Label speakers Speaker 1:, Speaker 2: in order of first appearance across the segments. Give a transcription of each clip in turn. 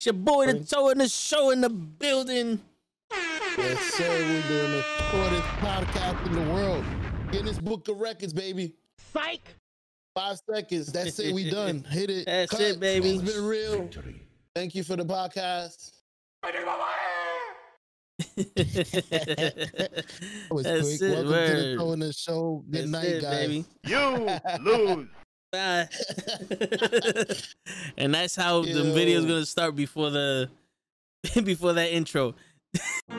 Speaker 1: It's your boy, the toe in the show in the building.
Speaker 2: Yes, sir. We're doing the shortest podcast in the world. Guinness Book of Records, baby.
Speaker 1: Psych.
Speaker 2: Five seconds. That's it. We done. Hit it.
Speaker 1: That's it, baby.
Speaker 2: It's been real. Thank you for the podcast. That was
Speaker 1: That's
Speaker 2: quick.
Speaker 1: it,
Speaker 2: Welcome to the Toe in the Show. Good
Speaker 1: That's
Speaker 2: night,
Speaker 1: it,
Speaker 2: guys.
Speaker 1: baby.
Speaker 3: You lose.
Speaker 1: Bye. and that's how the
Speaker 2: video
Speaker 1: is gonna start before the before that intro.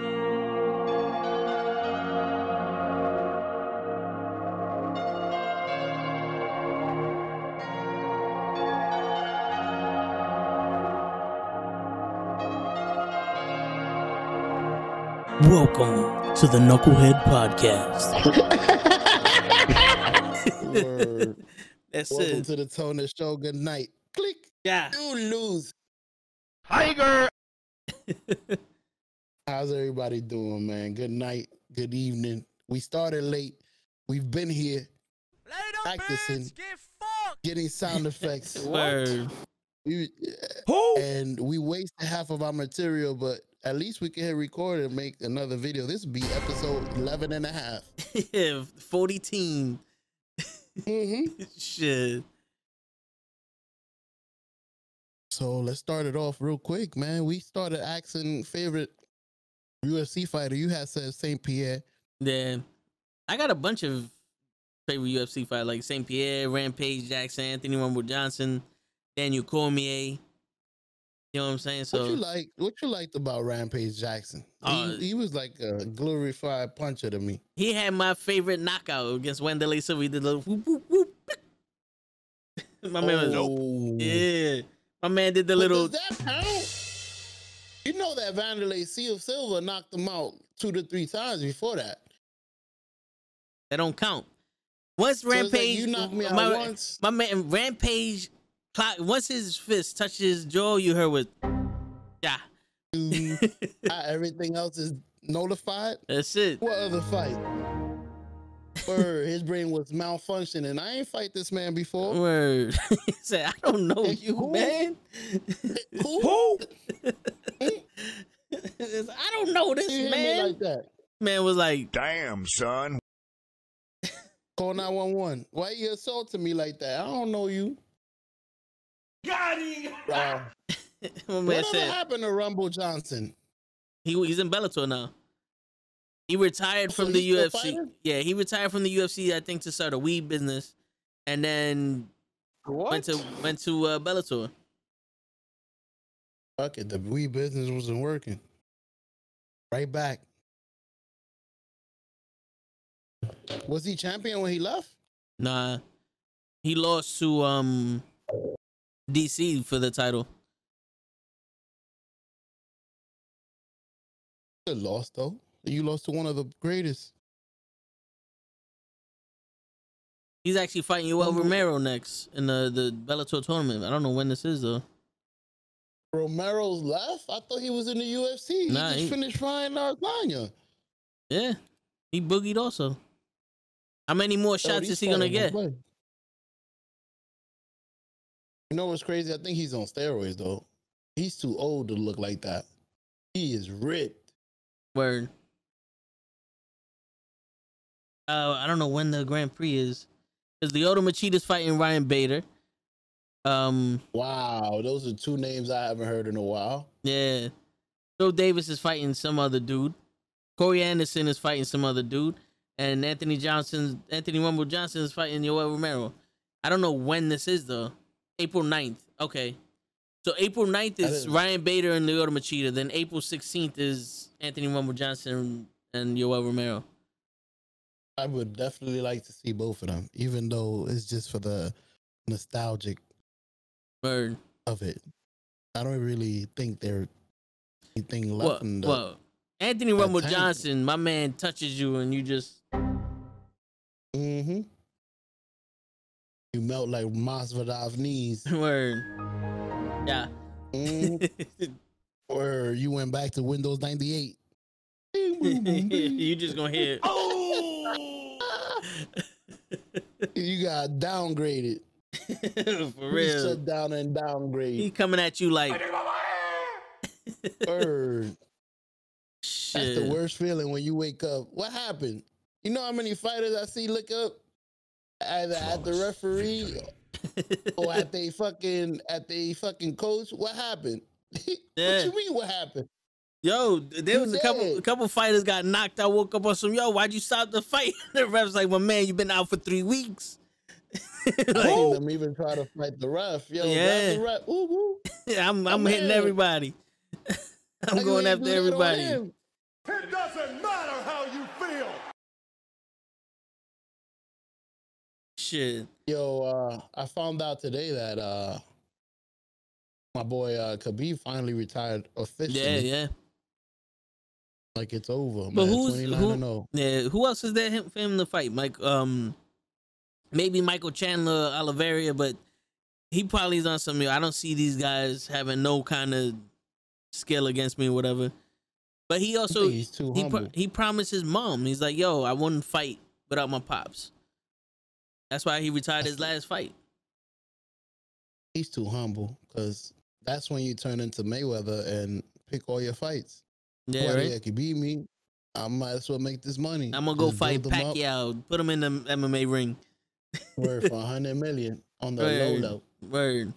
Speaker 1: Welcome to the Knucklehead Podcast.
Speaker 2: Word.
Speaker 1: That's
Speaker 2: Welcome
Speaker 1: it.
Speaker 2: to the Toe in the Show. Good night. Click.
Speaker 1: Yeah.
Speaker 2: You lose.
Speaker 3: Tiger.
Speaker 2: How's everybody doing, man? Good night. Good evening. We started late. We've been here practicing, getting sound effects.
Speaker 1: Word.
Speaker 2: We- and we wasted half of our material, but at least we can hit record and make another video. This will be episode 11 and a half.
Speaker 1: Yeah, 40 team.
Speaker 2: Mhm.
Speaker 1: Shit.
Speaker 2: So let's start it off real quick, man. We started asking favorite UFC fighter. You had said St. Pierre.
Speaker 1: Yeah. I got a bunch of favorite UFC fighters like St. Pierre, Rampage Jackson, Anthony Rumble Johnson, Daniel Cormier. You know what I'm saying?
Speaker 2: So what you like? What you liked about Rampage Jackson?
Speaker 1: Uh,
Speaker 2: he, he was like a glorified puncher to me.
Speaker 1: he had my favorite knockout against Wanderlei Silva. He did a little whoop, whoop, whoop. My man was,
Speaker 2: Oh.
Speaker 1: yeah. My man did the
Speaker 2: But
Speaker 1: little,
Speaker 2: Does that count? You know that Vanderlei Seal Silva knocked him out two to three times before that.
Speaker 1: that don't count. Once
Speaker 2: So like
Speaker 1: Rampage,
Speaker 2: you knocked me out
Speaker 1: my,
Speaker 2: once.
Speaker 1: my man Rampage, clock, once his fist touches his jaw, you heard with, yeah.
Speaker 2: Mm, everything else is notified.
Speaker 1: That's it.
Speaker 2: What other fight? Word, his brain was malfunctioning. I ain't fight this man before.
Speaker 1: Word. he said, I don't know
Speaker 2: Hey,
Speaker 1: you,
Speaker 2: who?
Speaker 1: man.
Speaker 2: Who? Hmm?
Speaker 1: I don't know this
Speaker 2: hit
Speaker 1: man.
Speaker 2: like that.
Speaker 1: man was like,
Speaker 3: Damn, son.
Speaker 2: Call 911. Why you assaulting me like that? I don't know you.
Speaker 3: Got him.
Speaker 2: Uh,
Speaker 1: my
Speaker 2: whatever
Speaker 1: said,
Speaker 2: happened to Rumble Johnson?
Speaker 1: he, he's in Bellator now. He retired
Speaker 2: So
Speaker 1: from the UFC.
Speaker 2: fighting?
Speaker 1: Yeah, he retired from the UFC, I think, to start a weed business. And then
Speaker 2: What?
Speaker 1: went to went to uh, Bellator.
Speaker 2: Fuck it. The weed business wasn't working. Right back. Was he champion when he left?
Speaker 1: Nah. He lost to um DC for the title.
Speaker 2: You lost though. You lost to one of the greatest.
Speaker 1: He's actually fighting Yoel Romero next in the, the Bellator tournament. I don't know when this is though.
Speaker 2: Romero's left. I thought he was in the UFC.
Speaker 1: Nah,
Speaker 2: he just
Speaker 1: he-
Speaker 2: finished fighting Lasagna.
Speaker 1: Yeah. He boogied also. How many more oh, shots is he gonna get?
Speaker 2: You know what's crazy? I think he's on steroids though. He's too old to look like that. He is ripped.
Speaker 1: Word. Uh, I don't know when the Grand Prix is. Because Lyoto Machida's fighting Ryan Bader. Um,
Speaker 2: Wow, those are two names I haven't heard in a while.
Speaker 1: yeah. Joe Davis is fighting some other dude. Corey Anderson is fighting some other dude. And Anthony Johnson, Anthony Rumble Johnson is fighting Yoel Romero. I don't know when this is though. April 9th. Okay. So April 9th is Ryan Bader and Lyoto Machida. Then April 16th is Anthony Rumble Johnson and Yoel Romero.
Speaker 2: I would definitely like to see both of them, even though it's just for the nostalgic
Speaker 1: Word.
Speaker 2: of it. I don't really think there's anything left
Speaker 1: Well,
Speaker 2: in the
Speaker 1: well, Anthony Rumble. Johnson, my man, touches you and you just
Speaker 2: hmm You melt like Masvidal knees.
Speaker 1: word. Yeah.
Speaker 2: Mhm. or you went back to Windows 98. Boom, boom, boom, boom.
Speaker 1: you just gonna hear.
Speaker 2: you got downgraded.
Speaker 1: For
Speaker 2: We
Speaker 1: real.
Speaker 2: shut down and downgrade.
Speaker 1: He coming at you like
Speaker 2: Word.
Speaker 1: Shit.
Speaker 2: That's the worst feeling when you wake up. What happened? You know how many fighters I see look up either at the referee or at they fucking at they fucking coach? What happened?
Speaker 1: Yeah.
Speaker 2: what you mean? What happened?
Speaker 1: Yo, there was a couple a couple fighters got knocked I woke up on some, yo, why'd you stop the fight? the ref's like, well, man, you've been out for three weeks.
Speaker 2: I
Speaker 1: Like,
Speaker 2: seen them even try to fight the ref. Yo,
Speaker 1: Yeah.
Speaker 2: yeah. the ref. Ooh, ooh.
Speaker 1: I'm I'm
Speaker 2: Oh,
Speaker 1: hitting
Speaker 2: man.
Speaker 1: everybody. I'm
Speaker 2: How
Speaker 1: going after
Speaker 2: do that on
Speaker 1: everybody.
Speaker 3: It doesn't matter
Speaker 1: Shit.
Speaker 2: Yo, uh, I found out today that uh, my boy uh, Khabib finally retired officially.
Speaker 1: Yeah, yeah.
Speaker 2: Like it's over.
Speaker 1: But
Speaker 2: man.
Speaker 1: who's who?
Speaker 2: oh.
Speaker 1: Yeah, who else is there him- for him to fight? Mike, um, maybe Michael Chandler, Oliveira, but he probably is on some. I don't see these guys having no kind of skill against me or whatever. But he also he pro- he promised his mom. He's like, "Yo, I wouldn't fight without my pops." That's why he retired his last fight.
Speaker 2: he's too humble because that's when you turn into Mayweather and pick all your fights.
Speaker 1: Yeah,
Speaker 2: Whether
Speaker 1: right.
Speaker 2: you can beat me, I might as well make this money.
Speaker 1: I'm gonna go
Speaker 2: Just
Speaker 1: fight
Speaker 2: 'em up,
Speaker 1: Pacquiao. Put him in the MMA ring.
Speaker 2: Worth for a hundred million on the low
Speaker 1: Word.
Speaker 2: low.
Speaker 1: Word.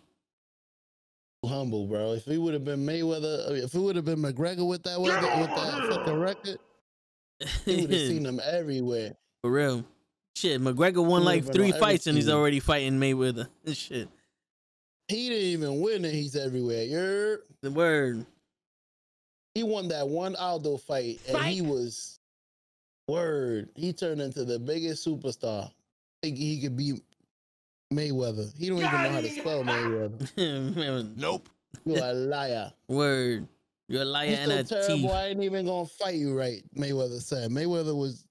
Speaker 2: Too humble, bro. If he would have been Mayweather, uh, if it would have been McGregor with that with that, with that fucking record, he would have seen them everywhere.
Speaker 1: For real. Shit, McGregor won
Speaker 2: He
Speaker 1: like three fights and he's already fighting Mayweather. Shit.
Speaker 2: He didn't even win, and he's everywhere. You're
Speaker 1: The word.
Speaker 2: he won that one Aldo fight, and he was word. He turned into the biggest superstar. Think he could beat Mayweather. He don't even know how to spell Mayweather.
Speaker 3: Nope.
Speaker 2: You're a liar.
Speaker 1: word. You're a liar
Speaker 2: He's
Speaker 1: and
Speaker 2: so
Speaker 1: a
Speaker 2: terrible.
Speaker 1: thief.
Speaker 2: I ain't even gonna fight you right. Mayweather said. Mayweather was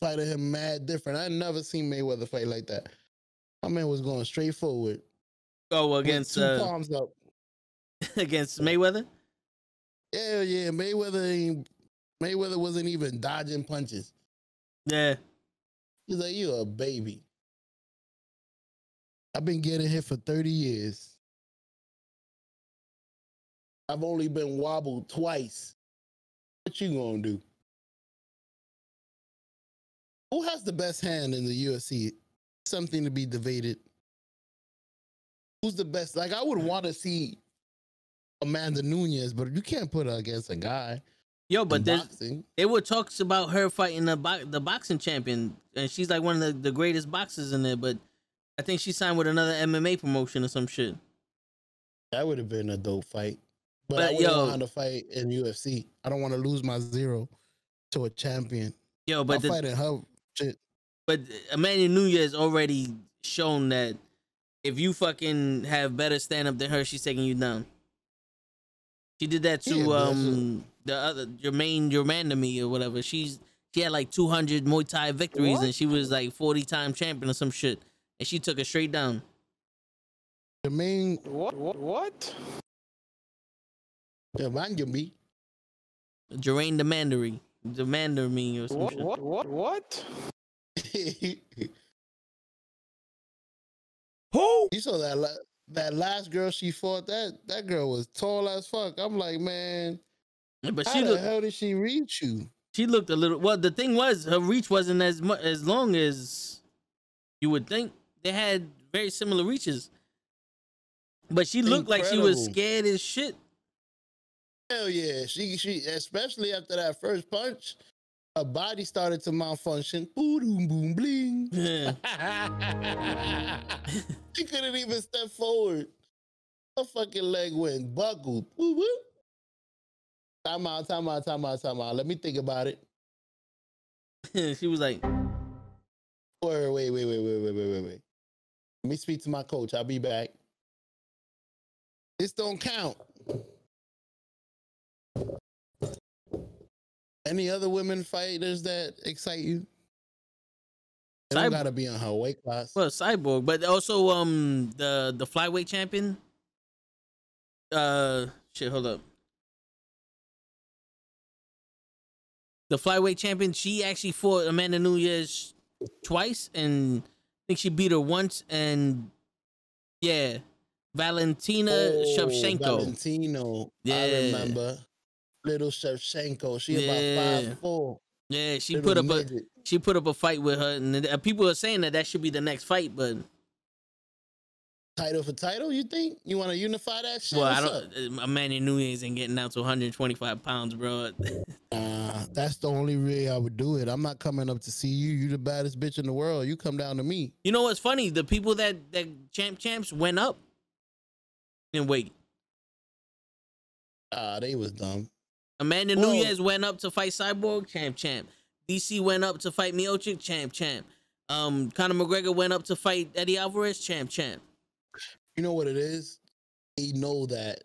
Speaker 2: fighting him mad different. I never seen Mayweather fight like that. My man was going straight forward. Oh,
Speaker 1: against
Speaker 2: two
Speaker 1: uh,
Speaker 2: palms up.
Speaker 1: against Mayweather.
Speaker 2: Yeah, yeah. Mayweather ain't Mayweather wasn't even dodging punches.
Speaker 1: Yeah.
Speaker 2: He's like, you a baby. I've been getting hit for 30 years. I've only been wobbled twice. What you gonna do? Who has the best hand in the UFC? Something to be debated. Who's the best? Like I would want to see Amanda Nunes, but you can't put her against a guy.
Speaker 1: Yo, but
Speaker 2: boxing.
Speaker 1: were talks about her fighting the bo- the boxing champion, and she's like one of the, the greatest boxers in there. But I think she signed with another MMA promotion or some shit.
Speaker 2: That would have been a dope fight. But,
Speaker 1: But,
Speaker 2: I wouldn't
Speaker 1: yo-
Speaker 2: want to fight in UFC. I don't want to lose my zero to a champion.
Speaker 1: Yo, but I'm the,
Speaker 2: fighting her shit.
Speaker 1: but Amanda Nunes already shown that if you fucking have better stand up than her, she's taking you down. She did that to
Speaker 2: Yeah,
Speaker 1: um the other Jermaine Jermaine or whatever. She's she had like 200 Muay Thai victories and she was like 40 time champion or some shit, and she took her straight down.
Speaker 2: The main
Speaker 4: What? What? What?
Speaker 2: yeah, man can be.
Speaker 1: Jermaine Demandery, Demander me or some
Speaker 4: What?
Speaker 1: shit.
Speaker 4: What? What? What?
Speaker 3: Who?
Speaker 2: you saw that la- that last girl she fought. That that girl was tall as fuck. I'm like, man,
Speaker 1: But
Speaker 2: how
Speaker 1: she
Speaker 2: the
Speaker 1: looked
Speaker 2: hell did she reach you?
Speaker 1: she looked a little. Well, the thing was her reach wasn't as much as long as you would think. They had very similar reaches, but she looked like she was scared as shit.
Speaker 2: Hell yeah, she she especially after that first punch, her body started to malfunction. Boom, boom, bling.
Speaker 1: Yeah.
Speaker 2: she couldn't even step forward. Her fucking leg went buckled. Woo woo. Time out, time out, time out, time out. Let me think about it.
Speaker 1: she was like,
Speaker 2: Wait, wait, wait, wait, wait, wait, wait, wait, wait. Let me speak to my coach. I'll be back. This don't count. Any other women fighters that excite you? They don't gotta be on her weight class.
Speaker 1: well, cyborg, but also um the the flyweight champion. Uh, shit, hold up. The flyweight champion, she actually fought Amanda Nunes twice, and I think she beat her once. And yeah, Valentina
Speaker 2: Oh,
Speaker 1: Shevchenko.
Speaker 2: Valentino. I
Speaker 1: Yeah.
Speaker 2: remember. Little Shevchenko. She
Speaker 1: Yeah.
Speaker 2: about five four.
Speaker 1: Yeah, she put up a she put up a fight with her, and uh, people are saying that that should be the next fight, but
Speaker 2: title for title. You think you want to unify that shit?
Speaker 1: well, I
Speaker 2: What's up?
Speaker 1: don't. Uh, Amanda Nunes ain't getting down to 125 pounds, bro.
Speaker 2: Uh, that's the only way I would do it. I'm not coming up to see you. You the baddest bitch in the world. You come down to me.
Speaker 1: you know what's funny? The people that that champ champs went up in weight.
Speaker 2: Ah, they was dumb.
Speaker 1: Amanda
Speaker 2: Well-
Speaker 1: Nunes went up to fight Cyborg, champ champ. DC went up to fight Miocic, champ champ. Um, Conor McGregor went up to fight Eddie Alvarez, champ champ.
Speaker 2: You know what it is? They know that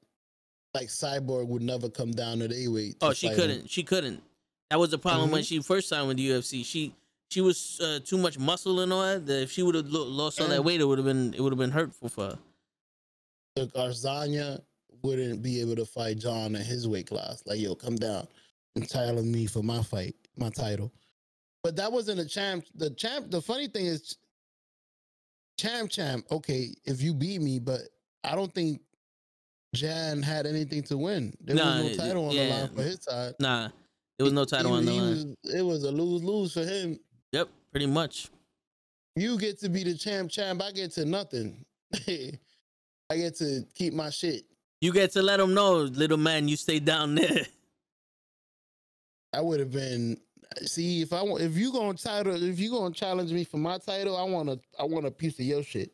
Speaker 2: like Cyborg would never come down to their weight.
Speaker 1: Oh, she couldn't. She couldn't. That was the problem when
Speaker 2: Mhm.
Speaker 1: she first signed with the UFC. She she was uh, too much muscle and all that. that if she would have lost all that weight, it would have been it would have been hurtful for her.
Speaker 2: Look, Adesanya wouldn't be able to fight John in his weight class. Like, yo, come down and challenge me for my fight, my title. But that wasn't a champ. The champ. The funny thing is, champ, champ. Okay, if you beat me, but I don't think Jan had anything to win. There
Speaker 1: Nah,
Speaker 2: was no title on the line for his side.
Speaker 1: Nah, there was no title
Speaker 2: He-
Speaker 1: on the line.
Speaker 2: was- it was a lose lose for him.
Speaker 1: Yep, pretty much.
Speaker 2: You get to be the champ, champ. I get to nothing. I get to keep my shit.
Speaker 1: You get to let them know, little man, you stay down there.
Speaker 2: I would have been. See, if I want, if you gonna title, if you gonna challenge me for my title, I want to, I want a piece of your shit.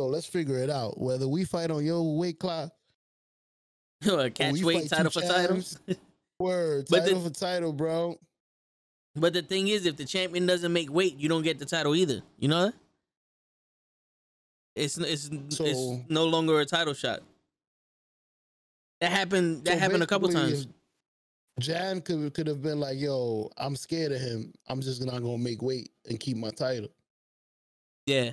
Speaker 2: So let's figure it out. Whether we fight on your weight class,
Speaker 1: A Catch
Speaker 2: we
Speaker 1: weight title for titles.
Speaker 2: word
Speaker 1: But the-
Speaker 2: title for title, bro.
Speaker 1: But the thing is, if the champion doesn't make weight, you don't get the title either. You know? It's it's
Speaker 2: So-
Speaker 1: it's no longer a title shot. That happened. That
Speaker 2: So
Speaker 1: happened a couple times.
Speaker 2: Jan could could have been like, "Yo, I'm scared of him. I'm just not gonna make weight and keep my title
Speaker 1: Yeah,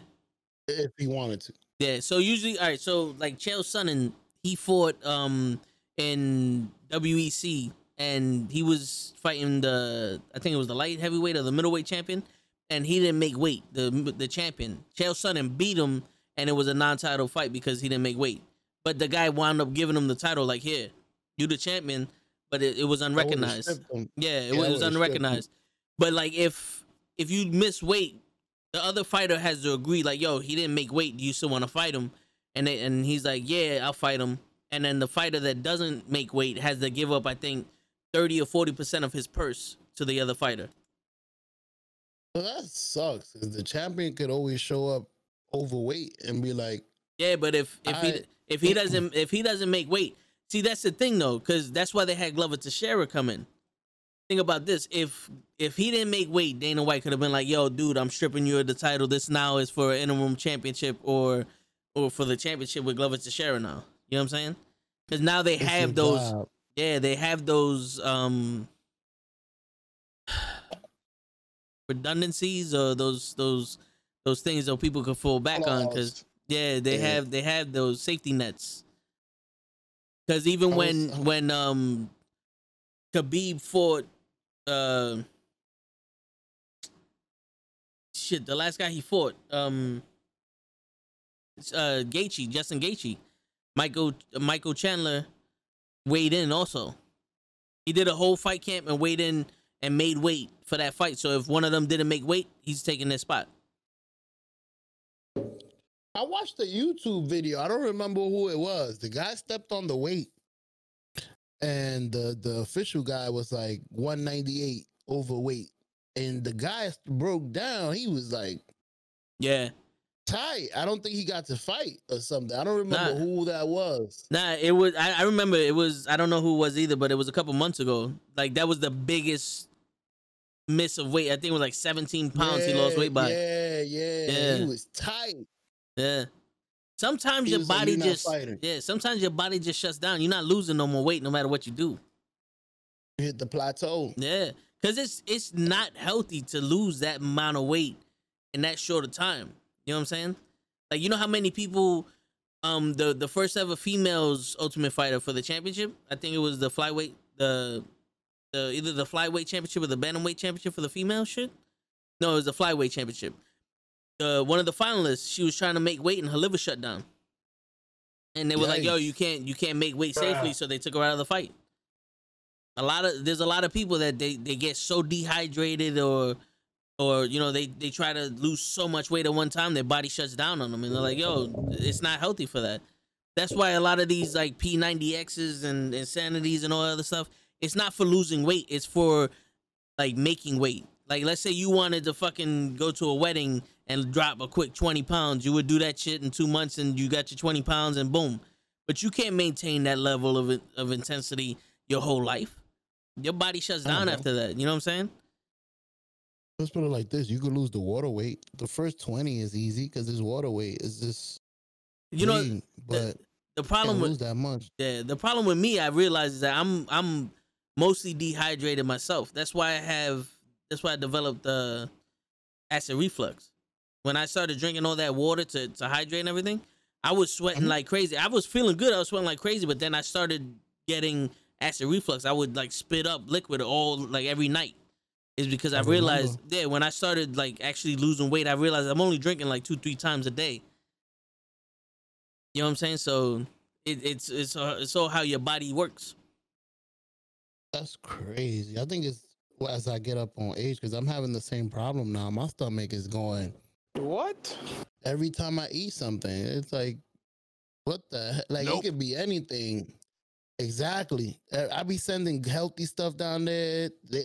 Speaker 2: if he wanted to."
Speaker 1: yeah. So usually, all right. So like Chael Sonnen, he fought um in WEC, and he was fighting the I think it was the light heavyweight or the middleweight champion, and he didn't make weight. The the champion Chael Sonnen beat him, and it was a non-title fight because he didn't make weight. But the guy wound up giving him the title, like here, you the champion, but it, it was unrecognized. Yeah, it
Speaker 2: Yeah, I
Speaker 1: was
Speaker 2: would've stripped him.
Speaker 1: unrecognized. But like if if you miss weight, the other fighter has to agree, like, yo, he didn't make weight. Do you still want to fight him? And they, and he's like, yeah, I'll fight him. And then the fighter that doesn't make weight has to give up, I think, thirty or forty percent of his purse to the other fighter.
Speaker 2: Well, that sucks because the champion could always show up overweight and be like,
Speaker 1: Yeah, but if if he if he doesn't if he doesn't make weight, see that's the thing though, because that's why they had Glover Teixeira come in. Think about this: if if he didn't make weight, Dana White could have been like, "Yo, dude, I'm stripping you of the title. This now is for an interim championship or or for the championship with Glover Teixeira now." You know what I'm saying? Because now they have those.
Speaker 2: job."
Speaker 1: Yeah, they have those um redundancies or those those those things that people could fall back on because. Yeah, they
Speaker 2: Yeah.
Speaker 1: have they have those safety nets. Because even
Speaker 2: I
Speaker 1: when
Speaker 2: was-
Speaker 1: when um Khabib fought uh shit, the last guy he fought um uh Gaethje, Justin Gaethje, Michael Michael Chandler weighed in also. He did a whole fight camp and weighed in and made weight for that fight. So if one of them didn't make weight, he's taking their spot.
Speaker 2: I watched a YouTube video. I don't remember who it was. The guy stepped on the weight, and the the official guy was like 198 overweight, and the guy broke down. He was like
Speaker 1: Yeah.
Speaker 2: tight. I don't think he got to fight or something. I don't remember
Speaker 1: Nah.
Speaker 2: who that was.
Speaker 1: Nah, it was. I, I remember it was. I don't know who it was either, but it was a couple months ago. Like that was the biggest miss of weight. I think it was like 17 pounds he lost weight by.
Speaker 2: Yeah, yeah,
Speaker 1: Yeah.
Speaker 2: He was tight.
Speaker 1: Yeah. Sometimes your body just
Speaker 2: fighting."
Speaker 1: yeah. Sometimes your body just shuts down. You're not losing no more weight no matter what you do.
Speaker 2: You Hit the plateau.
Speaker 1: Yeah, because it's it's not healthy to lose that amount of weight in that short of time. You know what I'm saying? Like you know how many people, um, the the first ever females Ultimate Fighter for the championship. I think it was the flyweight, the the either the flyweight championship or the bantamweight championship for the female shit. No, it was the flyweight championship. Uh, one of the finalists, she was trying to make weight and her liver shut down. and they were like, "Yo, you can't you can't make weight safely," so they took her out of the fight. A lot of there's a lot of people that they they get so dehydrated or or you know they they try to lose so much weight at one time their body shuts down on them and they're like, "Yo, it's not healthy for that." That's why a lot of these like P90Xs and insanities and all that other stuff, it's not for losing weight, it's for like making weight. Like let's say you wanted to fucking go to a wedding and drop a quick 20 pounds, you would do that shit in two months and you got your 20 pounds and boom. But you can't maintain that level of of intensity your whole life. Your body shuts down after that. You know what I'm saying?
Speaker 2: Let's put it like this: you could lose the water weight. The first twenty is easy because this water weight is just
Speaker 1: You know
Speaker 2: lean, but
Speaker 1: the
Speaker 2: can't
Speaker 1: problem with
Speaker 2: lose that much.
Speaker 1: Yeah, the problem with me, I realize is that I'm I'm mostly dehydrated myself. That's why I have. That's why I developed the acid reflux. When I started drinking all that water to to hydrate and everything, I was sweating
Speaker 2: Mhm.
Speaker 1: like crazy. I was feeling good. I was sweating like crazy, but then I started getting acid reflux. I would like spit up liquid all like every night. Is because I,
Speaker 2: I
Speaker 1: realized, yeah, when I started like actually losing weight, I realized I'm only drinking like two, three times a day. You know what I'm saying? So it, it's it's uh, it's all how your body works.
Speaker 2: That's crazy. I think it's well, as I get up on age because I'm having the same problem now. My stomach is going
Speaker 4: What?
Speaker 2: every time I eat something. It's like, what the heck? Like
Speaker 3: Nope.
Speaker 2: it could be anything. Exactly. I be sending healthy stuff down there. They,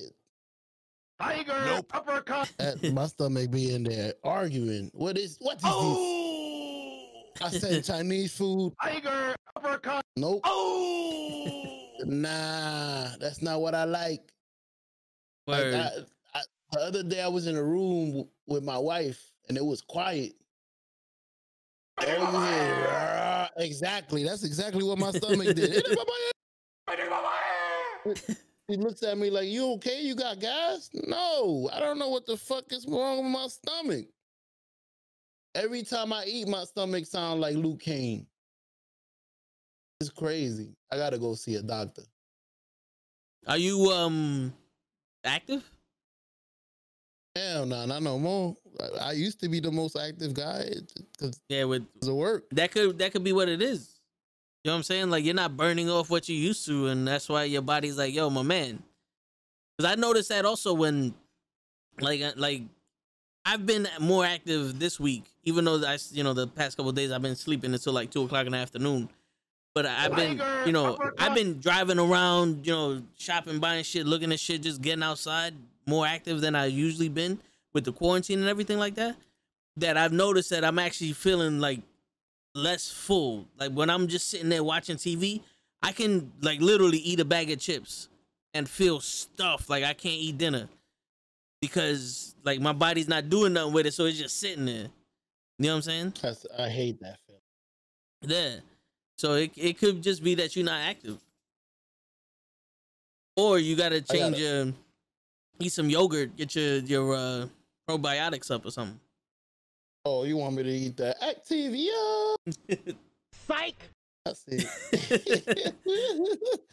Speaker 3: Tiger
Speaker 5: Nope.
Speaker 3: uppercut.
Speaker 2: that, my stomach be in there arguing. What is what is
Speaker 3: Oh!
Speaker 2: this? I said Chinese food.
Speaker 3: Tiger uppercut.
Speaker 2: Nope.
Speaker 3: Oh!
Speaker 2: Nah, that's not what I like. Like, I, I, the other day I was in a room w- with my wife and it was quiet. All you hear, exactly. That's exactly what my stomach did. he looks at me like, "You okay? You got gas?" No, I don't know what the fuck is wrong with my stomach. Every time I eat, my stomach sound like Luke Kane. It's crazy. I gotta go see a doctor.
Speaker 1: Are you um active?
Speaker 2: Hell no, not no more. I, I used to be the most active guy because
Speaker 1: Yeah, with
Speaker 2: of work.
Speaker 1: that could that could be what it is. You know what I'm saying? Like you're not burning off what you used to, and that's why your body's like, "Yo, my man." Because I noticed that also when, like, uh, like I've been more active this week, even though I, you know, the past couple of days I've been sleeping until like two o'clock in the afternoon. But I've been, you know. I've been driving around, you know, shopping, buying shit, looking at shit, just getting outside, more active than I usually been with the quarantine and everything like that. That I've noticed that I'm actually feeling like less full. Like when I'm just sitting there watching TV, I can like literally eat a bag of chips and feel stuffed. Like I can't eat dinner because like my body's not doing nothing with it, so it's just sitting there. You know what I'm saying?
Speaker 2: I hate that feeling.
Speaker 1: Yeah. So it it could just be that you're not active, or you gotta change
Speaker 2: gotta-
Speaker 1: your eat some yogurt, get your your uh, probiotics up or something.
Speaker 2: Oh, you want me to eat that Activia?
Speaker 3: Psych.
Speaker 2: I see.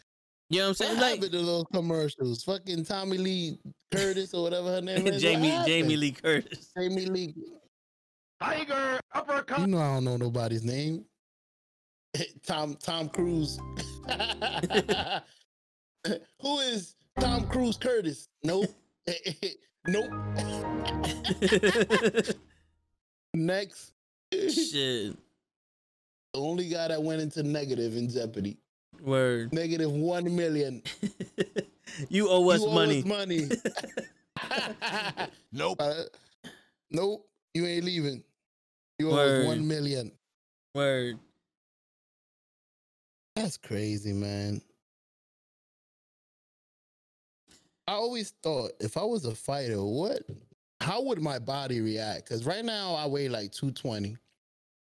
Speaker 1: You know what I'm
Speaker 2: what
Speaker 1: saying? Like
Speaker 2: happened to those commercials? Fucking Tommy Lee Curtis or whatever her name is.
Speaker 1: Jamie? Jamie Lee Curtis.
Speaker 2: Jamie Lee.
Speaker 3: Tiger uppercut.
Speaker 2: You know I don't know nobody's name. Tom Tom Cruise. Who is Tom Cruise Curtis? Nope. nope. Next. the
Speaker 1: Shit.
Speaker 2: only guy that went into negative in Jeopardy.
Speaker 1: Word.
Speaker 2: Negative one million.
Speaker 1: you owe us
Speaker 2: You owe
Speaker 1: money.
Speaker 2: us money.
Speaker 5: Nope.
Speaker 2: Uh, nope. You ain't leaving. You owe
Speaker 1: Word.
Speaker 2: us one million.
Speaker 1: Word.
Speaker 2: That's crazy, man. I always thought if I was a fighter, what how would my body react? Because right now I weigh like 220.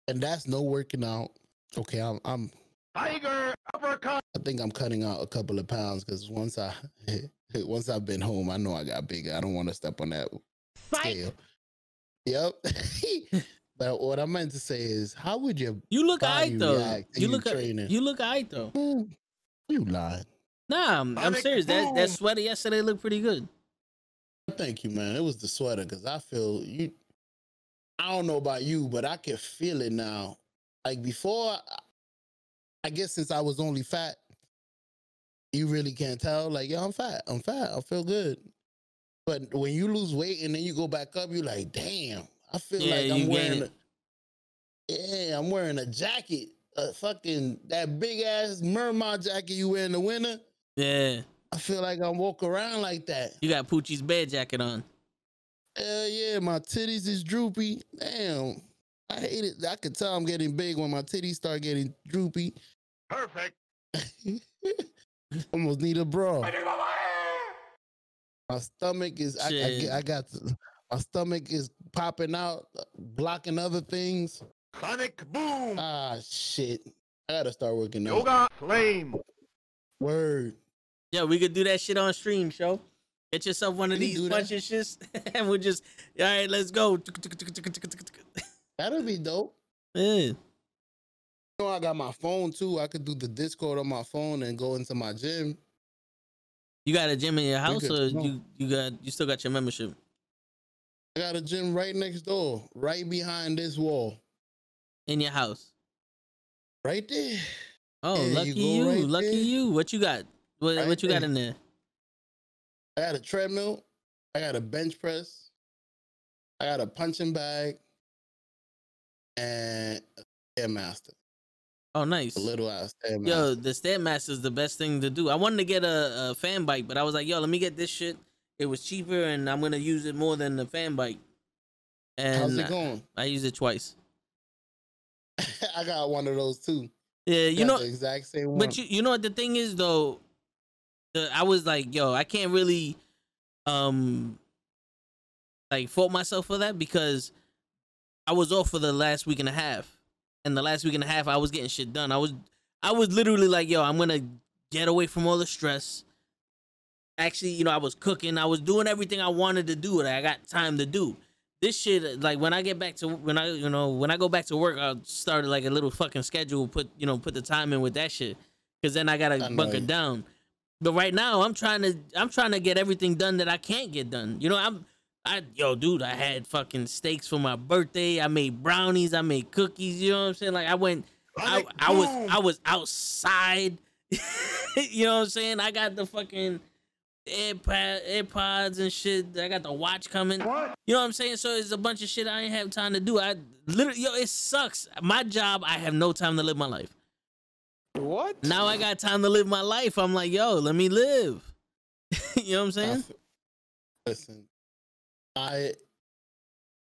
Speaker 2: And that's no working out. Okay, I'm I'm
Speaker 3: Tiger uppercut.
Speaker 2: I think I'm cutting out a couple of pounds because once I once I've been home, I know I got bigger. I don't want to step on that
Speaker 3: Psych.
Speaker 2: scale. Yep. but what I meant to say is, how would you?
Speaker 1: You look
Speaker 2: Body
Speaker 1: alright though.
Speaker 2: react to
Speaker 1: You
Speaker 2: you
Speaker 1: look
Speaker 2: training.
Speaker 1: you look alright though.
Speaker 2: You lying?
Speaker 1: Nah, I'm, I'm serious. That that sweater yesterday looked pretty good.
Speaker 2: Thank you, man. It was the sweater because I feel you. I don't know about you, but I can feel it now. Like before, I- guess since I was only fat, you really can't tell. Like, yo, I'm fat. I'm fat. I feel good. But when you lose weight and then you go back up, you're like, damn. I feel
Speaker 1: Yeah,
Speaker 2: like I'm wearing. A, yeah, I'm wearing a jacket. A fucking that big ass mermaid jacket you wear in the winter.
Speaker 1: Yeah.
Speaker 2: I feel like I'm walking around like that.
Speaker 1: You got Poochie's bed jacket on.
Speaker 2: Hell yeah, my titties is droopy. Damn. I hate it. I can tell I'm getting big when my titties start getting droopy.
Speaker 3: Perfect.
Speaker 2: Almost need a bra. My stomach is I, I,
Speaker 1: Shit.
Speaker 2: I got my stomach is popping out, blocking other things.
Speaker 3: Sonic boom.
Speaker 2: Ah shit. I gotta start working out.
Speaker 3: Yoga flame.
Speaker 2: Word.
Speaker 1: Yeah, we could do that shit on stream, show. Get yourself one of these of shits, and we'll just, all right, let's go.
Speaker 2: That'll be dope.
Speaker 1: Yeah.
Speaker 2: You know, I got my phone too. I could do the Discord on my phone and go into my gym.
Speaker 1: You got a gym in your house, or you you got you still got your membership?
Speaker 2: I got a gym right next door, right behind this wall.
Speaker 1: in your house?
Speaker 2: Right there.
Speaker 1: Oh,
Speaker 2: Yeah,
Speaker 1: lucky
Speaker 2: you
Speaker 1: you,
Speaker 2: right
Speaker 1: lucky
Speaker 2: there.
Speaker 1: you. What you got? What
Speaker 2: Right
Speaker 1: what you got in there?
Speaker 2: I got a treadmill. I got a bench press. I got a punching bag. And a Stairmaster.
Speaker 1: Oh, nice.
Speaker 2: A little ass Stairmaster.
Speaker 1: Yo, the Stairmaster is the best thing to do. I wanted to get a, a fan bike, but I was like, yo, let me get this shit. It was cheaper, and I'm gonna use it more than the fan bike. And
Speaker 2: How's it
Speaker 1: I-
Speaker 2: going?
Speaker 1: I used it twice.
Speaker 2: I got one of those too.
Speaker 1: Yeah, you
Speaker 2: Got
Speaker 1: know,
Speaker 2: the exact same one.
Speaker 1: But you you know what the thing is though, the, I was like, yo, I can't really um like fault myself for that because I was off for the last week and a half. And the last week and a half I was getting shit done. I was I was literally like, yo, I'm gonna get away from all the stress. Actually, you know, I was cooking, I was doing everything I wanted to do that I got time to do. This shit, like when I get back to when I, you know, when I go back to work, I'll start like a little fucking schedule. Put, you know, put the time in with that shit, because then I gotta bunker down. But right now, I'm trying to, I'm trying to get everything done that I can't get done. You know, I'm, I, yo, dude, I had fucking steaks for my birthday. I made brownies. I made cookies. You know what I'm saying? Like I went, I, I was. I was outside. you know what I'm saying? I got the fucking AirPod, AirPods and shit. I got the watch coming.
Speaker 3: What?
Speaker 1: You know what I'm saying? So it's a bunch of shit I ain't have time to do. I literally, yo, it sucks. My job, I have no time to live my life.
Speaker 4: What?
Speaker 1: Now I got time to live my life. I'm like, yo, let me live. you know what I'm saying?
Speaker 2: Listen, I,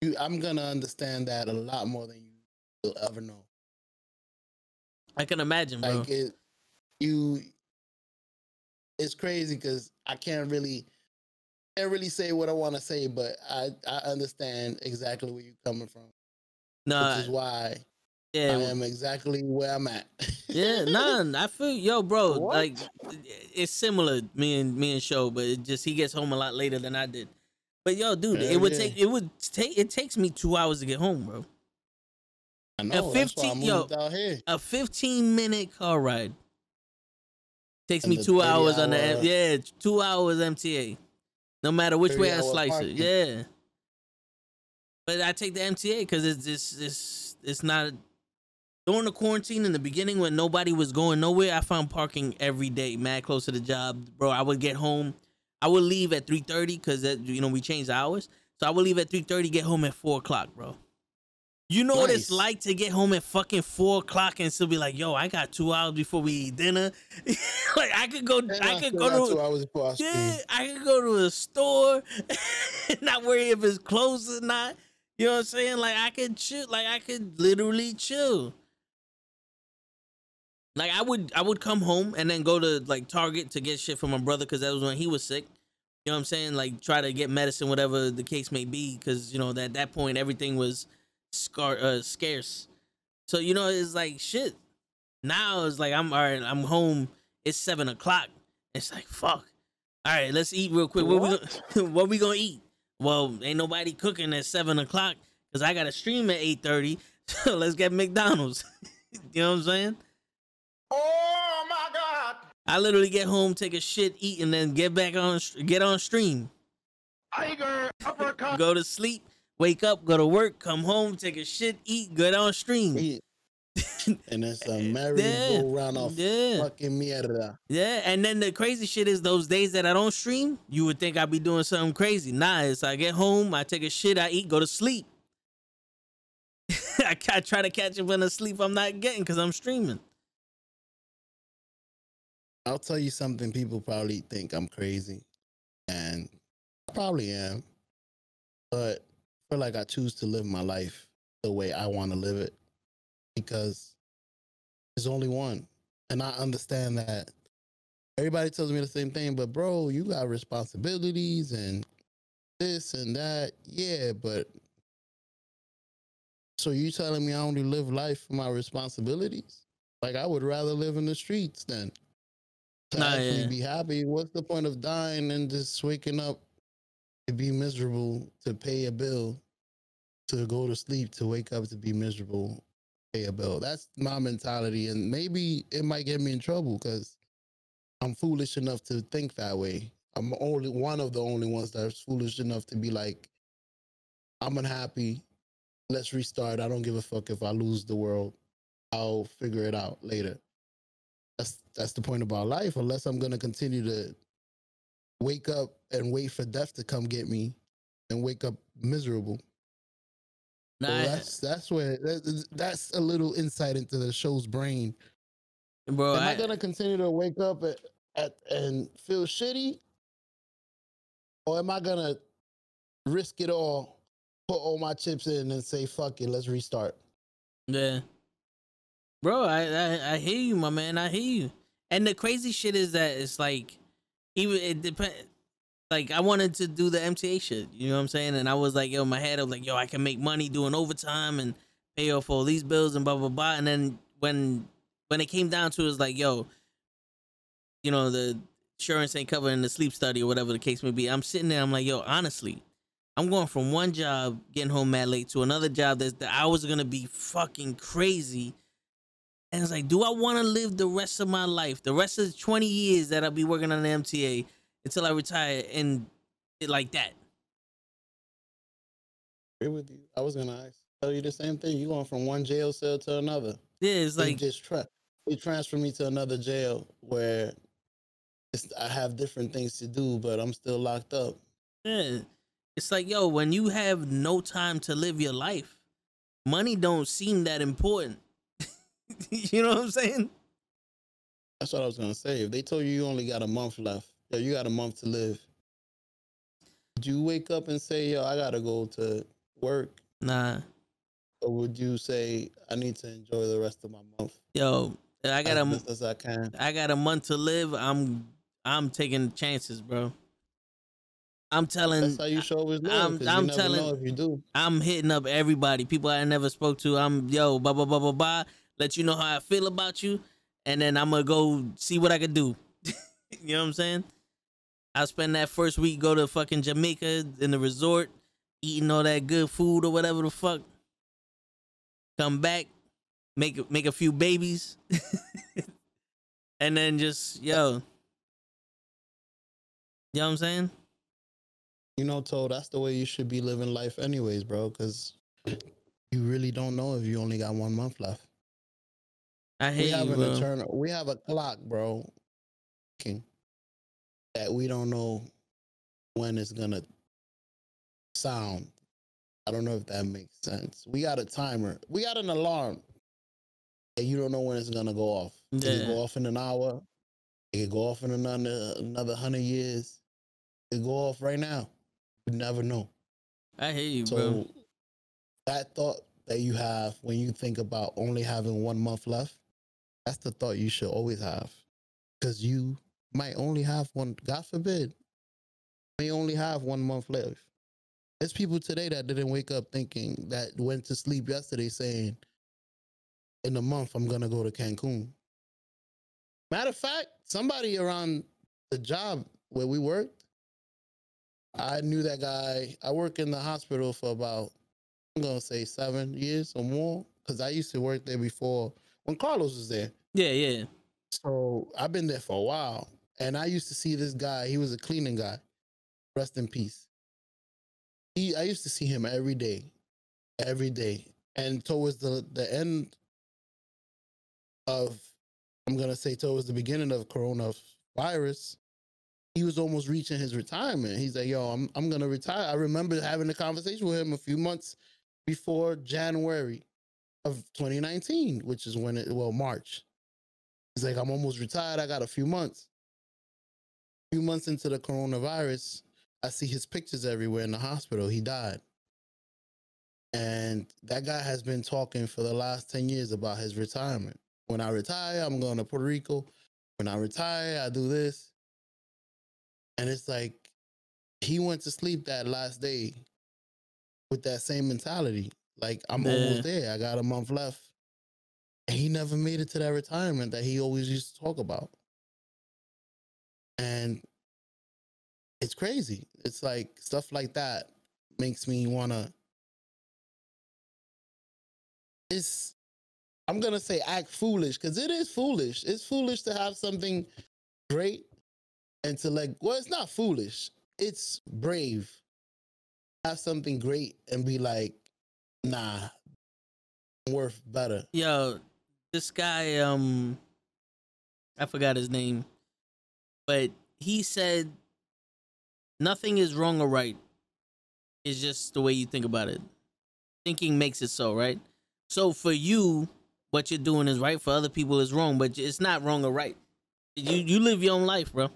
Speaker 2: you, I'm gonna understand that a lot more than you will ever know.
Speaker 1: I can imagine, bro.
Speaker 2: Like it, you, it's crazy because I can't really, can't really say what I want to say, but I, I understand exactly where you're coming from,
Speaker 1: No,
Speaker 2: which is why
Speaker 1: yeah,
Speaker 2: I am exactly where I'm at.
Speaker 1: yeah, nah. I feel, yo, bro.
Speaker 4: What?
Speaker 1: Like, it's similar. Me and me and show, but it just he gets home a lot later than I did. But yo, dude,
Speaker 2: Hell
Speaker 1: it would
Speaker 2: yeah.
Speaker 1: take it would take it takes me two hours to get home, bro.
Speaker 2: I know. I
Speaker 1: 15 yo,
Speaker 2: out here.
Speaker 1: a 15 minute car ride takes
Speaker 2: And
Speaker 1: me two
Speaker 2: 30
Speaker 1: hours on the yeah two hours MTA, no matter which way I slice
Speaker 2: parking.
Speaker 1: it. Yeah, but I take the MTA because it's it's it's it's not during the quarantine in the beginning when nobody was going nowhere. I found parking every day, mad close to the job, bro. I would get home, I would leave at 3:30 because that you know we changed hours, so I would leave at 3:30, get home at four o'clock, bro. You know what it's like to get home at fucking four o'clock and still be like, "Yo, I got two hours before we eat dinner." like I could go,
Speaker 2: And
Speaker 1: I could go to,
Speaker 2: two hours before I
Speaker 1: yeah. I could go to a store, not worry if it's closed or not. You know what I'm saying? Like I could chill, like I could literally chill. Like I would, I would come home and then go to like Target to get shit for my brother because that was when he was sick. You know what I'm saying? Like try to get medicine, whatever the case may be, because you know that at that point everything was scar uh, scarce. So you know it's like shit. Now it's like I'm all right. I'm home. It's seven o'clock. It's like fuck. All right, let's eat real quick. What, we
Speaker 4: What?
Speaker 1: gonna, what we gonna eat? Well, ain't nobody cooking at seven o'clock because I got to stream at eight thirty. So let's get McDonald's. you know what I'm saying?
Speaker 3: Oh my God!
Speaker 1: I literally get home, take a shit, eat, and then get back on, get on stream,
Speaker 3: Tiger uppercut.
Speaker 1: go to sleep, wake up, go to work, come home, take a shit, eat, get on stream.
Speaker 2: He- and it's a merry-go-round of
Speaker 1: yeah.
Speaker 2: fucking mierda.
Speaker 1: Yeah, and then the crazy shit is those days that I don't stream, you would think I'd be doing something crazy. Nah, it's I get home, I take a shit, I eat, go to sleep. I, ca- try to catch up on the sleep I'm not getting because I'm streaming.
Speaker 2: I'll tell you something. People probably think I'm crazy, and I probably am. But I feel like I choose to live my life the way I want to live it because there's only one, and I understand that. Everybody tells me the same thing, but bro, you got responsibilities and this and that. Yeah, but so you telling me I only live life for my responsibilities? Like I would rather live in the streets than to
Speaker 1: Nah,
Speaker 2: actually
Speaker 1: yeah.
Speaker 2: be happy. What's the point of dying and just waking up to be miserable, to pay a bill, to go to sleep, to wake up to be miserable, pay a bill? That's my mentality, and maybe it might get me in trouble because I'm foolish enough to think that way. I'm only one of the only ones that's foolish enough to be like, I'm unhappy. Let's restart. I don't give a fuck if I lose the world. I'll figure it out later. That's that's the point about life. Unless I'm gonna continue to wake up and wait for death to come get me, and wake up miserable.
Speaker 1: Nah,
Speaker 2: So that's that's where that, that's a little insight into the show's brain.
Speaker 1: bro,
Speaker 2: Am I,
Speaker 1: I,
Speaker 2: gonna continue to wake up at, at and feel shitty, or am I gonna risk it all, put all my chips in, and say fuck it, let's restart?
Speaker 1: yeah, bro, I, I I hear you, my man. I hear you. And the crazy shit is that it's like, even it depend. Like I wanted to do the MTA shit, you know what I'm saying? And I was like, yo, in my head, I was like, yo, I can make money doing overtime and pay off all these bills and blah blah blah. And then when when it came down to it, it's like, yo, you know, the insurance ain't covering the sleep study or whatever the case may be. I'm sitting there, I'm like, yo, honestly, I'm going from one job getting home mad late to another job that's the hours are gonna be fucking crazy. And it's like, do I want to live the rest of my life, the rest of the 20 years that I'll be working on the MTA until I retire and it like that?
Speaker 2: Agree with you. I was gonna ask, tell you the same thing. You going from one jail cell to another?
Speaker 1: Yeah, it's
Speaker 2: They
Speaker 1: like,
Speaker 2: just tra- they transfer me to another jail where it's, I have different things to do, but I'm still locked up.
Speaker 1: yeah, it's like, yo, when you have no time to live your life, money don't seem that important. you know what I'm saying?
Speaker 2: That's what I was gonna say. If they told you you only got a month left, yo, you got a month to live. Would you wake up and say, yo, I gotta go to work?
Speaker 1: Nah,
Speaker 2: Or would you say, I need to enjoy the rest of my month
Speaker 1: yo, I got
Speaker 2: as
Speaker 1: a,
Speaker 2: best as I can?
Speaker 1: I got a month to live. I'm, I'm taking chances, bro. I'm telling,
Speaker 2: That's how you show always live.
Speaker 1: I'm- I'm telling-
Speaker 2: know if you do.
Speaker 1: I'm hitting up everybody, people I never spoke to. I'm yo, blah blah blah blah blah. Let you know how I feel about you, and then I'm gonna go see what I can do. you know what I'm saying? I'll spend that first week, go to fucking Jamaica in the resort, eating all that good food or whatever the fuck. Come back, make make a few babies, and then just yo. You know what I'm saying?
Speaker 2: You know, Toad, that's the way you should be living life, anyways, bro. Because you really don't know if you only got one month left.
Speaker 1: I
Speaker 2: we have
Speaker 1: you,
Speaker 2: an
Speaker 1: bro.
Speaker 2: eternal. We have a clock, bro. That we don't know when it's gonna sound. I don't know if that makes sense. We got a timer. We got an alarm. And you don't know when it's gonna go off. It
Speaker 1: Yeah.
Speaker 2: could go off in an hour. It could go off in another another hundred years. It go off right now. You never know.
Speaker 1: I hear you,
Speaker 2: So
Speaker 1: bro.
Speaker 2: that thought that you have when you think about only having one month left, that's the thought you should always have. Because you might only have one, God forbid, may only have one month left. There's people today that didn't wake up thinking that went to sleep yesterday saying, in a month, I'm gonna go to Cancun. Matter of fact, somebody around the job where we worked, I knew that guy. I work in the hospital for about, I'm gonna say seven years or more, because I used to work there before when Carlos was there.
Speaker 1: Yeah, yeah.
Speaker 2: So I've been there for a while, and I used to see this guy. He was a cleaning guy. Rest in peace. He, I used to see him every day, every day, and towards the the end of I'm gonna say towards the beginning of coronavirus, he was almost reaching his retirement. He's like, "Yo, I'm I'm gonna retire." I remember having a conversation with him a few months before January of 2019, which is when it well March. He's like, "I'm almost retired. I got a few months." A few months into the coronavirus, I see his pictures everywhere in the hospital. He died. And that guy has been talking for the last 10 years about his retirement. When I retire, I'm going to Puerto Rico. When I retire, I do this. And it's like he went to sleep that last day with that same mentality. Like, I'm
Speaker 1: Yeah.
Speaker 2: almost there. I got a month left. And he never made it to that retirement that he always used to talk about. And it's crazy. It's like stuff like that makes me want to it's I'm gonna say act foolish because it is foolish. It's foolish to have something great and to like well, it's not foolish. It's brave. Have something great and be like, nah, worth better.
Speaker 1: Yo, this guy, um, I forgot his name, but he said nothing is wrong or right. It's just the way you think about it. Thinking makes it so, right? So for you, what you're doing is right. For other people, it's wrong, but it's not wrong or right. You you live your own life, bro.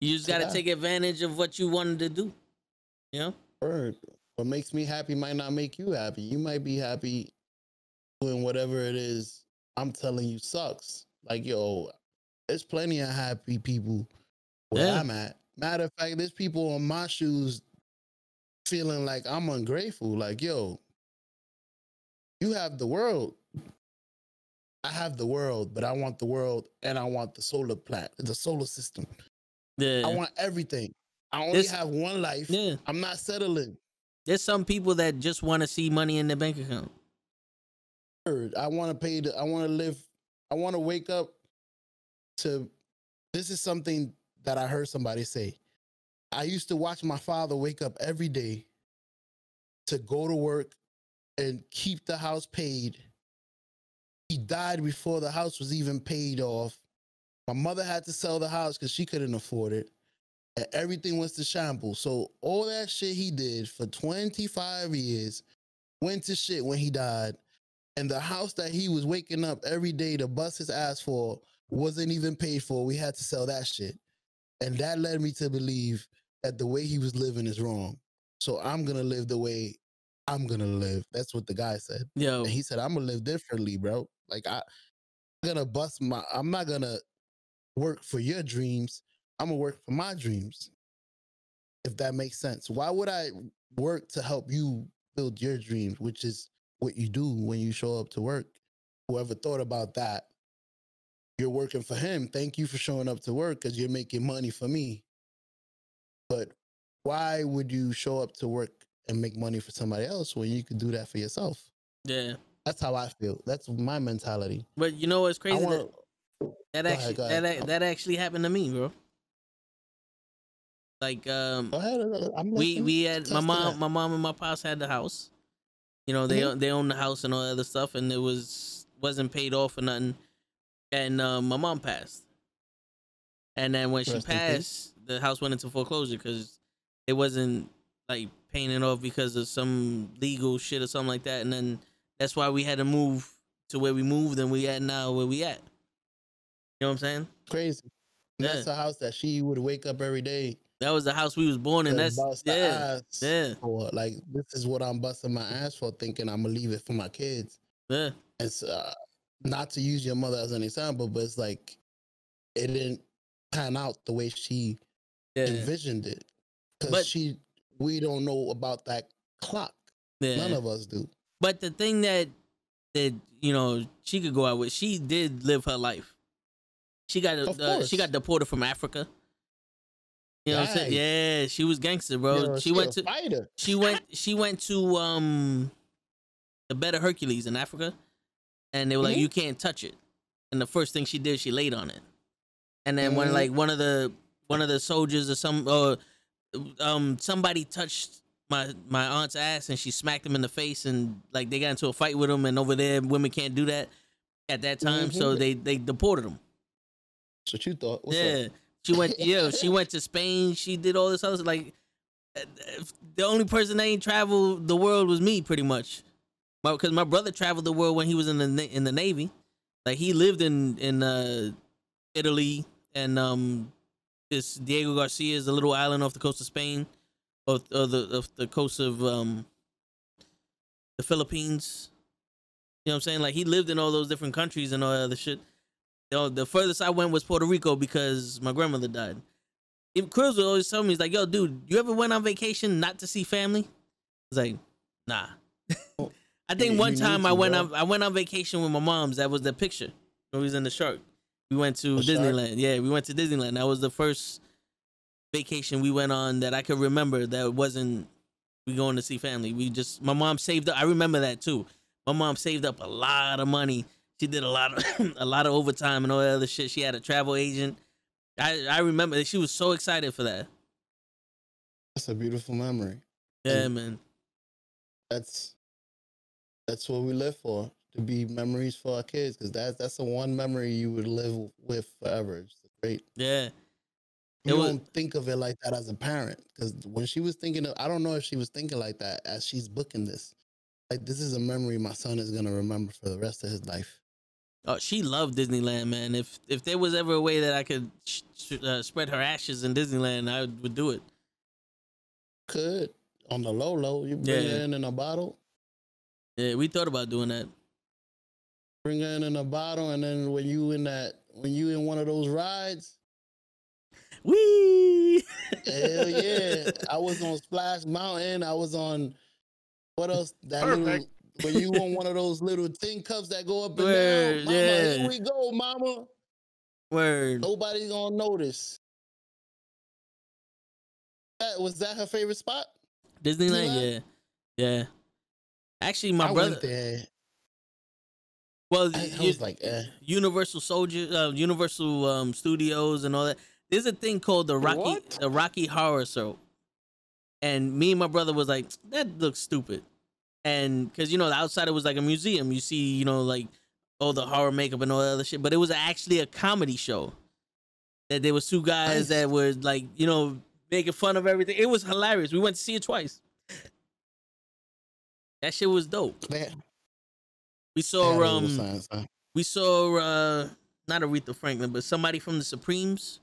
Speaker 1: You just got to
Speaker 2: Yeah.
Speaker 1: take advantage of what you wanted to do. You know?
Speaker 2: Word. What makes me happy might not make you happy. You might be happy doing whatever it is I'm telling you sucks. Like, yo, there's plenty of happy people where
Speaker 1: Yeah.
Speaker 2: I'm at. Matter of fact, there's people on my shoes feeling like I'm ungrateful. Like, yo, you have the world. I have the world, but I want the world and I want the solar plant, the solar system.
Speaker 1: Yeah.
Speaker 2: I want everything. I only have one life.
Speaker 1: yeah.
Speaker 2: I'm not settling.
Speaker 1: There's some people that just want to see money in their bank account.
Speaker 2: I want to pay. The, I want to live. I want to wake up to. This is something that I heard somebody say. I used to watch my father wake up every day to go to work and keep the house paid. He died before the house was even paid off. My mother had to sell the house because she couldn't afford it. And everything was to shambles. So all that shit he did for 25 years went to shit when he died and the house that he was waking up every day to bust his ass for wasn't even paid for. We had to sell that shit. And that led me to believe that the way he was living is wrong. So I'm gonna live the way I'm gonna live. That's what the guy said.
Speaker 1: Yo,
Speaker 2: And he said, I'm gonna live differently, bro. Like I, I'm gonna bust my I'm not gonna work for your dreams. I'm gonna work for my dreams. If that makes sense. Why would I work to help you build your dreams, which is what you do when you show up to work? Whoever thought about that, you're working for him. Thank you for showing up to work because you're making money for me. But why would you show up to work and make money for somebody else when you could do that for yourself?
Speaker 1: yeah.
Speaker 2: That's how I feel. That's my mentality.
Speaker 1: But you know what's crazy?
Speaker 2: want
Speaker 1: that, that
Speaker 2: Go ahead,
Speaker 1: actually that that actually happened to me, bro. Like um.
Speaker 2: I'm
Speaker 1: we we had my mom my mom and my pops had the house. You know, they
Speaker 2: Mhm.
Speaker 1: they owned the house and all that other stuff and it was wasn't paid off or nothing. And uh, my mom passed. And then when she
Speaker 2: Rest in
Speaker 1: passed, the house went into foreclosure because it wasn't like paying it off because of some legal shit or something like that. And then that's why we had to move to where we moved and we at now where we at. You know what I'm saying?
Speaker 2: crazy. And That's
Speaker 1: Yeah.
Speaker 2: a house that she would wake up every day
Speaker 1: That was the house we was born in. That's yeah,
Speaker 2: ass
Speaker 1: yeah,
Speaker 2: for. Like this is what I'm busting my ass for, thinking I'm gonna leave it for my kids.
Speaker 1: yeah.
Speaker 2: It's uh, not to use your mother as an example, but it's like it didn't pan out the way she
Speaker 1: Yeah,
Speaker 2: envisioned it because she we don't know about that clock.
Speaker 1: yeah.
Speaker 2: None of us do.
Speaker 1: But the thing that that you know she could go out with, she did live her life. She got uh, she got deported from Africa. You know what I'm saying? Yeah, she was gangster, bro. She went to
Speaker 2: fighter.
Speaker 1: she went she went to um the Better Hercules in Africa, and they were like,
Speaker 2: Mhm.
Speaker 1: you can't touch it. And the first thing she did, she laid on it. And then when
Speaker 2: Mhm.
Speaker 1: like one of the one of the soldiers or some or um somebody touched my my aunt's ass and she smacked him in the face and like they got into a fight with him and over there women can't do that. at that time, so
Speaker 2: Mhm.
Speaker 1: they they deported him.
Speaker 2: That's what you thought. What's
Speaker 1: yeah,
Speaker 2: up?
Speaker 1: She went. Yeah, she went to Spain. She did all this other stuff. like. uh, The only person that ain't traveled the world was me, pretty much. Because my brother traveled the world when he was in the in the navy. Like he lived in in uh, Italy and um, this Diego Garcia is a little island off the coast of Spain, or, or the of the coast of um, the Philippines. You know what I'm saying? Like he lived in all those different countries and all that other shit. Know, the furthest I went was Puerto Rico because my grandmother died. If Cruz would always tell me, he's like, "Yo, dude, you ever went on vacation not to see family?" I was like, "Nah." I think
Speaker 2: You-
Speaker 1: one time I went
Speaker 2: bro.
Speaker 1: on I went on vacation with my mom's. That was the picture. We was in the shark. We went to
Speaker 2: The shark?
Speaker 1: Disneyland. Yeah, we went to Disneyland. That was the first vacation we went on that I could remember that wasn't we going to see family. We just my mom saved up. I remember that too. My mom saved up a lot of money. She did a lot of a lot of overtime and all that other shit. She had a travel agent. I I remember that she was so excited for that.
Speaker 2: That's a beautiful memory.
Speaker 1: Yeah,
Speaker 2: And-
Speaker 1: man.
Speaker 2: That's that's what we live for. To be memories for our kids, because that's that's the one memory you would live with forever. It's great.
Speaker 1: Yeah.
Speaker 2: You
Speaker 1: was-
Speaker 2: don't think of it like that as a parent, because when she was thinking of, I don't know if she was thinking like that as she's booking this. Like this is a memory my son is gonna remember for the rest of his life.
Speaker 1: Oh, she loved Disneyland, man. If if there was ever a way that I could sh- sh- uh, spread her ashes in Disneyland, I would do it.
Speaker 2: Could on the low low, you bring
Speaker 1: Yeah.
Speaker 2: her in in a bottle,
Speaker 1: Yeah, we thought about doing that.
Speaker 2: bring her in in a bottle, and then when you in that when you in one of those rides,
Speaker 1: Wee.
Speaker 2: hell yeah! I was on Splash Mountain. I was on what else? That little
Speaker 3: Perfect.
Speaker 2: When you want one of those little tin cups that go up and
Speaker 1: Word,
Speaker 2: down. Mama,
Speaker 1: yeah.
Speaker 2: here we go, mama.
Speaker 1: Word.
Speaker 2: Nobody's gonna notice. That, was that her favorite spot?
Speaker 1: Disneyland,
Speaker 2: Disneyland?
Speaker 1: yeah, yeah. Actually, my
Speaker 2: I
Speaker 1: brother. Well,
Speaker 2: I, I was like, eh.
Speaker 1: Universal Soldier, uh, Universal um, Studios, and all that. There's a thing called the Rocky,
Speaker 4: What?
Speaker 1: the Rocky Horror Show, and me and my brother was like, that looks stupid, and because you know the outside it was like a museum. You see, you know, like all the horror makeup and all that other shit, but it was actually a comedy show. That there was two guys that were like, you know, making fun of everything. It was hilarious. We went to see it twice. That shit was dope.
Speaker 2: Had-
Speaker 1: We saw um we saw uh not Aretha Franklin, but somebody from the Supremes.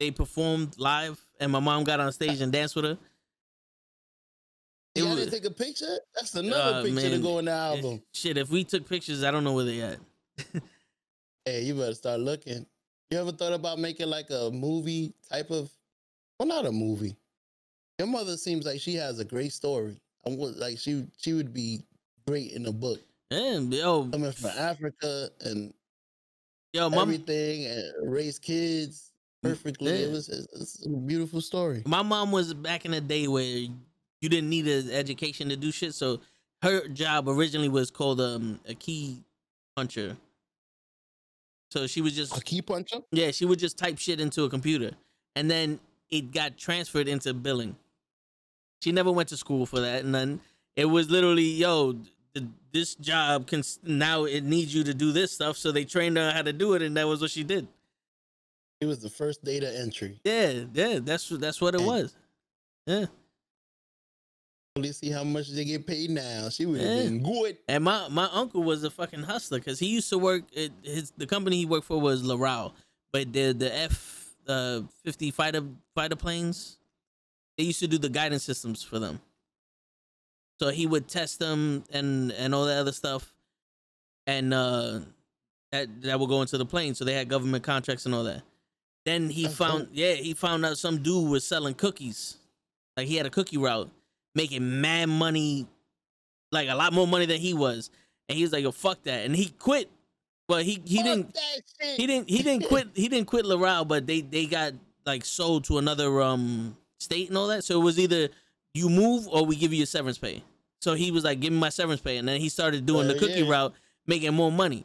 Speaker 1: They performed live, and my mom got on stage and danced with her. It
Speaker 2: Y'all
Speaker 1: was-
Speaker 2: take a picture? That's another
Speaker 1: Uh,
Speaker 2: picture to go in the album.
Speaker 1: Shit, if we took pictures, I don't know where they at.
Speaker 2: Hey, you better start looking. You ever thought about making like a movie type of? Well, not a movie. Your mother seems like she has a great story. I would like she she would be great in a book.
Speaker 1: And yo,
Speaker 2: Coming from Africa and
Speaker 1: yo, mom,
Speaker 2: everything and raise kids perfectly.
Speaker 1: Yeah.
Speaker 2: It was it's a beautiful story.
Speaker 1: my mom was back in the day where you didn't need an education to do shit. So her job originally was called um, a key puncher. So she was just
Speaker 2: A key puncher.
Speaker 1: Yeah, she would just type shit into a computer, and then it got transferred into billing. She never went to school for that, and then it was literally, yo, this job can now it needs you to do this stuff, so they trained her how to do it, and that was what she did.
Speaker 2: It was the first data entry.
Speaker 1: Yeah, yeah, that's that's what it
Speaker 2: And-
Speaker 1: was. Yeah,
Speaker 2: Let's see how much they get paid now. She would have
Speaker 1: Yeah.
Speaker 2: been good.
Speaker 1: and my my uncle was a fucking hustler because he used to work. At his the company he worked for was Loral, but the the F uh, fifty fighter fighter planes, they used to do the guidance systems for them. So he would test them and and all that other stuff, and uh, that that would go into the plane. So they had government contracts and all that. Then he
Speaker 2: That's
Speaker 1: found
Speaker 2: dope.
Speaker 1: yeah he found out some dude was selling cookies, like he had a cookie route, making mad money, like a lot more money than he was, and he was like, "Yo, fuck that," and he quit. But he he
Speaker 2: Fuck
Speaker 1: didn't he didn't he didn't quit he didn't quit Loral, but they they got like sold to another um state and all that. So it was either you move or we give you your severance pay. So he was like, "Give me my severance pay," and then he started doing the cookie
Speaker 2: yeah.
Speaker 1: route, making more money.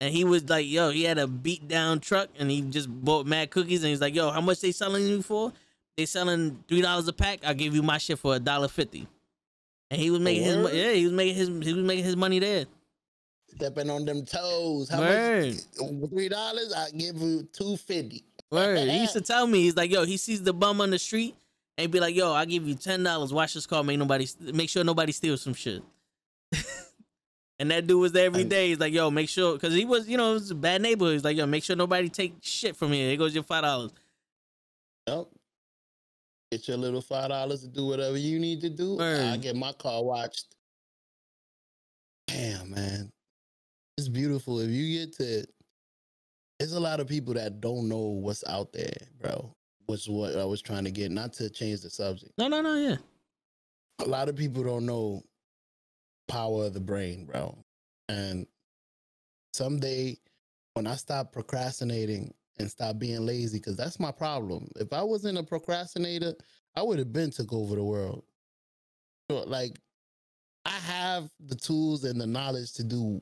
Speaker 1: And he was like, "Yo, he had a beat down truck, and he just bought mad cookies, and he's like, "Yo, how much they selling you for? They selling three dollars a pack. I'll give you my shit for a dollar fifty. And he was making his yeah, he was making his he was making his money there.
Speaker 2: stepping on them toes. How
Speaker 1: Word.
Speaker 2: much? Three dollars. I give you two fifty.
Speaker 1: Word. He used to tell me, he's like, yo, he sees the bum on the street and he'd be like, yo, I'll give you ten dollars. Watch this car, make nobody, make sure nobody steals some shit. and that dude was there every day. He's like, yo, make sure, because he was, you know, it was a bad neighborhood. He's like, yo, make sure nobody take shit from here. Here goes your five dollars.
Speaker 2: Yep. Get your little five dollars to do whatever you need to do. I get my car watched. Damn, man. It's beautiful. If you get to there's a lot of people that don't know what's out there, bro. Which what I was trying to get, not to change the subject.
Speaker 1: No, no, no, yeah.
Speaker 2: A lot of people don't know power of the brain, bro. And someday when I stop procrastinating and stop being lazy, because that's my problem. If I wasn't a procrastinator, I would have been took over the world. Like, I have the tools and the knowledge to do,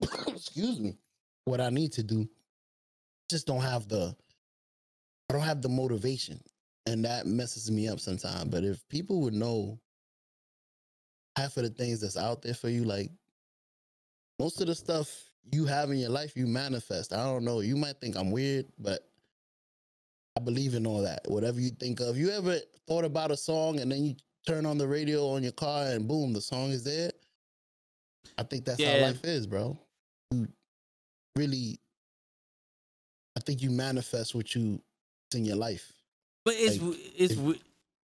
Speaker 2: excuse me, what I need to do. Just don't have the, I don't have the motivation, and that messes me up sometimes. But if people would know half of the things that's out there for you, like most of the stuff you have in your life, you manifest. I don't know. You might think I'm weird, but I believe in all that. Whatever you think of. You ever thought about a song and then you turn on the radio on your car and boom, the song is there? I think that's
Speaker 1: Yeah.
Speaker 2: how life is, bro. You really, I think you manifest what you in your life.
Speaker 1: But it's
Speaker 2: Like,
Speaker 1: it's
Speaker 2: if-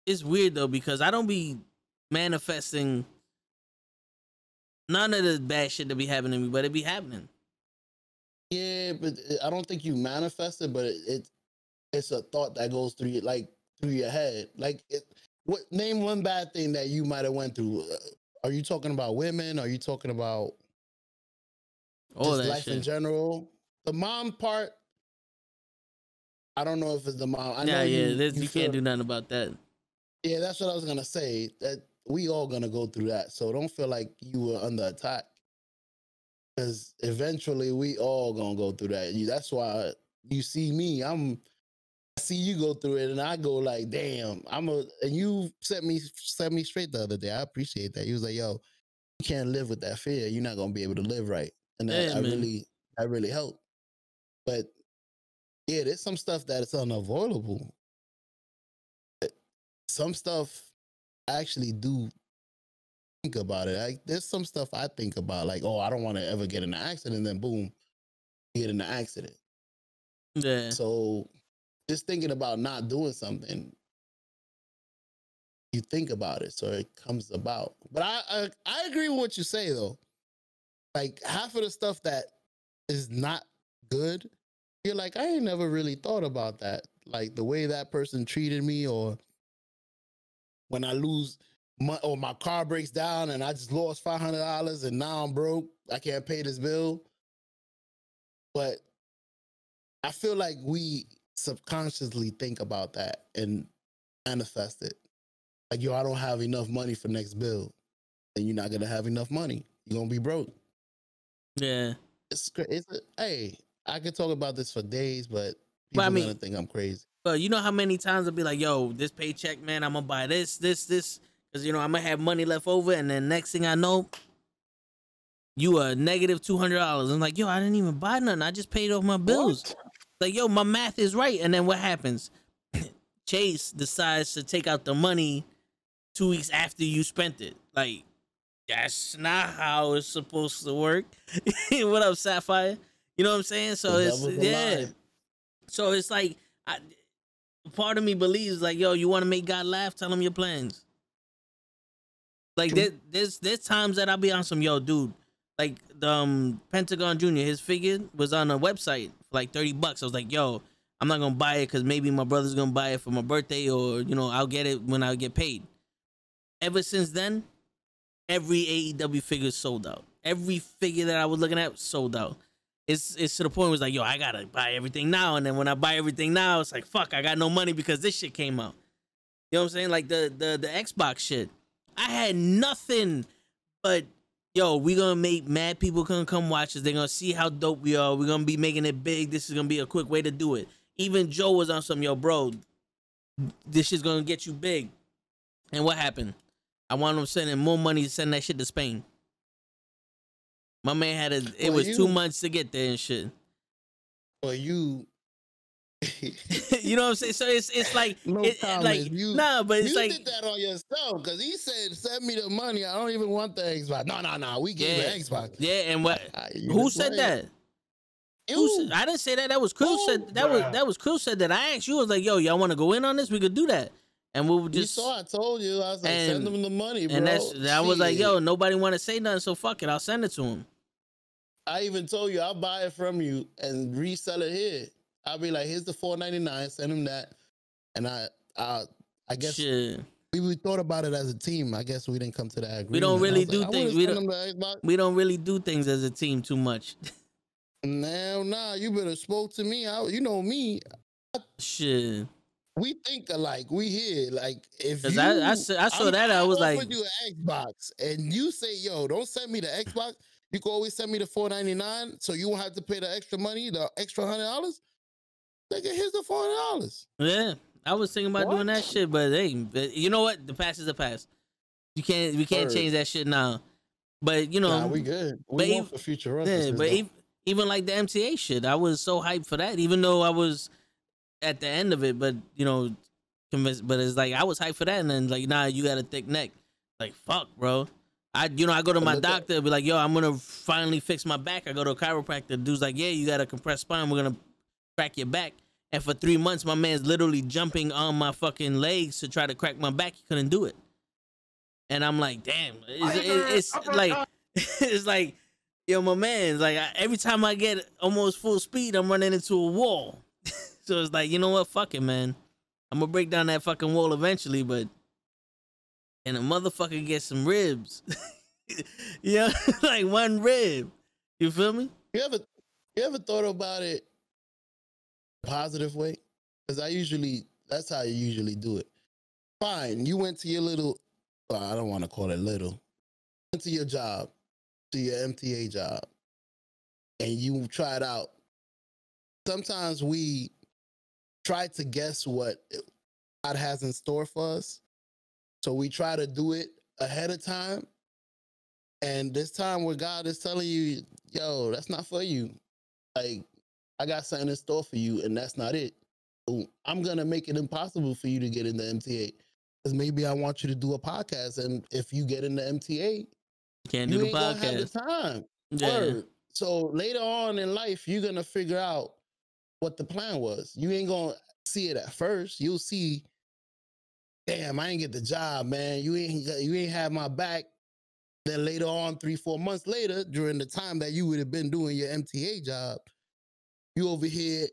Speaker 1: it's weird though because I don't be manifesting none of the bad shit that be happening to me, but it be happening.
Speaker 2: Yeah, but I don't think you manifest it, but it, it it's a thought that goes through your like through your head. Like, it, what name one bad thing that you might have went through? Uh, Are you talking about women? Are you talking about
Speaker 1: All
Speaker 2: just
Speaker 1: that
Speaker 2: life in general? The mom part, I don't know if it's the mom. I know
Speaker 1: Yeah, yeah. there's-
Speaker 2: you
Speaker 1: you can't do nothing about that.
Speaker 2: Yeah, that's what I was gonna say. That we all gonna go through that. So don't feel like you were under attack. Cause eventually we all gonna go through that. You- That's why you see me. I'm I see you go through it and I go like, damn, I'm a and you set me set me straight the other day. I appreciate that. You was like, yo, you can't live with that fear. You're not gonna be able to live right. And that I really that really helped. But yeah, there's some stuff that is unavoidable eh, some stuff actually do think about it. Like there's some stuff I think about, like, oh, I don't want to ever get in an accident, then boom, get in an accident.
Speaker 1: Yeah.
Speaker 2: So just thinking about not doing something, you think about it, so it comes about. But I I, I agree with what you say though. Like half of the stuff that is not good, you're like, I ain't never really thought about that. Like the way that person treated me, or when I lose my or my car breaks down and I just lost five hundred dollars and now I'm broke. I can't pay this bill. But I feel like we subconsciously think about that and manifest it. Like, yo, I don't have enough money for next bill. Then you're not gonna have enough money. You're gonna be broke.
Speaker 1: Yeah.
Speaker 2: It's it's hey, I could talk about this for days, but people
Speaker 1: But I
Speaker 2: are
Speaker 1: mean-
Speaker 2: gonna think I'm crazy.
Speaker 1: But you know how many times I'll be like, yo, this paycheck, man, I'm gonna buy this, this, this. Cause you know, I'm gonna have money left over, and then next thing I know, you are negative two hundred dollars. I'm like, yo, I didn't even buy nothing. I just paid off my bills.
Speaker 4: What?
Speaker 1: Like, yo, my math is right. And then what happens? Chase decides to take out the money two weeks after you spent it. Like, that's not how it's supposed to work. what up, Sapphire? You know what I'm saying? So
Speaker 2: The
Speaker 1: it's yeah.
Speaker 2: lie.
Speaker 1: So it's like, I, part of me believes like, yo, you want to make God laugh? Tell him your plans. Like there, there's there's times that I'll be on some yo, dude. Like the um, Pentagon Junior, his figure was on a website for like thirty bucks. I was like, yo, I'm not gonna buy it because maybe my brother's gonna buy it for my birthday, or you know, I'll get it when I get paid. Ever since then, every AEW figure sold out. Every figure that I was looking at sold out. It's it's to the point where it's like, yo, I gotta buy everything now. And then when I buy everything now, it's like, fuck, I got no money because this shit came out. You know what I'm saying? Like the the the Xbox shit. I had nothing but yo, we gonna make mad people gonna come watch us. They're gonna see how dope we are. We're gonna be making it big. This is gonna be a quick way to do it. Even Joe was on some yo, bro. This shit's gonna get you big. And what happened? I want them sending more money to send that shit to Spain. My man had a. It
Speaker 2: Well,
Speaker 1: was two months to get there and shit.
Speaker 2: But you,
Speaker 1: you know what I'm saying? So it's it's like
Speaker 2: No
Speaker 1: it, it- like
Speaker 2: You-
Speaker 1: nah, but it's
Speaker 2: you
Speaker 1: like
Speaker 2: did that on yourself because he said, "Send me the money. I don't even want the Xbox." No, no, no. We gave
Speaker 1: Yeah.
Speaker 2: the Xbox.
Speaker 1: yeah. And what?
Speaker 2: Ah, you
Speaker 1: Who said
Speaker 2: player.
Speaker 1: that? Who said, I didn't say that. That was Cruz
Speaker 2: Who?
Speaker 1: said that was that was Cruz said that. I asked you. I was like, yo, y'all want to go in on this? We could do that. And we would just.
Speaker 2: You
Speaker 1: just
Speaker 2: saw. I told you. I was like,
Speaker 1: and-
Speaker 2: "Send them the money, bro."
Speaker 1: and that's I was like, yo, nobody want to say nothing, so fuck it. I'll send it to him.
Speaker 2: I even told you I'll buy it from you and resell it here. I'll be like, "Here's the four ninety nine. Send him that." And I, I, I guess
Speaker 1: Shit.
Speaker 2: we, we thought about it as a team. I guess we didn't come to that agreement.
Speaker 1: We don't really do
Speaker 2: like,
Speaker 1: things- we don't-
Speaker 2: them the Xbox.
Speaker 1: We don't really do things as a team too much.
Speaker 2: No, nah, you better spoke to me. I, you know me.
Speaker 1: Shit.
Speaker 2: We think alike. We here. Like if you,
Speaker 1: I- I I saw
Speaker 2: I'm-
Speaker 1: that, I was like-
Speaker 2: you an Xbox, and you say, "Yo, don't send me the Xbox. You can always send me the four ninety nine, so you won't have to pay the extra money, the extra hundred dollars." Nigga, here's the four hundred dollars.
Speaker 1: Yeah, I was thinking about doing that shit, but hey, but you know what? The past is the past. You can't we can't
Speaker 2: Word.
Speaker 1: change that shit now. But you know,
Speaker 2: Nah, we good.
Speaker 1: but
Speaker 2: We want
Speaker 1: ev-
Speaker 2: for future
Speaker 1: yeah, but
Speaker 2: though.
Speaker 1: ev- even like the MTA shit, I was so hyped for that. Even though I was at the end of it, but you know, convinced. But it's like I was hyped for that, and then like, nah, you got a thick neck. Like fuck, bro. I you know I go to my
Speaker 2: look at-
Speaker 1: doctor, be like, yo, I'm gonna finally fix my back. I go to a chiropractor. Dude's like, yeah, you got a compressed spine. We're gonna crack your back. And for three months, my man's literally jumping on my fucking legs to try to crack my back. He couldn't do it. And I'm like, damn, it's, it- it's like, it's like, yo, my man's like, I, every time I get almost full speed, I'm running into a wall. so it's like, you know what? Fuck it, man. I'm gonna break down that fucking wall eventually, but and a motherfucker get some ribs. yeah, like one rib. You feel me?
Speaker 2: You ever you ever thought about it positive way? Because I usually that's how you usually do it. Fine, you went to your little well, I don't want to call it little. Went to your job, to your MTA job, and you tried out. Sometimes we try to guess what God has in store for us. So we try to do it ahead of time. And this time where God is telling you, yo, that's not for you. Like, I got something in store for you, and that's not it. So I'm gonna make it impossible for you to get into MTA. Because maybe I want you to do a podcast. And if you get into MTA, you
Speaker 1: Can't
Speaker 2: you
Speaker 1: do the
Speaker 2: gonna have the time.
Speaker 1: Yeah.
Speaker 2: Word. So later on in life, you're gonna figure out what the plan was. You ain't gonna see it at first. You'll see, damn, I ain't get the job, man. You ain't you ain't have my back. Then later on, three, four months later, during the time that you would have been doing your MTA job, you over here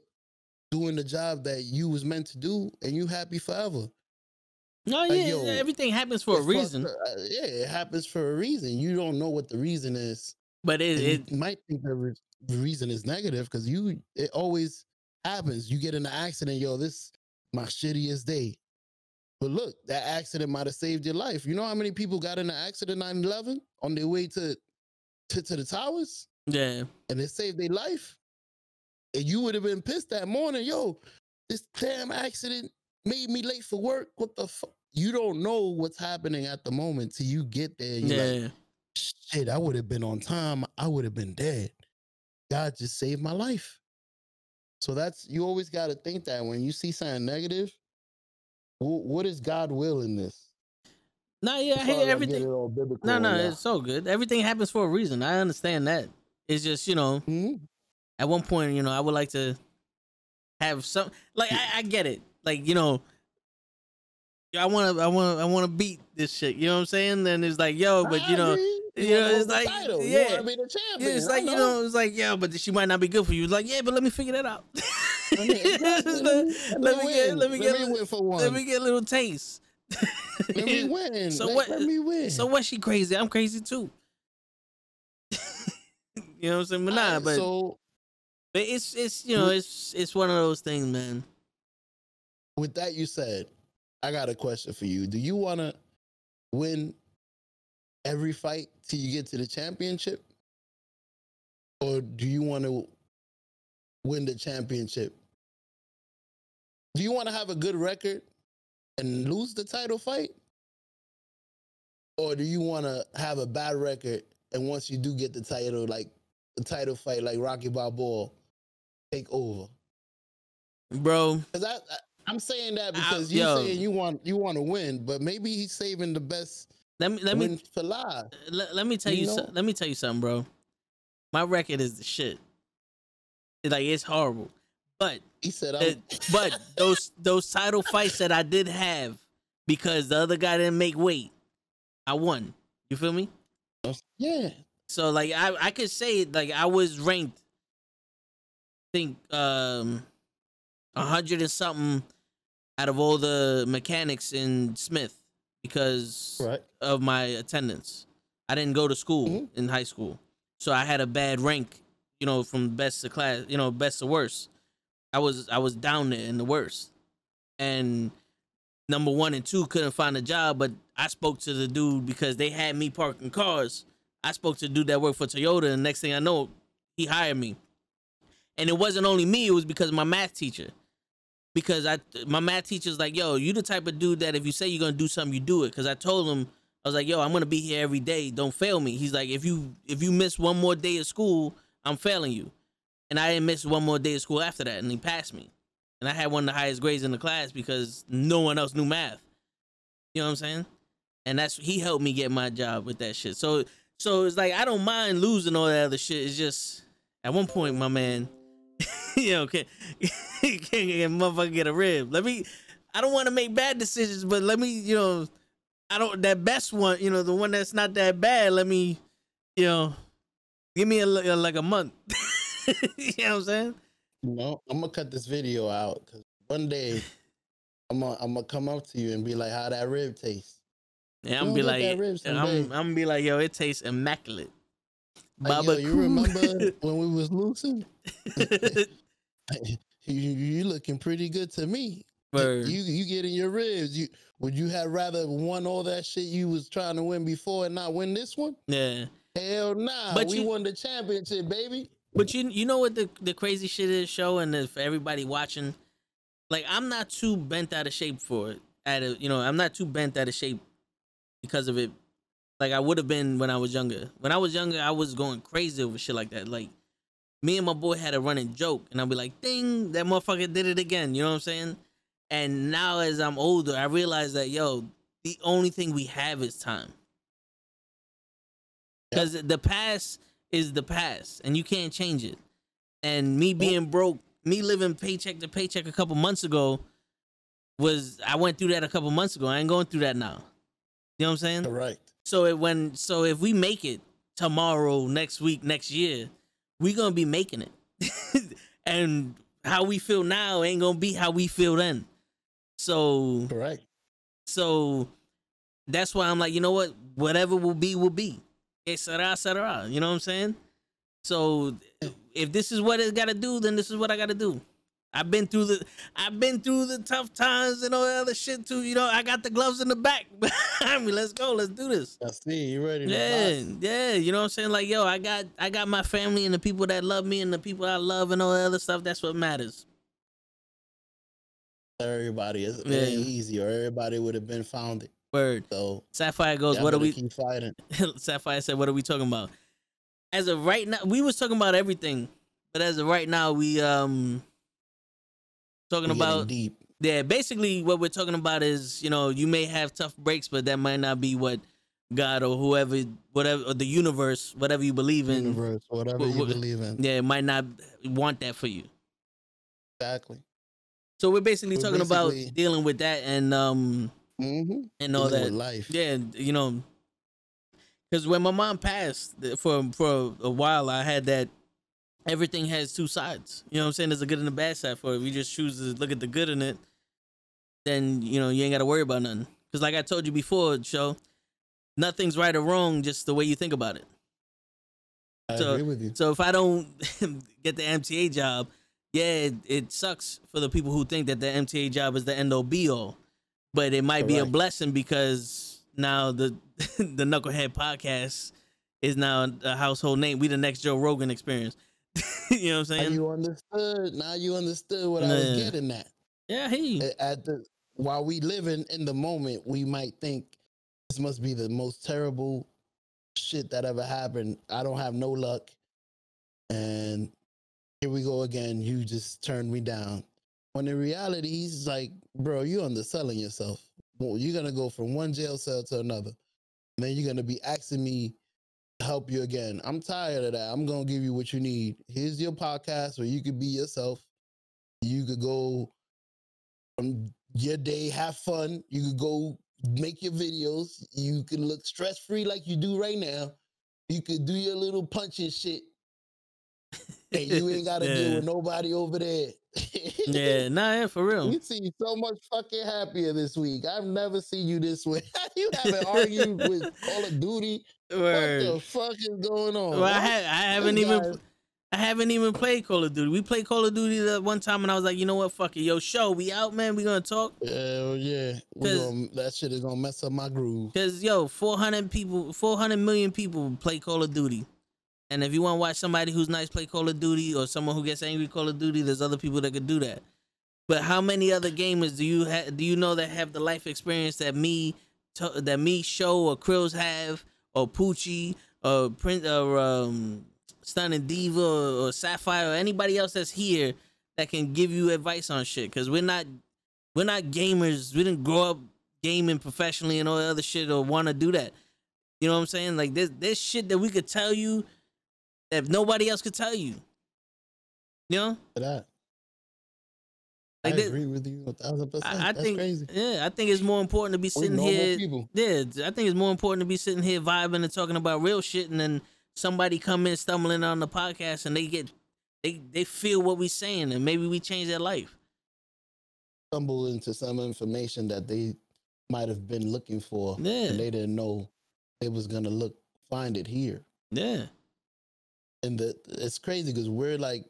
Speaker 2: doing the job that you was meant to do, and you happy forever.
Speaker 1: No,
Speaker 2: Like,
Speaker 1: yeah,
Speaker 2: yo,
Speaker 1: everything happens for a reason.
Speaker 2: up. Uh, yeah, it happens for a reason. You don't know what the reason is.
Speaker 1: But it, it
Speaker 2: might think the, re- the reason is negative because you it always happens. You get in an accident, yo, this my shittiest day. But look, that accident might have saved your life. You know how many people got in an accident 9-11 on their way to, to to the towers
Speaker 1: yeah.
Speaker 2: and it saved their life? And you would have been pissed that morning, yo, this damn accident made me late for work. What the fuck? You don't know what's happening at the moment till you get there. you're like,
Speaker 1: Yeah.
Speaker 2: shit, I would have been on time. I would have been dead. God just saved my life. So that's you always got to think that when you see something negative, what is God will in this?
Speaker 1: No, yeah, I hear everything. No, no, it's so good. Everything happens for a reason. I understand that. It's just, you know,
Speaker 2: Mhm.
Speaker 1: at one point, you know, I would like to have some like I, I get it. Like, you know, I wanna I wanna I wanna beat this shit. You know what I'm saying? Then it's like, yo, but you know. You
Speaker 2: wanna
Speaker 1: know, it's like,
Speaker 2: title. you
Speaker 1: yeah.
Speaker 2: want to be the
Speaker 1: yeah,
Speaker 2: champion.
Speaker 1: it's like, you know, it's like, yeah, but she might not be good for you. It's like, yeah, but let me figure that out.
Speaker 2: Let me-
Speaker 1: let,
Speaker 2: let
Speaker 1: let
Speaker 2: me
Speaker 1: me get let me
Speaker 2: Let
Speaker 1: get
Speaker 2: me
Speaker 1: let me get a little taste.
Speaker 2: Let me win.
Speaker 1: So what-
Speaker 2: Let me win.
Speaker 1: So what? She crazy? I'm crazy too. you know what I'm saying? But nah, but,
Speaker 2: so
Speaker 1: but it's it's you know it's it's one of those things, man.
Speaker 2: with that you said, I got a question for you. Do you want to win every fight till you get to the championship? Or do you want to win the championship? Do you want to have a good record and lose the title fight? Or do you want to have a bad record and once you do get the title, like the title fight, like Rocky Balboa, take over.
Speaker 1: bro.
Speaker 2: Because I, I, I'm saying that
Speaker 1: I-
Speaker 2: because you
Speaker 1: yo.
Speaker 2: saying you want you want to win, but maybe he's saving the best
Speaker 1: Let me let me
Speaker 2: for live.
Speaker 1: let, let me tell
Speaker 2: You
Speaker 1: you,
Speaker 2: know?
Speaker 1: so, let me tell you something, bro. My record is the shit. It's like it's horrible, but
Speaker 2: He said,
Speaker 1: it,
Speaker 2: I'm,
Speaker 1: but those those title fights that I did have because the other guy didn't make weight, I won. You feel me?
Speaker 2: yeah,
Speaker 1: So like I I could say like I was ranked, I think um, a hundred and something out of all the mechanics in Smith because
Speaker 2: right.
Speaker 1: of my attendance. I didn't go to school
Speaker 2: Mhm.
Speaker 1: in high school, so I had a bad rank. You know, from best to class, you know, best to worst. I was I was down there in the worst, and number one and two couldn't find a job. But I spoke to the dude because they had me parking cars. I spoke to the dude that worked for Toyota, and next thing I know, he hired me. And it wasn't only me; it was because of my math teacher because I my math teacher's like, yo, you the type of dude that if you say you're gonna do something, you do it. Because I told him I was like, yo, I'm gonna be here every day. Don't fail me. He's like, if you if you miss one more day of school, I'm failing you. And I didn't miss one more day of school after that, and he passed me. And I had one of the highest grades in the class because no one else knew math. You know what I'm saying? And that's he helped me get my job with that shit. So so it's like I don't mind losing all that other shit. It's just at one point, my man, you know, can can get motherfucker get a rib. Let me. I don't want to make bad decisions, but let me, you know, I don't that best one, you know, the one that's not that bad. Let me, you know, give me a, li- like a month. you know what I'm saying?
Speaker 2: No, I'm gonna cut this video out because one day I'm gonna I'm gonna come up to you and be like, "How that rib taste?"
Speaker 1: Yeah, I'm
Speaker 2: You
Speaker 1: be like,
Speaker 2: get that rib
Speaker 1: I'm. I'm gonna be like, yo, it tastes immaculate.
Speaker 2: Like, yo,
Speaker 1: Baba
Speaker 2: you
Speaker 1: Cool.
Speaker 2: remember when we was losing? you, you looking pretty good to me.
Speaker 1: Word.
Speaker 2: You you getting your ribs. You would you have rather won all that shit you was trying to win before and not win this one?
Speaker 1: yeah.
Speaker 2: Hell nah.
Speaker 1: But
Speaker 2: we
Speaker 1: you-
Speaker 2: won the championship, baby.
Speaker 1: But you you know what the the crazy shit is, show, and if everybody watching, like I'm not too bent out of shape for it. Out of you know, I'm not too bent out of shape because of it. Like I would have been when I was younger. When I was younger, I was going crazy over shit like that. Like me and my boy had a running joke, and I'd be like, "Ding, that motherfucker did it again." You know what I'm saying? And now as I'm older, I realize that yo, the only thing we have is time. Because the past is the past, and you can't change it. And me being broke, me living paycheck to paycheck a couple months ago, was I went through that a couple months ago. I ain't going through that now. You know what I'm saying?
Speaker 2: Correct.
Speaker 1: So it when so if we make it tomorrow, next week, next year, we gonna be making it. and how we feel now ain't gonna be how we feel then. So
Speaker 2: Correct.
Speaker 1: so that's why I'm like, you know what? Whatever will be, will be. Et cetera, et cetera. You know what I'm saying? So if this is what it gotta do, then this is what I gotta do. I've been through the I've been through the tough times and all that other shit too. You know, I got the gloves in the back behind me. Let's go, let's do this.
Speaker 2: I see you ready
Speaker 1: Yeah, yeah. You know what I'm saying? Like, yo, I got I got my family and the people that love me and the people I love and all that other stuff. That's what matters.
Speaker 2: Everybody is
Speaker 1: Yeah.
Speaker 2: easy, or everybody would have been founded.
Speaker 1: Word.
Speaker 2: So
Speaker 1: Sapphire goes, what are we
Speaker 2: keep fighting?
Speaker 1: Sapphire said, "What are we talking about?" As of right now, we was talking about everything, but as of right now, we um talking
Speaker 2: getting
Speaker 1: about
Speaker 2: deep.
Speaker 1: yeah. Basically, what we're talking about is you know you may have tough breaks, but that might not be what God or whoever, whatever, or the universe, whatever you believe in,
Speaker 2: Universe, whatever
Speaker 1: Wh-
Speaker 2: you believe in.
Speaker 1: yeah, it might not want that for you.
Speaker 2: Exactly.
Speaker 1: So we're basically
Speaker 2: We're
Speaker 1: talking about dealing with that and um
Speaker 2: Mm-hmm.
Speaker 1: and all that.
Speaker 2: life.
Speaker 1: Yeah, you know, because when my mom passed for for a while, I had that. Everything has two sides. You know what I'm saying? There's a good and a bad side for it. If you just choose to look at the good in it, then you know you ain't got to worry about nothing. Because like I told you before, show, nothing's right or wrong, just the way you think about it.
Speaker 2: I
Speaker 1: So-
Speaker 2: agree with you.
Speaker 1: So if I don't get the MTA job, yeah, it, it sucks for the people who think that the MTA job is the end all be all. But it might be a blessing because now the the Knucklehead podcast is now a household name. We the next Joe Rogan experience. you know what I'm
Speaker 2: Now
Speaker 1: saying?
Speaker 2: you understood. Now you understood what I was getting at.
Speaker 1: yeah, you.
Speaker 2: A- At the while we living in the moment, we might think this must be the most terrible shit that ever happened. I don't have no luck. And here we go again. You just turned me down. When in reality, he's like, bro, you're underselling yourself. Well, you're gonna go from one jail cell to another. And then you're gonna be asking me help you again. I'm tired of that. I'm gonna give you what you need. Here's your podcast where you could be yourself. You could go from your day, have fun. You could go make your videos. You can look stress free like you do right now. You could do your little punching shit. And you ain't gotta
Speaker 1: Yeah.
Speaker 2: deal with nobody over there.
Speaker 1: Yeah, nah, yeah, for real.
Speaker 2: You seem so much fucking happier this week. I've never seen you this way. you haven't argued with Call of Duty. What the fuck is going on?
Speaker 1: Well, I, ha- I haven't even
Speaker 2: guy-
Speaker 1: I haven't even played Call of Duty. We played Call of Duty that one time and I was like, you know what, fuck it. Yo, show, we out, man. We gonna talk.
Speaker 2: Hell yeah. Gonna, that shit is gonna mess up my groove.
Speaker 1: Cause yo, four hundred people, four hundred million people play Call of Duty, and if you want to watch somebody who's nice play Call of Duty, or someone who gets angry Call of Duty, there's other people that could do that. But how many other gamers do you ha- do you know that have the life experience that me, that me, show or Krills have, or Poochie, or Prince, or um, Stunning Diva, or, or Sapphire, or anybody else that's here that can give you advice on shit? Cause we're not, we're not gamers. We didn't grow up gaming professionally and all that other shit or want to do that. You know what I'm saying? Like this this shit that we could tell you that nobody else could tell you. You know?
Speaker 2: That.
Speaker 1: Like
Speaker 2: I
Speaker 1: this-
Speaker 2: agree with you a thousand percent.
Speaker 1: I, I
Speaker 2: That's
Speaker 1: think
Speaker 2: crazy.
Speaker 1: yeah, I think it's more important to be sitting here.
Speaker 2: people.
Speaker 1: Yeah, I think it's more important to be sitting here vibing and talking about real shit and then somebody come in stumbling on the podcast and they get they they feel what we saying and maybe we change their life.
Speaker 2: Stumble into some information that they might have been looking for.
Speaker 1: Yeah.
Speaker 2: And they didn't know they was gonna look find it here.
Speaker 1: Yeah.
Speaker 2: And the it's crazy because we're like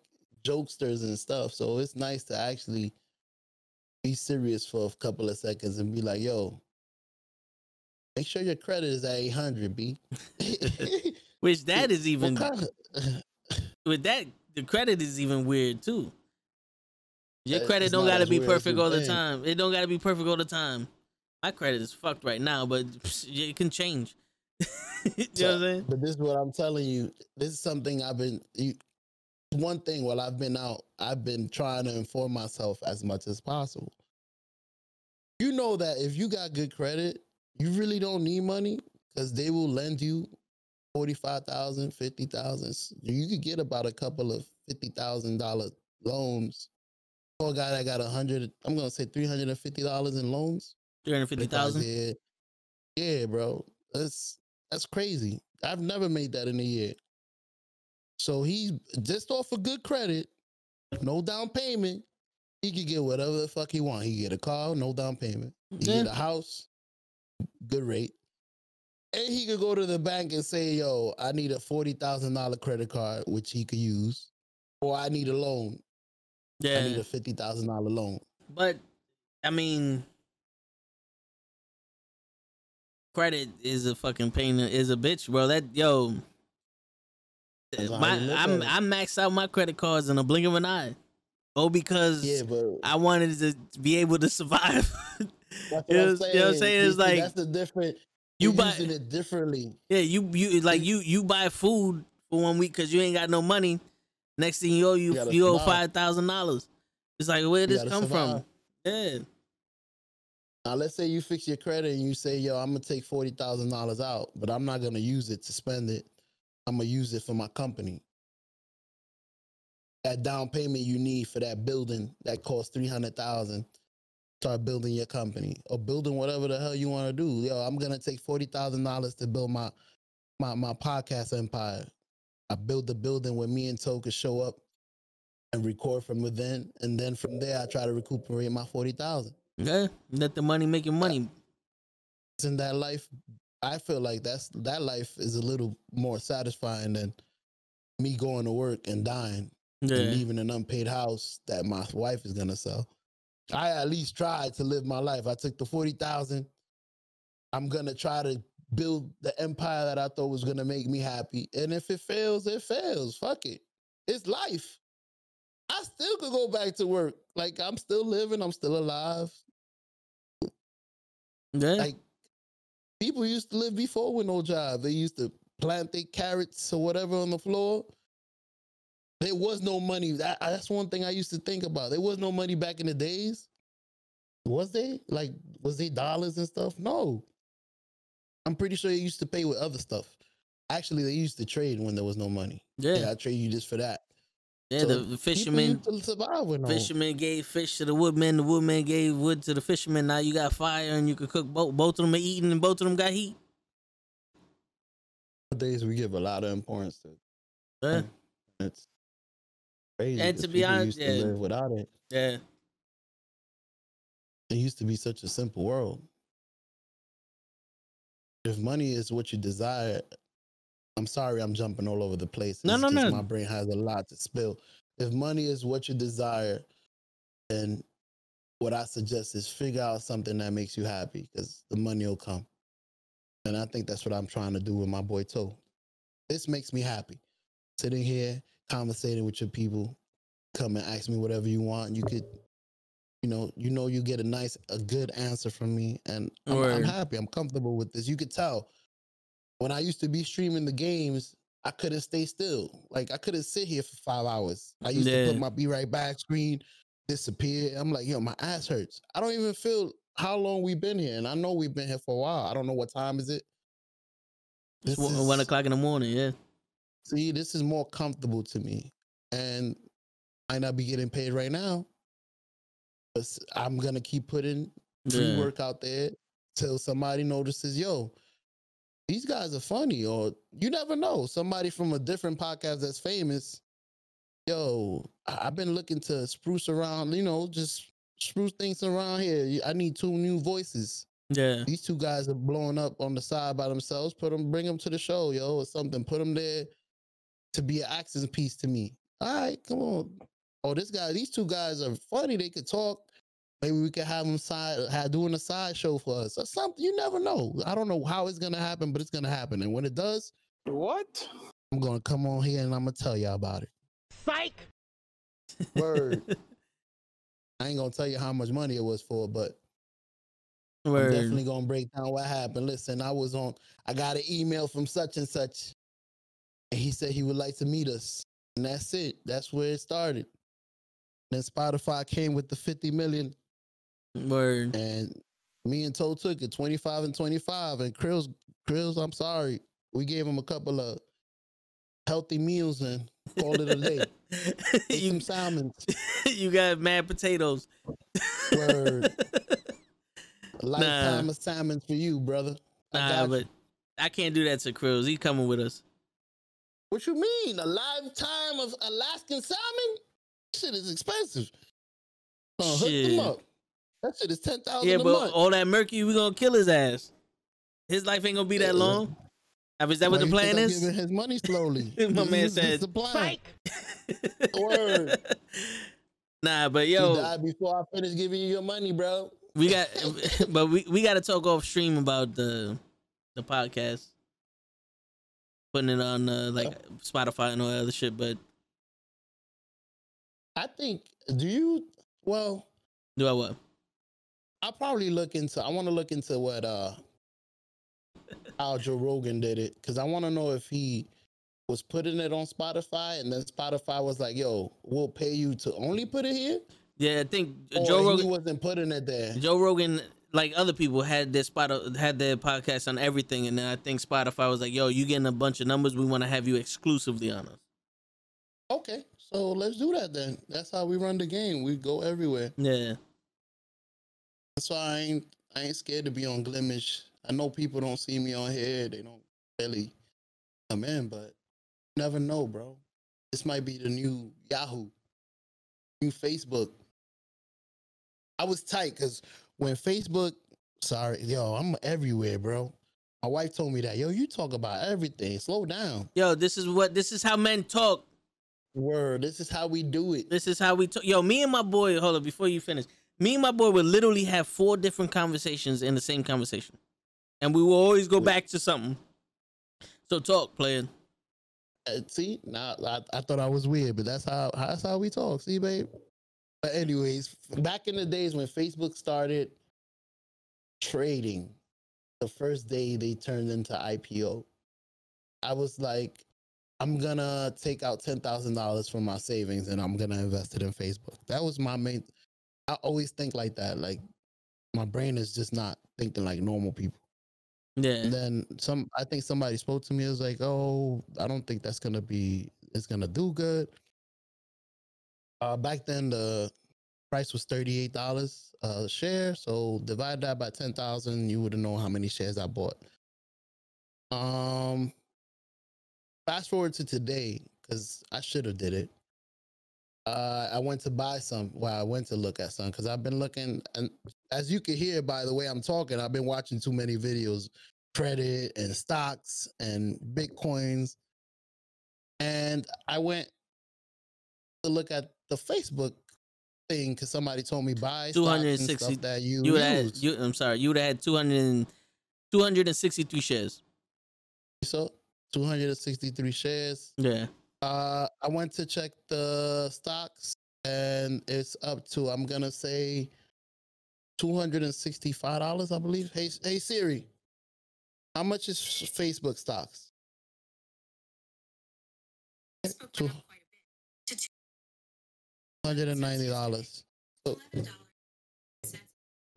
Speaker 2: jokesters and stuff. So it's nice to actually be serious for a couple of seconds and be like, "Yo, make sure your credit is at eight hundred, b."
Speaker 1: Which that is even with that the credit is even weird too. Your credit
Speaker 2: it's
Speaker 1: don't gotta be perfect all the time. It don't gotta be perfect all the time. My credit is fucked right now, but it can change. you know what I'm saying?
Speaker 2: But this is what I'm telling you. This is something I've been. You, one thing while I've been out, I've been trying to inform myself as much as possible. You know that if you got good credit, you really don't need money because they will lend you 45,000, 50,000. You could get about a couple of $50,000 loans. For a guy that got a hundred, I'm gonna say three hundred and fifty dollars in loans.
Speaker 1: Three hundred fifty
Speaker 2: Because. Yeah, yeah, bro. That's that's crazy. I've never made that in a year. So he just off of good credit, no down payment. He could get whatever the fuck he want. He get a car, no down payment. He
Speaker 1: Yeah.
Speaker 2: get a house, good rate. And he could go to the bank and say, yo, I need a forty thousand dollar credit card, which he could use. Or I need a loan. Yeah, I need a fifty thousand dollar loan.
Speaker 1: but I mean, credit is a fucking pain. Is a bitch, bro. That yo. My, I'm. I maxed out my credit cards in a blink of an eye. Oh, because
Speaker 2: Yeah, but
Speaker 1: I wanted to be able to survive.
Speaker 2: That's
Speaker 1: You know
Speaker 2: I'm
Speaker 1: you know what I'm
Speaker 2: saying.
Speaker 1: saying? It's like,
Speaker 2: that's the different.
Speaker 1: you buy-
Speaker 2: using it differently.
Speaker 1: yeah, you you like you you buy food for one week because you ain't got no money. Next thing you owe you
Speaker 2: You
Speaker 1: you owe five thousand dollars. It's like where
Speaker 2: did
Speaker 1: this come from?
Speaker 2: survive.
Speaker 1: Yeah,
Speaker 2: Now, let's say you fix your credit and you say, "Yo, I'm gonna take forty thousand dollars out, but I'm not gonna use it to spend it. I'm gonna use it for my company." That down payment you need for that building that costs three hundred thousand. Start building your company or building whatever the hell you want to do. Yo, I'm gonna take forty thousand dollars to build my my my podcast empire. I build the building where me and Toe could show up and record from within, and then from there I try to recuperate my forty thousand.
Speaker 1: Yeah. Let the money make your money.
Speaker 2: in that life, I feel like that's that life is a little more satisfying than me going to work and dying and leaving an unpaid house that my wife is gonna sell. I at least tried to live my life. I took the forty thousand. I'm gonna try to build the empire that I thought was gonna make me happy. And if it fails, it fails. Fuck it. It's life. I still could go back to work. Like I'm still living. I'm still alive.
Speaker 1: Yeah.
Speaker 2: like people used to live before with no job. They used to plant their carrots or whatever on the floor. There was no money. That, that's one thing I used to think about. There was no money back in the days. Was they like was they dollars and stuff? No. I'm pretty sure they used to pay with other stuff. Actually, they used to trade when there was no money.
Speaker 1: Yeah,
Speaker 2: Yeah, I trade you this for that.
Speaker 1: Yeah.
Speaker 2: So
Speaker 1: the, the
Speaker 2: fishermen
Speaker 1: fisherman,
Speaker 2: used to survive with no.
Speaker 1: fisherman gave fish to the woodman. The woodman gave wood to the fisherman. Now you got fire, and you can cook both. Both of them are eating, and both of them got heat.
Speaker 2: Nowadays, we give a lot of importance to
Speaker 1: Yeah,
Speaker 2: it's crazy.
Speaker 1: And to be honest,
Speaker 2: used to without it.
Speaker 1: yeah.
Speaker 2: It used to be such a simple world. If money is what you desire, I'm sorry I'm jumping all over the place.
Speaker 1: No,
Speaker 2: It's
Speaker 1: no, no.
Speaker 2: My brain has a lot to spill. If money is what you desire, then what I suggest is figure out something that makes you happy because the money will come. And I think that's what I'm trying to do with my boy Toe. This makes me happy. Sitting here, conversating with your people, come and ask me whatever you want. You could, you know, you know, you get a nice, a good answer from me, and I'm, I'm happy. I'm comfortable with this. You could tell when I used to be streaming the games, I couldn't stay still. Like I couldn't sit here for five hours. I used to put my be right back screen, disappear. I'm like, yo, my ass hurts. I don't even feel how long we've been here, and I know we've been here for a while. I don't know what time is it.
Speaker 1: It's
Speaker 2: This
Speaker 1: one, one
Speaker 2: is-
Speaker 1: o'clock in the morning. Yeah,
Speaker 2: See, this is more comfortable to me, and I not be getting paid right now. But I'm gonna keep putting free
Speaker 1: yeah.
Speaker 2: work out there till somebody notices, yo, these guys are funny, or you never know. Somebody from a different podcast that's famous, yo, I- I've been looking to spruce around, you know, just spruce things around here. I need two new voices.
Speaker 1: yeah.
Speaker 2: These two guys are blowing up on the side by themselves. Put them, bring them to the show, yo, or something. Put them there to be an accent piece to me. All right, come on. Oh, this guy, these two guys are funny. They could talk. Maybe we could have them side, have doing a side show for us or something. You never know. I don't know how it's gonna happen, but it's gonna happen. And when it does,
Speaker 4: What?
Speaker 2: I'm gonna come on here and I'm gonna tell y'all about it. Psych. Word. I ain't gonna tell you how much money it was for, but I'm definitely gonna break down what happened. Listen, I was on. I got an email from such and such, and he said he would like to meet us, and that's it. That's where it started. Then Spotify came with the 50 million,
Speaker 1: Word.
Speaker 2: and me and Toe took it 25 and 25. And Krills, Krills, I'm sorry, we gave him a couple of healthy meals and called it a day.
Speaker 1: You,
Speaker 2: some salmons.
Speaker 1: you got mad potatoes.
Speaker 2: Word. A lifetime of salmons for you, brother. I
Speaker 1: Nah,
Speaker 2: got you.
Speaker 1: but I can't do that to Krills. He coming with us.
Speaker 2: What you mean? A lifetime of Alaskan salmon? Shit is expensive. Hook them up. That shit is ten thousand
Speaker 1: Yeah,
Speaker 2: a
Speaker 1: but
Speaker 2: month.
Speaker 1: all that mercury, we gonna kill his ass. His life ain't gonna be that
Speaker 2: Yeah.
Speaker 1: long. Is that what the plan
Speaker 2: I'm
Speaker 1: is?
Speaker 2: Giving his money slowly.
Speaker 1: My
Speaker 2: This
Speaker 1: man
Speaker 2: is- this is
Speaker 1: said,
Speaker 2: the plan.
Speaker 1: Word. nah, but yo,
Speaker 2: died before I finish giving you your money, bro.
Speaker 1: we got, but we we got to talk off stream about the the podcast, putting it on uh, like Spotify and all that other shit. But
Speaker 2: I think. Do you? Well,
Speaker 1: do I what?
Speaker 2: I'll probably look into. I want to look into what uh how Joe Rogan did it because I want to know if he was putting it on Spotify and then Spotify was like, "Yo, we'll pay you to only put it here."
Speaker 1: Yeah, I think
Speaker 2: Or
Speaker 1: Joe Rogan.
Speaker 2: wasn't putting it there.
Speaker 1: Joe Rogan, like other people, had their spot had their podcast on everything, and then I think Spotify was like, "Yo, you getting a bunch of numbers? We want to have you exclusively on us."
Speaker 2: Okay, so let's do that then. That's how we run the game. We go everywhere.
Speaker 1: Yeah,
Speaker 2: That's why I ain't I ain't scared to be on Glimesh. I know people don't see me on here. They don't really come in, but you never know, bro. This might be the new Yahoo, new Facebook. I was tight because when Facebook, sorry, yo, I'm everywhere, bro. My wife told me that, yo, you talk about everything. Slow down.
Speaker 1: yo, this is what this is how men talk.
Speaker 2: Word, this is how we do it.
Speaker 1: This is how we talk. Yo, me and my boy, hold up, before you finish. Me and my boy would literally have four different conversations in the same conversation. And we will always go back to something. So talk, player.
Speaker 2: Uh, see, now I, I thought I was weird, but that's how that's how we talk. See, babe. But anyways, back in the days when Facebook started trading, the first day they turned into IPO. I was like, I'm gonna take out ten thousand dollars from my savings and I'm gonna invest it in Facebook. That was my main. I always think like that. Like my brain is just not thinking like normal people.
Speaker 1: Yeah.
Speaker 2: And then some, I think somebody spoke to me. It was like, "Oh, I don't think that's gonna be. It's gonna do good." Uh, back then the price was thirty eight dollars a share. So divide that by ten thousand, you would know how many shares I bought. Um, fast forward to today because I should have did it. Uh, I went to buy some. Well, I went to look at some because I've been looking, and as you can hear by the way I'm talking, I've been watching too many videos, credit and stocks and bitcoins, and I went to look at the Facebook thing because somebody told me buy and
Speaker 1: 260
Speaker 2: stuff that you,
Speaker 1: You would have
Speaker 2: use.
Speaker 1: had, you, I'm sorry, you would have had 200, 263 shares.
Speaker 2: so 263 shares.
Speaker 1: Yeah.
Speaker 2: Uh, I went to check the stocks and it's up to I'm gonna say two hundred and sixty-five dollars, I believe. Hey, hey Siri, how much is Facebook stocks? Two hundred and ninety dollars. So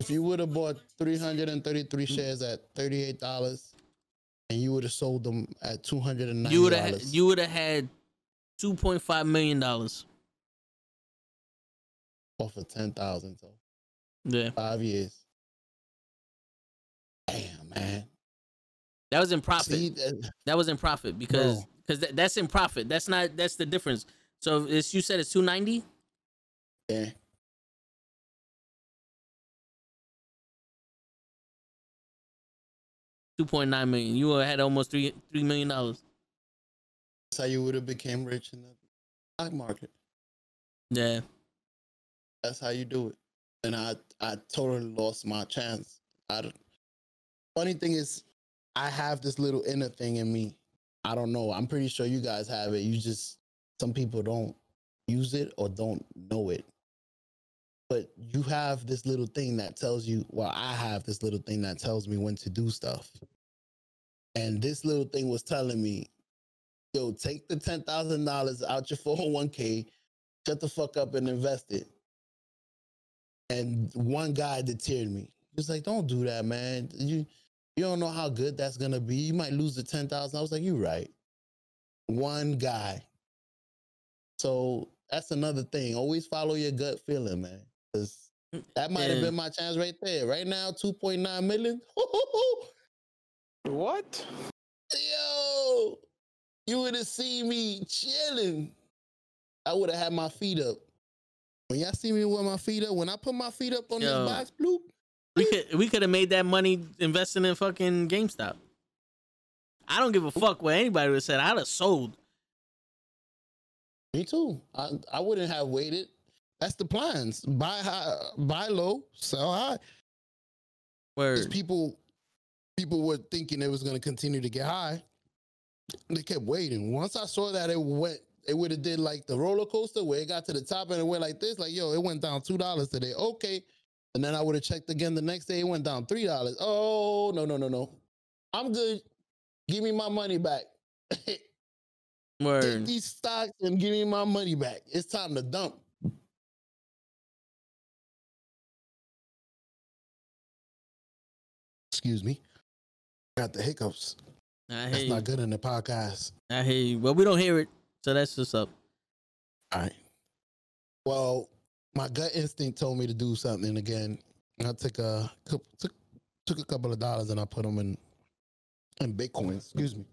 Speaker 2: if you would have bought three hundred and thirty-three shares at thirty-eight dollars, and you would have sold them at two hundred and ninety
Speaker 1: You would have
Speaker 2: dollars,
Speaker 1: you would have had 2.5 million dollars.
Speaker 2: off of ten thousand. So
Speaker 1: Yeah.
Speaker 2: five years. Damn, man.
Speaker 1: That was in profit.
Speaker 2: See, that-
Speaker 1: That was in profit because because that, that's in profit. That's not that's the difference. So it's, you said it's 290.
Speaker 2: yeah.
Speaker 1: Two point nine million. You had almost three three million dollars.
Speaker 2: That's how you would have became rich in the stock market.
Speaker 1: Yeah.
Speaker 2: That's how you do it. And I, I totally lost my chance. I, funny thing is, I have this little inner thing in me. I don't know. I'm pretty sure you guys have it. You just, some people don't use it or don't know it. But you have this little thing that tells you, well, I have this little thing that tells me when to do stuff. And this little thing was telling me, yo, take the $10,000 out your 401k, shut the fuck up and invest it. And one guy deterred me. He was like, "Don't do that, man. You you don't know how good that's gonna be. You might lose the ten thousand. I was like, You're right." One guy. So that's another thing. Always follow your gut feeling, man. Because that might have
Speaker 1: mm.
Speaker 2: been my chance right there. Right now, two point nine million.
Speaker 4: What?
Speaker 2: Yo, you would have seen me chilling. I would have had my feet up. When y'all see me with my feet up, when I put my feet up on
Speaker 1: Yo.
Speaker 2: this box, bloop,
Speaker 1: We could we could have made that money investing in fucking GameStop. I don't give a fuck what anybody would have said. I'd have sold.
Speaker 2: Me too. I I wouldn't have waited. That's the plans. Buy high, buy low, sell high.
Speaker 1: Word.
Speaker 2: people people were thinking it was going to continue to get high. They kept waiting. Once I saw that it went, it would have did like the roller coaster where it got to the top and it went like this. Like yo, it went down two dollars today. Okay, and then I would have checked again the next day. It went down three dollars. Oh no no no no, I'm good. Give me my money back. Take these stocks and give me my money back. It's time to dump. Excuse me. Got the hiccups.
Speaker 1: I
Speaker 2: That's not good in the podcast.
Speaker 1: I hear you. Well, we don't hear it, so that's just up.
Speaker 2: All right. Well, my gut instinct told me to do something again. I took a took took a couple of dollars and I put them in in Bitcoin. Excuse me.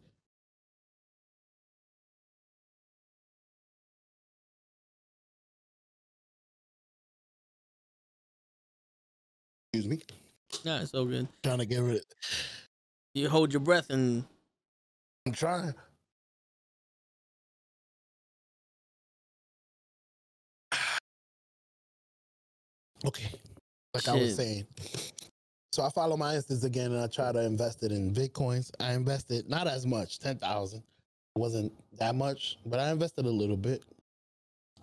Speaker 2: Excuse me.
Speaker 1: Yeah, it's so good.
Speaker 2: Trying to get rid of
Speaker 1: You hold your breath and
Speaker 2: I'm trying. Okay. Like I was saying. So I follow my instincts again and I try to invest it in Bitcoins. I invested not as much, 10,000. Wasn't that much, but I invested a little bit.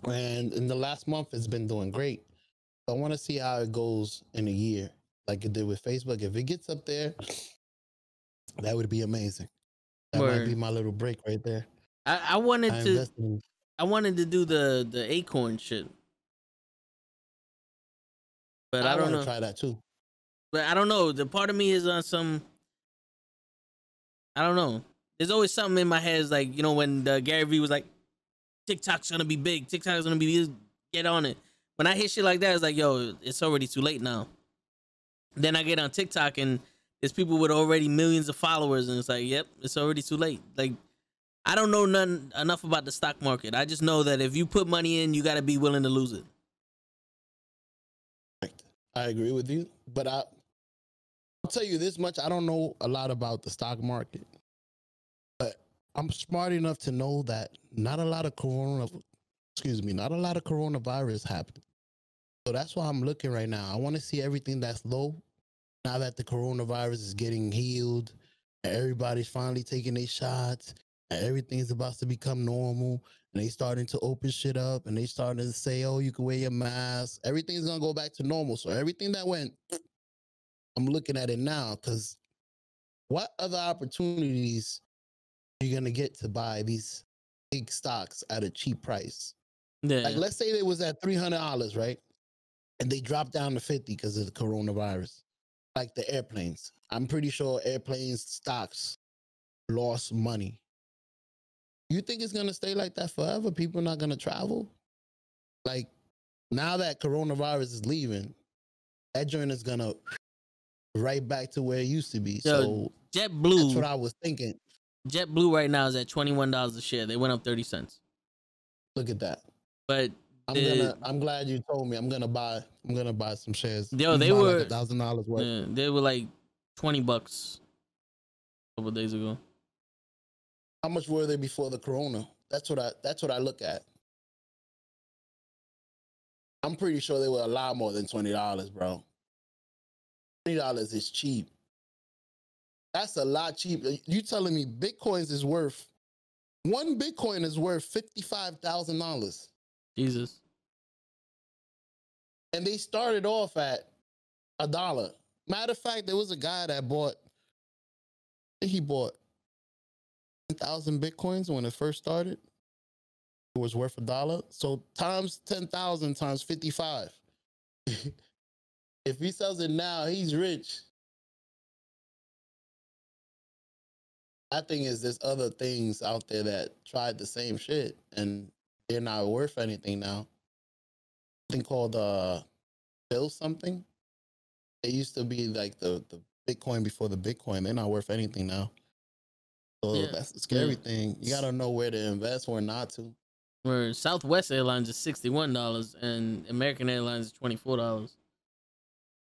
Speaker 2: And in the last month, it's been doing great. I want to see how it goes in a year, like it did with Facebook. If it gets up there, that would be amazing. That might be my little break right there.
Speaker 1: I, I wanted
Speaker 2: I
Speaker 1: to
Speaker 2: invested
Speaker 1: I wanted to do the the acorn shit. But I,
Speaker 2: I,
Speaker 1: don't
Speaker 2: want
Speaker 1: know.
Speaker 2: to try that too.
Speaker 1: But I don't know. The part of me is on some. I don't know. There's always something in my head. Is like you know when the Gary Vee was like, TikTok's gonna be big. TikTok's gonna be big. Get on it. When I hear shit like that, it's like yo, it's already too late now. Then I get on TikTok and there's people with already millions of followers, and it's like, yep, it's already too late. Like, I don't know none enough about the stock market. I just know that if you put money in, you got to be willing to lose it.
Speaker 2: I agree with you, but I, I'll tell you this much: I don't know a lot about the stock market, but I'm smart enough to know that not a lot of corona, excuse me, not a lot of coronavirus happened. So that's why I'm looking right now. I want to see everything that's low. Now that the coronavirus is getting healed, everybody's finally taking their shots, and everything's about to become normal, and they starting to open shit up and they starting to say, oh, you can wear your mask. Everything's gonna go back to normal. So everything that went, I'm looking at it now because what other opportunities are you gonna get to buy these big stocks at a cheap price?
Speaker 1: Yeah.
Speaker 2: Like let's say it was at three hundred dollars, right? And they dropped down to fifty because of the coronavirus. Like the airplanes. I'm pretty sure airplanes stocks lost money. You think it's gonna stay like that forever? People not gonna travel? Like now that coronavirus is leaving, that joint is gonna right back to where it used to be.
Speaker 1: Yo,
Speaker 2: so JetBlue. that's what I was thinking.
Speaker 1: JetBlue right now is at twenty one dollars a share. They went up thirty cents.
Speaker 2: Look at that.
Speaker 1: But
Speaker 2: I'm
Speaker 1: The-
Speaker 2: gonna. I'm glad you told me. I'm gonna buy. I'm gonna buy some shares.
Speaker 1: Yo, they were-
Speaker 2: like thousand dollars worth.
Speaker 1: yeah, they were like twenty bucks a couple days ago.
Speaker 2: How much were they before the corona? That's what I. That's what I look at. I'm pretty sure they were a lot more than twenty dollars, bro. Twenty dollars is cheap. That's a lot cheap. Uh, you telling me bitcoins is worth one bitcoin is worth fifty five thousand dollars,
Speaker 1: Jesus.
Speaker 2: and they started off at a dollar. Matter of fact, there was a guy that bought. He bought ten thousand bitcoins when it first started. It was worth a dollar. So times ten thousand times fifty five. if he sells it now, he's rich. I think is there's other things out there that tried the same shit and they're not worth anything now. Thing called uh Bill something. It used to be like the the Bitcoin before the Bitcoin. They're not worth anything now. So
Speaker 1: Yeah.
Speaker 2: that's the scary thing. You gotta know where to invest or not to.
Speaker 1: Where Southwest Airlines is sixty one dollars and American Airlines is twenty four dollars.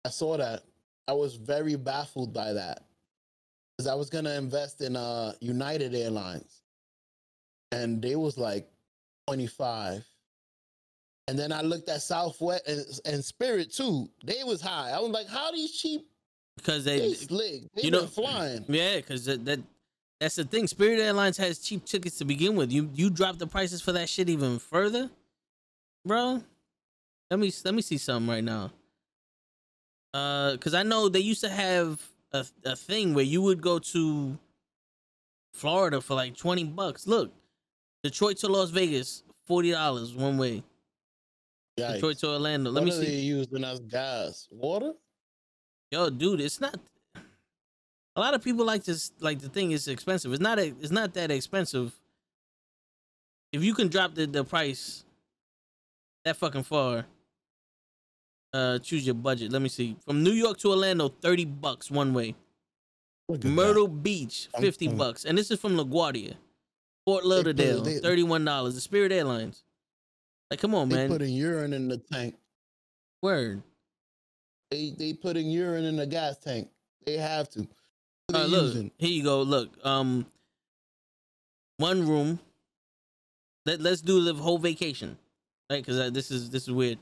Speaker 2: I saw that. I was very baffled by that. Because I was gonna invest in uh United Airlines. And they was like 25. And then I looked at Southwest and, and Spirit too. They was high. I was like, how these cheap?
Speaker 1: Because
Speaker 2: They
Speaker 1: they,
Speaker 2: slick. They
Speaker 1: you
Speaker 2: been
Speaker 1: know-
Speaker 2: flying.
Speaker 1: yeah, because that, that that's the thing. Spirit Airlines has cheap tickets to begin with. You you drop the prices for that shit even further, bro. Let me let me see something right now. Uh, because I know they used to have a a thing where you would go to Florida for like twenty bucks. Look, Detroit to Las Vegas, forty dollars one way.
Speaker 2: Yikes.
Speaker 1: Detroit to Orlando. Let
Speaker 2: what
Speaker 1: me
Speaker 2: are
Speaker 1: see.
Speaker 2: they using as gas? Water?
Speaker 1: Yo, dude, it's not. A lot of people like this. Like the thing is expensive. It's not. A, it's not that expensive. If you can drop the the price that fucking far, uh, choose your budget. Let me see. From New York to Orlando, thirty bucks one way.
Speaker 2: At that.
Speaker 1: Myrtle Beach,
Speaker 2: I'm-
Speaker 1: fifty
Speaker 2: I'm-
Speaker 1: bucks, and this is from LaGuardia. Fort Lauderdale,
Speaker 2: they-
Speaker 1: thirty one dollars. The Spirit Airlines. Like, come on,
Speaker 2: They
Speaker 1: man.
Speaker 2: putting urine in the tank.
Speaker 1: Word.
Speaker 2: They they putting urine in the gas tank. They have to.
Speaker 1: Look,
Speaker 2: using?
Speaker 1: here you go. Look, um, one room. Let Let's do the whole vacation, right? Because uh, this is this is weird.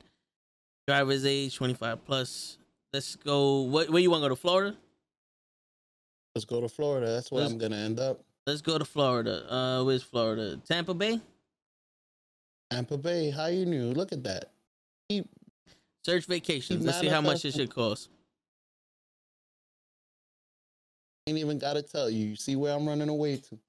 Speaker 1: Driver's age twenty five plus. Let's go. What, where you want to go to Florida?
Speaker 2: Let's go to Florida. That's where
Speaker 1: Let's-
Speaker 2: I'm gonna end up.
Speaker 1: Let's go to Florida. Uh, where's Florida? Tampa Bay.
Speaker 2: Tampa Bay. How you new? Look at that. He,
Speaker 1: Search vacations. Let's see how much it should cost.
Speaker 2: Ain't even gotta tell you. You see where I'm running away to.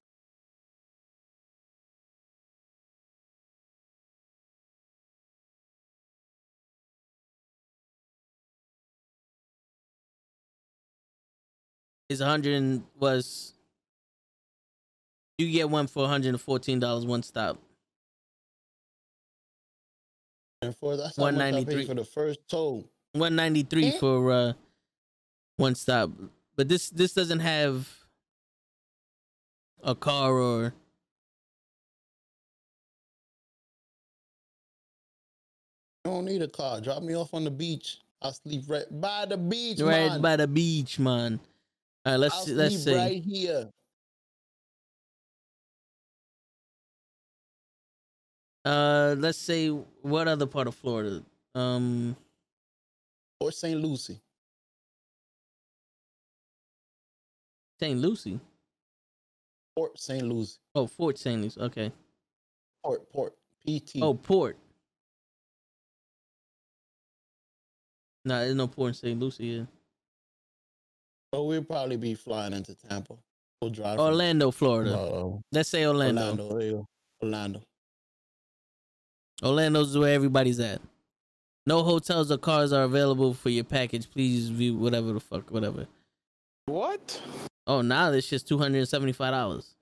Speaker 1: Is 100 was you get one for 114 dollars one stop.
Speaker 2: And for that's how much I
Speaker 1: 193.
Speaker 2: paid for the first toll.
Speaker 1: 193
Speaker 2: Eh?
Speaker 1: for uh one stop. But this this doesn't have a car or
Speaker 2: I don't need a car. Drop me off on the beach. I'll sleep right by the beach,
Speaker 1: right
Speaker 2: man.
Speaker 1: by the beach, man. All right, let's
Speaker 2: I'll
Speaker 1: let's
Speaker 2: sleep
Speaker 1: see.
Speaker 2: right here.
Speaker 1: Uh, let's say what other part of Florida? Um,
Speaker 2: Or St. Lucie.
Speaker 1: St. Lucie.
Speaker 2: Port St. Lucie.
Speaker 1: Oh, Fort St. Lucie. Okay.
Speaker 2: Port, Port. PT.
Speaker 1: Oh, Port. No, there's no port in St. Lucie. Here.
Speaker 2: So we'll probably be flying into Tampa. We'll drive.
Speaker 1: Orlando, Florida.
Speaker 2: Uh,
Speaker 1: Let's say Orlando.
Speaker 2: Orlando. There you go. Orlando.
Speaker 1: Orlando's is where everybody's at. No hotels or cars are available for your package. Please view whatever the fuck, whatever.
Speaker 4: What?
Speaker 1: Oh, now this shit's two hundred and seventy-five dollars.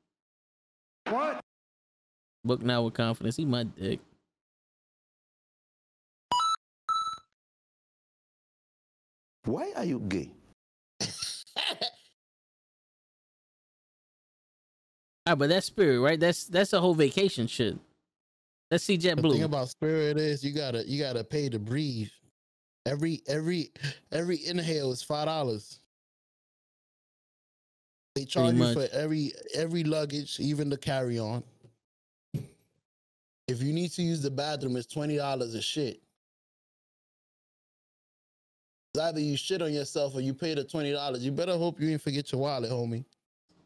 Speaker 3: What?
Speaker 1: Book now with confidence. Eat my dick.
Speaker 3: Why are you gay?
Speaker 1: All right, but that's Spirit, right? That's that's a whole vacation shit. Let's see
Speaker 2: The thing about Spirit is you gotta you gotta pay to breathe. Every every every inhale is five dollars. They charge you for every every luggage, even the carry on. If you need to use the bathroom, it's twenty dollars a shit. It's either you shit on yourself or you pay the twenty dollars. You better hope you ain't forget your wallet, homie.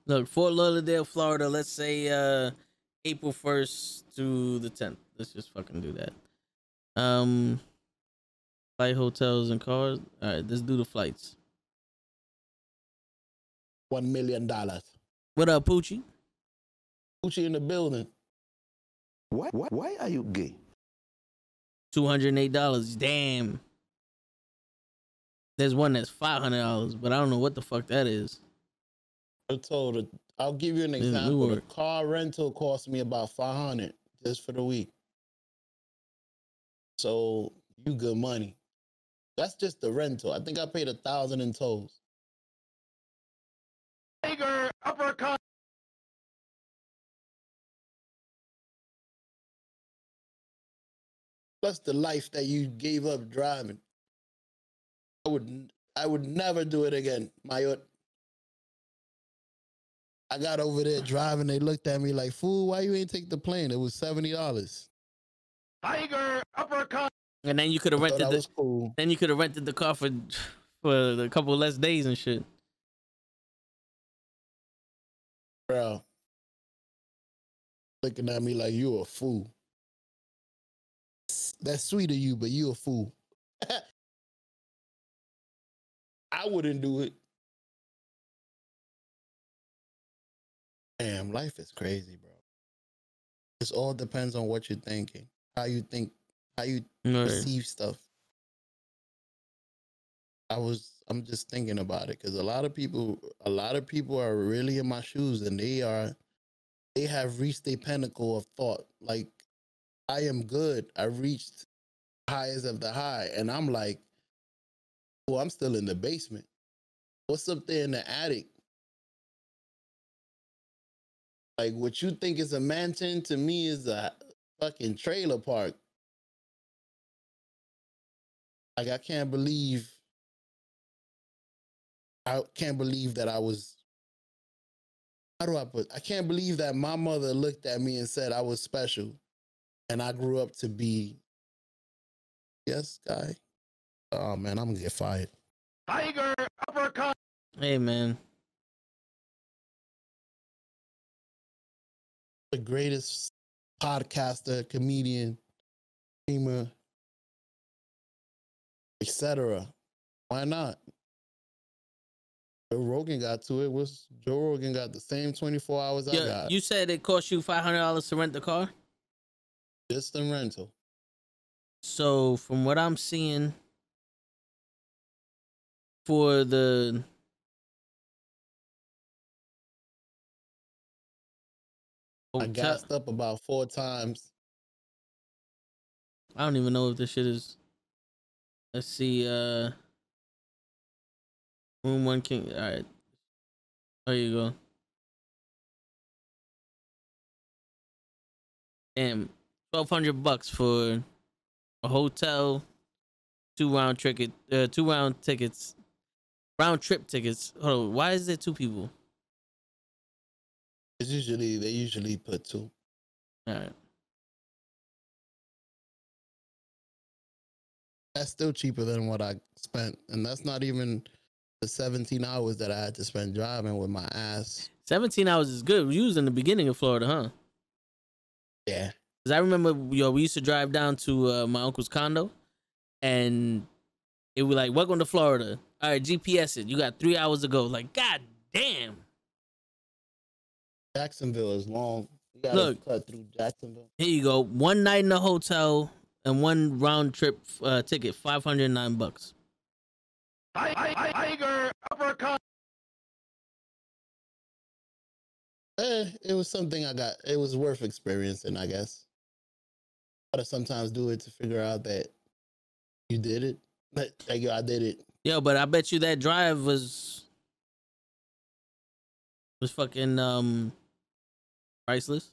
Speaker 1: Look, Fort Lauderdale, Florida. Let's say uh April first to the tenth. Let's just fucking do that. Um, flight, hotels, and cars. All right, let's do the flights.
Speaker 2: One million dollars.
Speaker 1: What up, Poochie?
Speaker 2: Gucci in the building.
Speaker 3: Why, why, why are you gay?
Speaker 1: Two hundred and eight dollars. Damn. There's one that's five hundred dollars, but I don't know what the fuck that is.
Speaker 2: I told her, I'll give you an
Speaker 1: This is
Speaker 2: example. The car rental cost me about 500 just for the week. So you good money. That's just the rental. I think I paid a thousand in tolls.
Speaker 3: Tiger uppercut.
Speaker 2: Plus the life that you gave up driving. I would n- I would never do it again. My I got over there driving. They looked at me like, "Fool, why you ain't take the plane? It was seventy dollars."
Speaker 3: Tiger uppercut.
Speaker 1: And then you could have rented
Speaker 2: that
Speaker 1: the
Speaker 2: was cool.
Speaker 1: then you could have rented the car for for a couple less days and shit.
Speaker 2: bro. Looking at me like you a fool. That's sweet of you, but you a fool. I wouldn't do it. Damn, life is crazy, bro. It all depends on what you're thinking, how you think, how you
Speaker 1: Right.
Speaker 2: perceive stuff. I was I'm just thinking about it because a lot of people a lot of people are really in my shoes and they are they have reached a pinnacle of thought. Like I am good. I reached highest of the high. And I'm like, well, I'm still in the basement. What's up there in the attic? Like what you think is a mansion to me is a fucking trailer park. Like I can't believe I can't believe that I was how do I put I can't believe that my mother looked at me and said I was special and I grew up to be yes guy. Oh man, I'm gonna get fired.
Speaker 3: Tiger uppercut.
Speaker 1: Hey man.
Speaker 2: The greatest podcaster, comedian, streamer, etc. Why not? Joe Rogan got to it. Was Joe Rogan got the same 24 hours I got?
Speaker 1: you said it cost you five hundred dollars to rent the car.
Speaker 2: Just in rental.
Speaker 1: So from what I'm seeing, for the
Speaker 2: I gassed up about four times.
Speaker 1: I don't even know if this shit is. Let's see. Uh, room one king. All right. There you go. Damn, twelve hundred bucks for a hotel, two round ticket, uh, two round tickets, round trip tickets. Hold on, why is there two people?
Speaker 2: It's usually they usually put two.
Speaker 1: All right.
Speaker 2: That's still cheaper than what I spent, and that's not even the 17 hours that I had to spend driving with my ass.
Speaker 1: 17 hours is good. You was in the beginning of Florida, huh?
Speaker 2: Yeah,
Speaker 1: Cause I remember, yo, we used to drive down to uh, my uncle's condo, and it was like, "Welcome to Florida." All right, GPS it. You got three hours to go. Like, god damn.
Speaker 2: Jacksonville is long. You gotta
Speaker 1: Look.
Speaker 2: cut through Jacksonville.
Speaker 1: Here you go. One night in the hotel and one round trip uh, ticket, five hundred nine bucks.
Speaker 3: Ti- ti- Tiger uppercut.
Speaker 2: Eh, it was something I got. It was worth experiencing, I guess. Gotta sometimes do it to figure out that you did it. But thank you, I did it.
Speaker 1: Yo, but I bet you that drive was was fucking um priceless.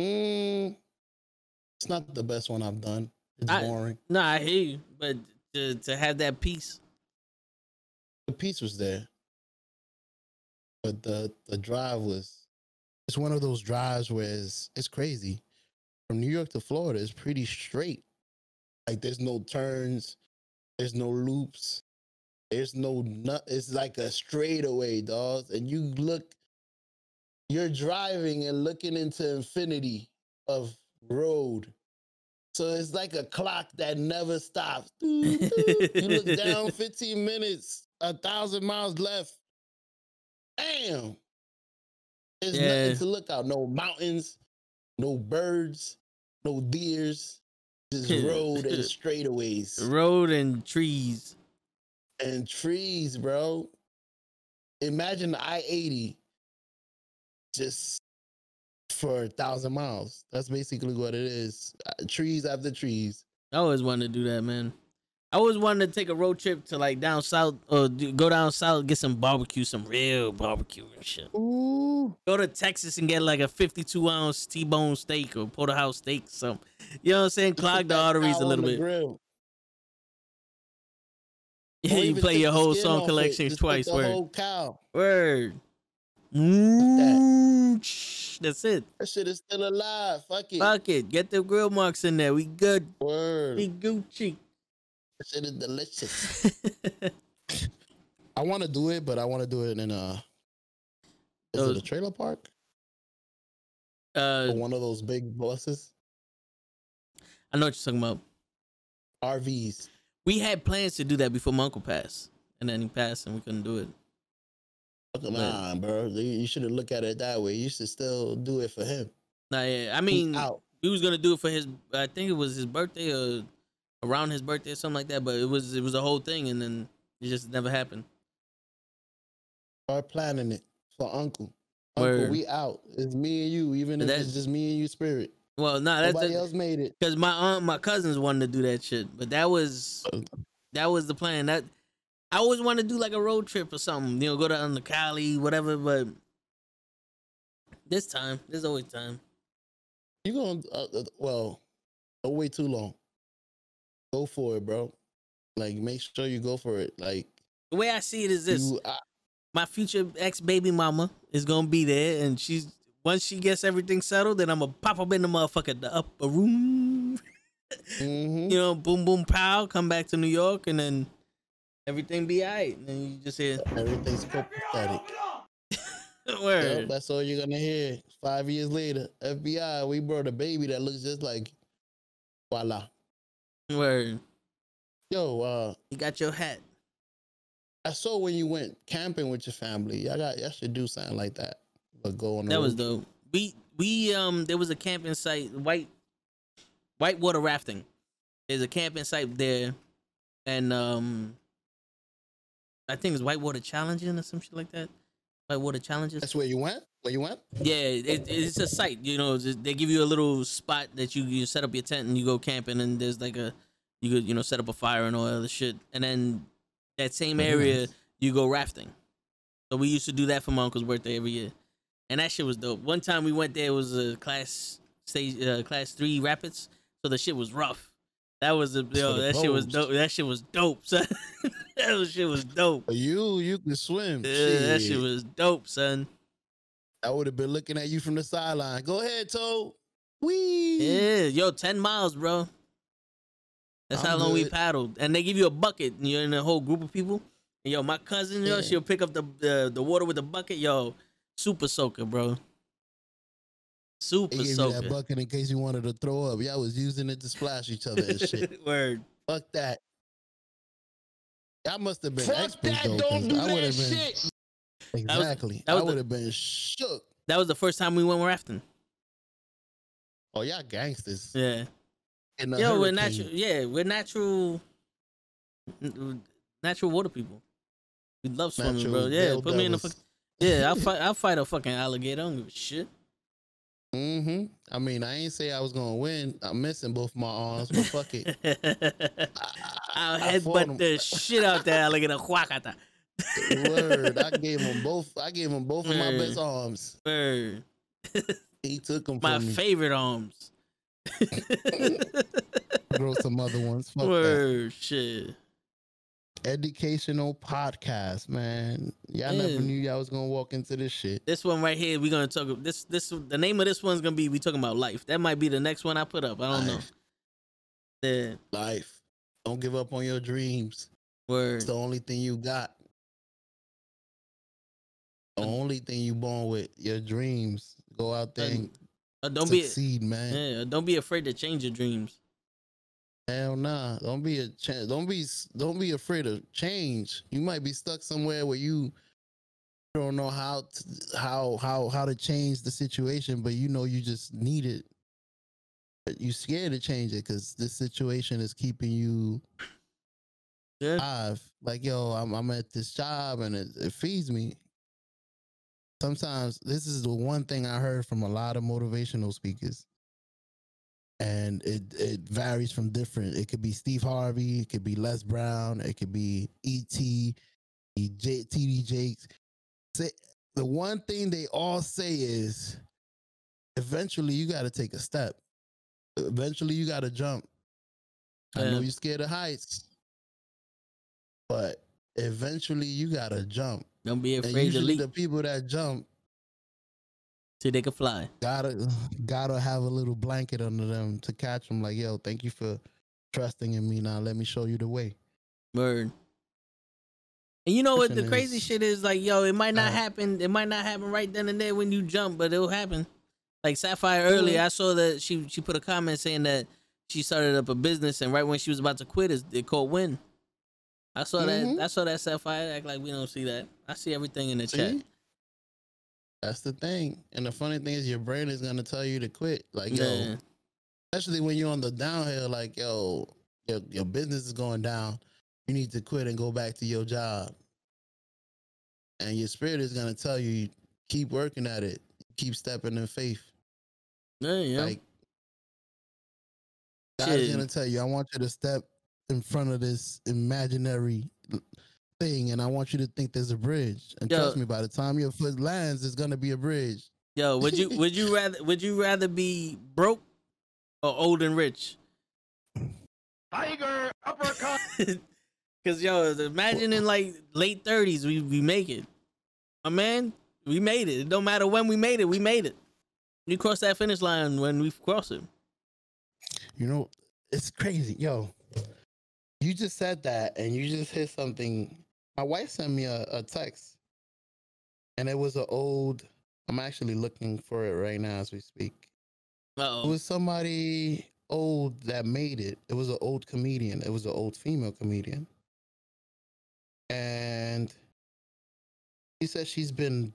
Speaker 2: Mm, it's not the best one I've done. It's
Speaker 1: I-
Speaker 2: boring.
Speaker 1: No, I hear you, but to to have that piece,
Speaker 2: The piece was there, but the the drive was. It's one of those drives where it's, it's crazy. From New York to Florida, it's pretty straight. Like there's no turns, there's no loops, there's no nut. It's like a straightaway, dog. And you look, you're driving and looking into infinity of road. So it's like a clock that never stops. Doo, doo. you look down 15 minutes, a thousand miles left. Damn. There's
Speaker 1: Yeah.
Speaker 2: nothing to look out. No mountains, no birds, no deers. Just road and straightaways
Speaker 1: road and trees.
Speaker 2: and trees, bro. Imagine the I 80 just for a thousand miles. That's basically what it is. Uh, trees after trees.
Speaker 1: I always wanted to do that, man. I always wanted to take a road trip to like down south or do, go down south get some barbecue, some real barbecue and shit.
Speaker 2: Ooh.
Speaker 1: Go to Texas and get like a 52 ounce T-bone steak or porterhouse steak. So you know what I'm saying? Clog the arteries a little bit.
Speaker 2: Grill.
Speaker 1: Yeah, you play your whole song
Speaker 2: off
Speaker 1: collection twice.
Speaker 2: The
Speaker 1: Word,
Speaker 2: whole cow.
Speaker 1: word. Mm, That's it.
Speaker 2: That shit is still alive. Fuck it.
Speaker 1: Fuck it. Get the grill marks in there. We good.
Speaker 2: Word.
Speaker 1: We Gucci.
Speaker 2: That shit is delicious. I want to do it, but I want to do it in a. Is
Speaker 1: Those-
Speaker 2: it a trailer park
Speaker 1: uh,
Speaker 2: or one of those big buses?
Speaker 1: I know what you're talking about.
Speaker 2: RVs.
Speaker 1: We had plans to do that before my uncle passed, and then he passed, and we couldn't do it.
Speaker 2: Fuck Nah, bro. You shouldn't look at it that way. You should still do it for him.
Speaker 1: Nah, yeah. I mean, we was gonna do it for his. I think it was his birthday or around his birthday or something like that. But it was it was a whole thing, and then it just never happened.
Speaker 2: Start planning it for Uncle. Uncle,
Speaker 1: Word.
Speaker 2: we out. It's me and you, even if it's just me and you, spirit.
Speaker 1: Well, nah, that's
Speaker 2: Nobody else made it.
Speaker 1: because my aunt, my cousins wanted to do that shit, but that was that was the plan. That I always want to do like a road trip or something, you know, go down to Cali, whatever. But this time, there's always time.
Speaker 2: You gonna uh, uh, well, don't wait too long. Go for it, bro. Like make sure you go for it. Like
Speaker 1: The way I see it is this:
Speaker 2: you, I,
Speaker 1: my future ex baby mama is gonna be there, and she's once she gets everything settled, then I'm gonna pop up in the motherfucker the upper room.
Speaker 2: mhm.
Speaker 1: you know, boom boom pow, come back to New York, and then everything be alright. And then you just hear
Speaker 2: everything's copacetic.
Speaker 1: word.
Speaker 2: Yep, that's all you're gonna hear. Five years later, FBI, we brought a baby that looks just like voila.
Speaker 1: Word.
Speaker 2: Yo, uh,
Speaker 1: You got your hat.
Speaker 2: I saw when you went camping with your family. I got y'all should do something like that. But go on
Speaker 1: That was dope. We we um there was a camping site, white whitewater rafting. There's a camping site there, and um I think it's whitewater challenging or some shit like that. Whitewater challenges.
Speaker 2: That's where you went? Where you went?
Speaker 1: Yeah, it, it's a site. You know, they give you a little spot that you you set up your tent and you go camping, and there's like a you could you know set up a fire and all that other shit, and then that same area
Speaker 2: nice.
Speaker 1: you go rafting. So we used to do that for my uncle's birthday every year, and that shit was dope. One time we went there it was a class stage uh, class three rapids, so the shit was rough. That was a yo, that shit was dope. That shit was dope, son. that was, shit was dope.
Speaker 2: You, you can swim.
Speaker 1: Yeah, that shit
Speaker 2: Shit.
Speaker 1: was dope, son.
Speaker 2: I would have been looking at you from the sideline. Go ahead, Toe. Wee.
Speaker 1: Yeah, yo, ten miles, bro. That's
Speaker 2: I'm
Speaker 1: how long we paddled, and they give you a bucket, and you're in a whole group of people. And yo, my cousin, yo,
Speaker 2: Yeah.
Speaker 1: she'll pick up the, the the water with the bucket, yo, super soaker, bro. Super
Speaker 2: They gave you
Speaker 1: soaker.
Speaker 2: that bucket in case you wanted to throw up. Y'all was using it to splash each other and shit.
Speaker 1: Word.
Speaker 2: Fuck that. I must have been
Speaker 3: Fuck
Speaker 2: experts
Speaker 3: that!
Speaker 2: though,
Speaker 3: Don't
Speaker 2: 'cause
Speaker 3: do
Speaker 2: I would
Speaker 3: that
Speaker 2: have been
Speaker 3: shit.
Speaker 1: was-
Speaker 2: exactly.
Speaker 1: that was
Speaker 2: I
Speaker 1: the-
Speaker 2: would have been shook.
Speaker 1: That was the first time we went rafting.
Speaker 2: Oh, y'all gangsters.
Speaker 1: Yeah.
Speaker 2: In a
Speaker 1: Yo, we're natural. Yeah, we're natural. Natural water people. We love swimming,
Speaker 2: Natural
Speaker 1: bro. Yeah, put me in the. Fuck, yeah, I'll fight. I'll fight a fucking alligator. I don't give a shit.
Speaker 2: Mm-hmm. I mean, I ain't say I was gonna win. I'm missing both my arms, but fuck it.
Speaker 1: I'll
Speaker 2: I fought
Speaker 1: headbutt the shit out that alligator. Huacata.
Speaker 2: Word. I gave him both. I gave him both of my
Speaker 1: Word.
Speaker 2: best arms.
Speaker 1: Word.
Speaker 2: He took them
Speaker 1: My
Speaker 2: me.
Speaker 1: favorite arms.
Speaker 2: Grow some other ones. Fuck that.
Speaker 1: Word. Shit.
Speaker 2: Educational podcast, man. Y'all never knew y'all was gonna walk into this shit.
Speaker 1: This one right here, we're gonna talk. This this the name of this one's gonna be we talking about life. That might be the next one I put up. I don't know.
Speaker 2: Life.
Speaker 1: Yeah.
Speaker 2: Life. Don't give up on your dreams.
Speaker 1: Word.
Speaker 2: It's the only thing you got. The only thing you born with, your dreams. Go out there and
Speaker 1: Uh, don't be
Speaker 2: succeed, man.
Speaker 1: yeah, don't be afraid to change your dreams.
Speaker 2: Hell nah. Don't be a ch- don't be don't be afraid of change. You might be stuck somewhere where you don't know how to, how how how to change the situation, but you know you just need it. But you scared to change it because this situation is keeping you
Speaker 1: Yeah.
Speaker 2: alive. Like yo, I'm I'm at this job and it, it feeds me. Sometimes this is the one thing I heard from a lot of motivational speakers and it it varies from different. It could be Steve Harvey, it could be Les Brown, it could be E.T., J- T.D. Jakes. Say, the one thing they all say is, eventually you got to take a step. Eventually you got to jump. I know you're scared of heights, but eventually you got to jump.
Speaker 1: Don't be afraid to leap
Speaker 2: the people that jump
Speaker 1: till they can fly.
Speaker 2: gotta gotta have a little blanket under them to catch them. Like, yo, thank you for trusting in me. Now let me show you the way.
Speaker 1: Word. And you know what the crazy shit is? Like, yo, it might not
Speaker 2: Uh,
Speaker 1: happen. It might not happen right then and there when you jump, but it'll happen. Like Sapphire earlier, I saw that she she put a comment saying that she started up a business and right when she was about to quit, it, it caught wind. I saw
Speaker 2: Mhm.
Speaker 1: that. I saw that Sapphire act like we don't see that. I see everything in the chat.
Speaker 2: That's the thing. And the funny thing is, your brain is gonna tell you to quit. Like, yo, especially when you're on the downhill. Like, yo, your your business is going down. You need to quit and go back to your job. And your spirit is gonna tell you, keep working at it. Keep stepping in faith.
Speaker 1: Yeah, yeah.
Speaker 2: Like God's
Speaker 1: Shit.
Speaker 2: gonna tell you, I want you to step in front of this imaginary thing, and I want you to think there's a bridge. And
Speaker 1: Yo.
Speaker 2: trust me, by the time your foot lands, it's gonna be a bridge.
Speaker 1: Yo, would you would you rather would you rather be broke or old and rich?
Speaker 3: Tiger uppercut.
Speaker 1: Cause yo, imagine in like late thirties we we make it. My man, we made it. It don't matter when we made it, we made it. We crossed that finish line when we crossed it.
Speaker 2: You know, it's crazy, yo. You just said that, and you just hit something. My wife sent me a, a text, and it was an old. I'm actually looking for it right now as we speak. It
Speaker 1: Uh-oh.
Speaker 2: was somebody old that made it. It was an old comedian. It was an old female comedian. And she said she's been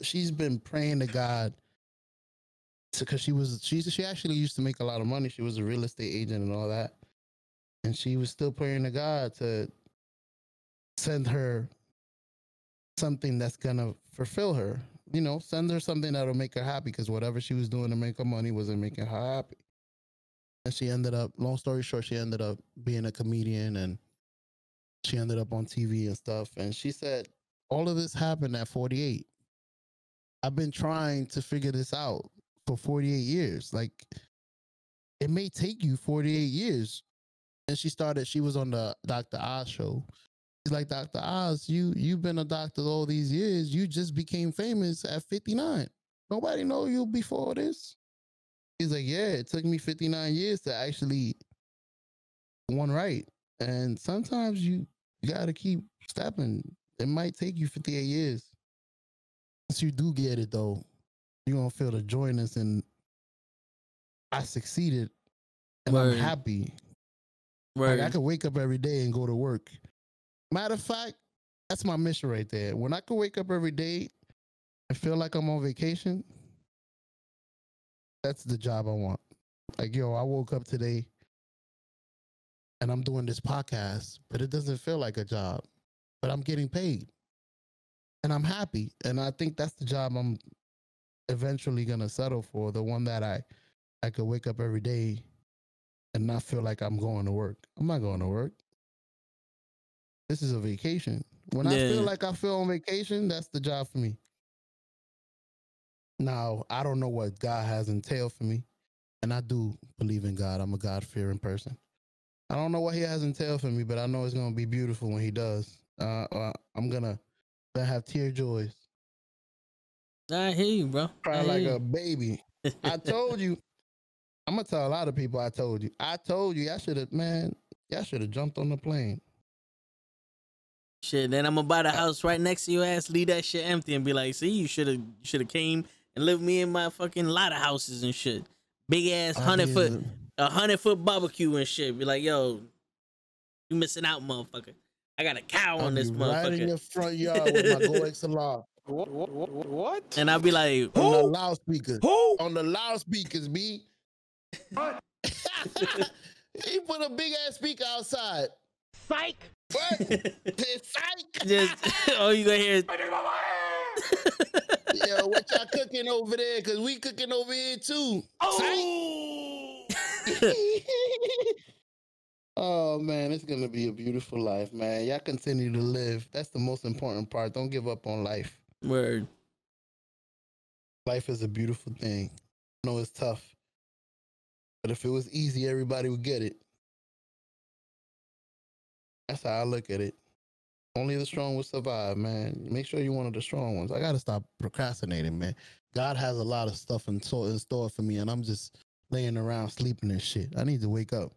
Speaker 2: she's been praying to God because she was she she actually used to make a lot of money. She was a real estate agent and all that. And she was still praying to God to send her something that's gonna fulfill her. you know, send her something that'll make her happy because whatever she was doing to make her money wasn't making her happy. And she ended up, long story short, she ended up being a comedian and she ended up on TV and stuff. And she said, all of this happened at 48. I've been trying to figure this out for 48 years. Like, it may take you 48 years. And she started, she was on the Dr. Oz show. She's like, Dr. Oz, you you've been a doctor all these years. You just became famous at 59. Nobody know you before this. He's like, Yeah, it took me 59 years to actually one right. And sometimes you, you gotta keep stepping. It might take you 58 years. Once you do get it though, you're gonna feel the joyness and I succeeded and
Speaker 1: Word.
Speaker 2: I'm happy.
Speaker 1: Right.
Speaker 2: Like I could wake up every day and go to work. Matter of fact, that's my mission right there. When I could wake up every day and feel like I'm on vacation, that's the job I want. Like, yo, I woke up today and I'm doing this podcast, but it doesn't feel like a job, but I'm getting paid and I'm happy. And I think that's the job I'm eventually going to settle for. The one that I, I could wake up every day and not feel like I'm going to work. I'm not going to work. This is a vacation. When I feel like I feel on vacation, that's the job for me. Now, I don't know what God has entailed for me. And I do believe in God. I'm a God fearing person. I don't know what He has entailed for me, but I know it's going to be beautiful when He does. Uh, uh, I'm going to have tear joys,
Speaker 1: I hear you, bro.
Speaker 2: cry like
Speaker 1: hear
Speaker 2: a baby. I told you. I'm gonna tell a lot of people. I told you. I told you. I should have, man. Y'all should have jumped on the plane.
Speaker 1: Shit, then I'm gonna buy the house right next to your ass, leave that shit empty, and be like, "See, you should have, should have came and lived me in my fucking lot of houses and shit, big ass hundred foot, a hundred foot barbecue and shit. Be like, yo, you missing out, motherfucker. I got a cow
Speaker 2: I'll
Speaker 1: on this
Speaker 2: be right in
Speaker 1: motherfucker,
Speaker 2: your front yard with my Go XLR
Speaker 4: What? What? What? what?
Speaker 1: and I'll be like,
Speaker 2: on the loudspeakers.
Speaker 1: Who?
Speaker 2: On the loudspeakers, B.
Speaker 3: What?
Speaker 2: he put a big ass speaker outside.
Speaker 1: Psych.
Speaker 2: What? Psych.
Speaker 1: Just, all oh, you gonna hear is,
Speaker 2: Yo, what y'all cooking over there? Cause we cooking over here too.
Speaker 1: oh.
Speaker 2: Oh man, it's gonna be a beautiful life, man. Y'all continue to live. That's the most important part. Don't give up on life.
Speaker 1: Word.
Speaker 2: Life is a beautiful thing. I know it's tough. But if it was easy, everybody would get it. That's how I look at it. Only the strong will survive, man. Make sure you're one of the strong ones. I gotta stop procrastinating, man. God has a lot of stuff in store, in store for me, and I'm just laying around sleeping and shit. I need to wake up.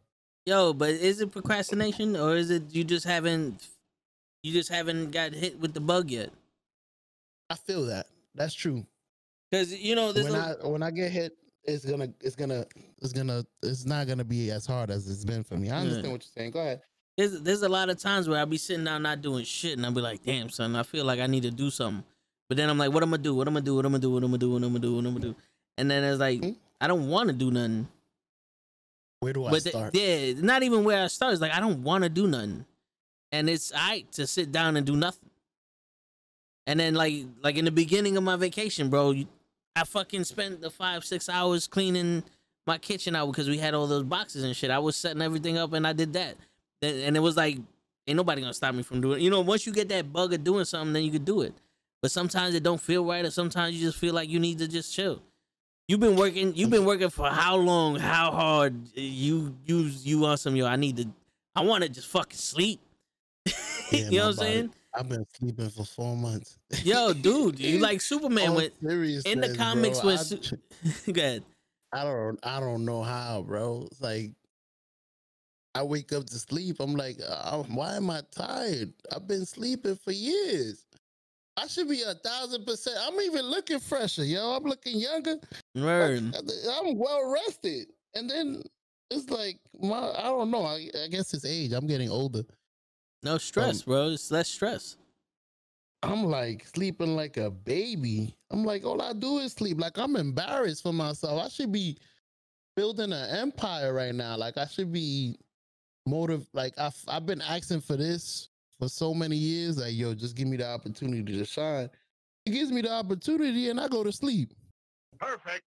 Speaker 1: Yo, but is it procrastination or is it you just haven't, you just haven't got hit with the bug yet?
Speaker 2: I feel that. That's true.
Speaker 1: Because you know,
Speaker 2: when
Speaker 1: a,
Speaker 2: I when I get hit, it's gonna it's gonna it's gonna it's not gonna be as hard as it's been for me. I mm. understand
Speaker 1: Yeah.
Speaker 2: what you're saying. Go ahead.
Speaker 1: There's there's a lot of times where I'll be sitting down not doing shit, and I'll be like, "Damn, son, I feel like I need to do something." But then I'm like, "What I'm I gonna do? What I'm I gonna do? What I'm I gonna do? What I'm I gonna do? What am I gonna do? What am gonna do?" And then it's like,
Speaker 2: Mhm.
Speaker 1: I don't want to do nothing.
Speaker 2: Where do I
Speaker 1: but th-
Speaker 2: start?
Speaker 1: yeah, not even where I start. It's like I don't want to do nothing, and it's I to sit down and do nothing. And then like like in the beginning of my vacation, bro, you, I fucking spent the five six hours cleaning my kitchen out because we had all those boxes and shit. I was setting everything up and I did that, and it was like ain't nobody gonna stop me from doing. it. You know, once you get that bug of doing something, then you could do it. But sometimes it don't feel right, or sometimes you just feel like you need to just chill. You've been working. You've been working for how long? How hard? Eh, you you you on some yo? I need to. I want to just fucking sleep.
Speaker 2: Yeah,
Speaker 1: you know what I'm saying?
Speaker 2: I've been sleeping for four months.
Speaker 1: Yo, dude, you like Superman with in the comics
Speaker 2: bro,
Speaker 1: with.
Speaker 2: I,
Speaker 1: Su- Go ahead.
Speaker 2: I don't I don't know how, bro. It's like I wake up to sleep. I'm like, uh, why am I tired? I've been sleeping for years. I should be a thousand percent. I'm even looking fresher, yo. I'm looking younger.
Speaker 1: Word.
Speaker 2: I'm well rested. And then it's like my I don't know. I, I guess it's age. I'm getting older.
Speaker 1: No stress, bro. It's less stress.
Speaker 2: I'm like sleeping like a baby. I'm like, all I do is sleep. Like I'm embarrassed for myself. I should be building an empire right now. Like I should be motive. Like I've I've been asking for this for so many years. Like yo, just give me the opportunity to shine. It gives me the opportunity, and I go to sleep.
Speaker 3: Perfect.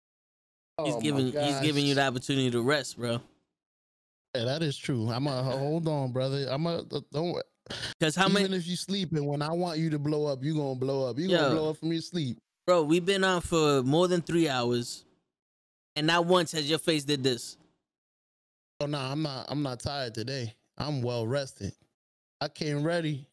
Speaker 1: He's
Speaker 2: Oh
Speaker 1: giving he's giving you the opportunity to rest, bro.
Speaker 2: Yeah, that is true. I'm a hold on, brother. I'm a don't.
Speaker 1: Cause how
Speaker 2: even
Speaker 1: many,
Speaker 2: if you sleeping, when I want you to blow up, you gonna blow up. You
Speaker 1: Yeah.
Speaker 2: gonna blow up from your sleep.
Speaker 1: bro? We've been on for more than three hours, and not once has your face did this.
Speaker 2: Oh no, I'm not. I'm not tired today. I'm well rested. I came ready.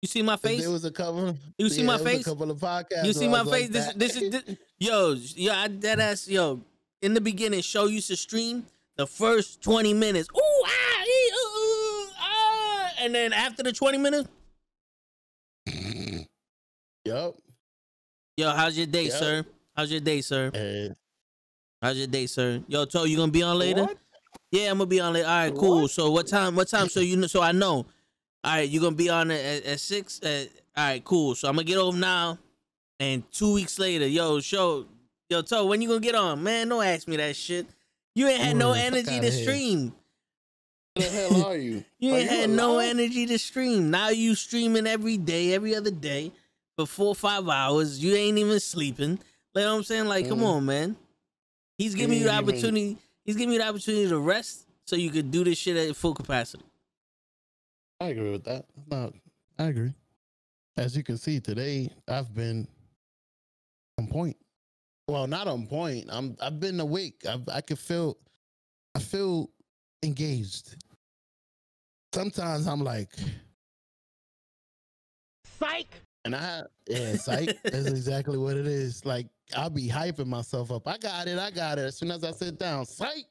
Speaker 1: You see my face?
Speaker 2: There was a couple.
Speaker 1: You see
Speaker 2: yeah,
Speaker 1: my face?
Speaker 2: A couple of podcasts.
Speaker 1: You see my face?
Speaker 2: like
Speaker 1: this this is this, yo yo. I dead ass yo. In the beginning, show used to stream the first twenty minutes. Ooh ah, ee, ooh, ooh, ah, and then after the twenty minutes,
Speaker 2: Yup.
Speaker 1: yo, how's your day,
Speaker 2: Yep.
Speaker 1: sir? How's your day, sir?
Speaker 2: And
Speaker 1: How's your day, sir? Yo, To, you gonna be on later?
Speaker 4: What?
Speaker 1: Yeah, I'm gonna be on later. All right, cool.
Speaker 4: What?
Speaker 1: So what time? What time? So you know? So I know. All right, you're gonna be on at, at, at six. At, all right, cool. So I'm gonna get over now, and two weeks later, yo, show, yo, To, when you gonna get on? Man, don't ask me that shit. You ain't had no energy to stream.
Speaker 2: where the hell are you?
Speaker 1: You
Speaker 2: Are
Speaker 1: ain't had no energy to stream. Now you streaming every day, every other day for four or five hours. You ain't even sleeping. You know what I'm saying? Like, come
Speaker 2: Mhm.
Speaker 1: on, man. He's giving you the
Speaker 2: ain't even-
Speaker 1: opportunity. He's giving you the opportunity to rest so you could do this shit at full capacity.
Speaker 2: I agree with that. No, I agree. As you can see today, I've been on point. Well, not on point. I'm. I've been awake. I've, I can feel. I feel engaged. Sometimes I'm like,
Speaker 3: Psych.
Speaker 2: And I yeah, psych. That's exactly what it is. Like I'll be hyping myself up. I got it. I got it. As soon as I sit down, psych.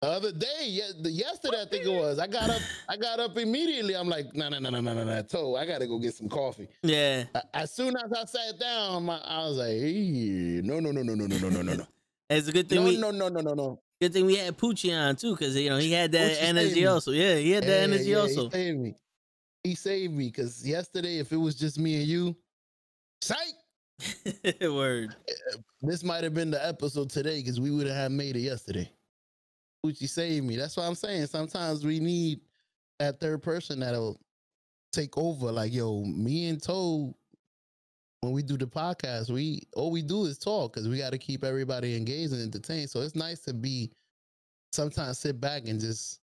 Speaker 2: The other day, yeah, the, yesterday I think it was. I got up. I got up immediately. I'm like, no, no, no, no, no, no, no. Toe, I gotta go get some coffee.
Speaker 1: Yeah.
Speaker 2: A- As soon as I sat down, my, I was like, hey, no, no, no, no, no, no, no, no, no, no,
Speaker 1: It's a good thing
Speaker 2: no,
Speaker 1: we
Speaker 2: no, no, no, no, no.
Speaker 1: good thing we had Poochie on too, because you know he had that
Speaker 2: Poochie
Speaker 1: energy also. Yeah, he had that
Speaker 2: Yeah,
Speaker 1: energy
Speaker 2: yeah,
Speaker 1: also.
Speaker 2: He saved me. He saved me because yesterday, if it was just me and you, psych.
Speaker 1: Word.
Speaker 2: Eh, this might have been the episode today because we would have made it yesterday. Gucci saved me. That's what I'm saying. Sometimes we need that third person that'll take over. Like, yo, me and Toe, when we do the podcast, we all we do is talk because we got to keep everybody engaged and entertained. So it's nice to be sometimes sit back and just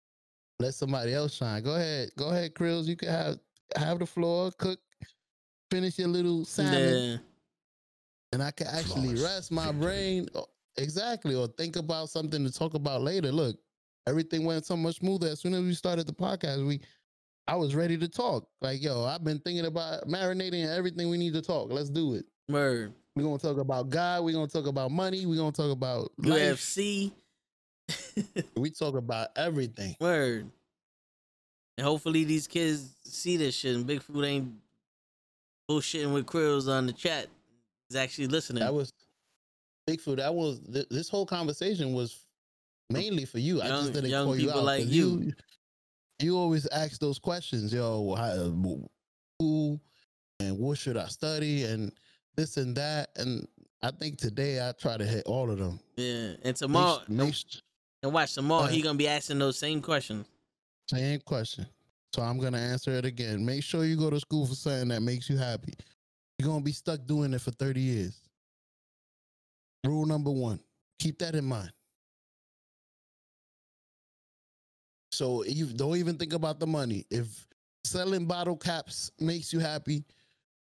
Speaker 2: let somebody else shine. Go ahead, go ahead, Krills. You can have have the floor, cook, finish your little salmon
Speaker 1: Yeah.
Speaker 2: and I can actually
Speaker 4: Flawless
Speaker 2: rest my brain uh, exactly or think about something to talk about later. Look, everything went so much smoother as soon as we started the podcast. We I was ready to talk. Like, yo, I've been thinking about marinating everything we need to talk. Let's do it.
Speaker 1: Word.
Speaker 2: We're gonna talk about God, we're gonna talk about money, we're gonna talk about life. We talk about everything.
Speaker 1: Word. And hopefully these kids see this shit and Bigfoot ain't bullshitting with Krills on the chat. He's actually listening.
Speaker 2: That was Bigfoot. That was th- this whole conversation was mainly for you. I
Speaker 1: Young-
Speaker 2: just didn't
Speaker 1: young
Speaker 2: call you
Speaker 1: people
Speaker 2: out.
Speaker 1: like
Speaker 2: 'cause
Speaker 1: you.
Speaker 2: you. always ask those questions, yo. How, who and what should I study and this and that. And I think today I try to hit all of them.
Speaker 1: yeah. And
Speaker 2: Make
Speaker 1: tomorrow
Speaker 2: make s-
Speaker 1: and watch tomorrow
Speaker 2: Go uh,
Speaker 1: he
Speaker 2: ahead.
Speaker 1: gonna be asking those same questions.
Speaker 2: Same question. So I'm gonna answer it again. Make sure you go to school for something that makes you happy. You're gonna be stuck doing it for 30 years. Rule number one. Keep that in mind. So you don't even think about the money. If selling bottle caps makes you happy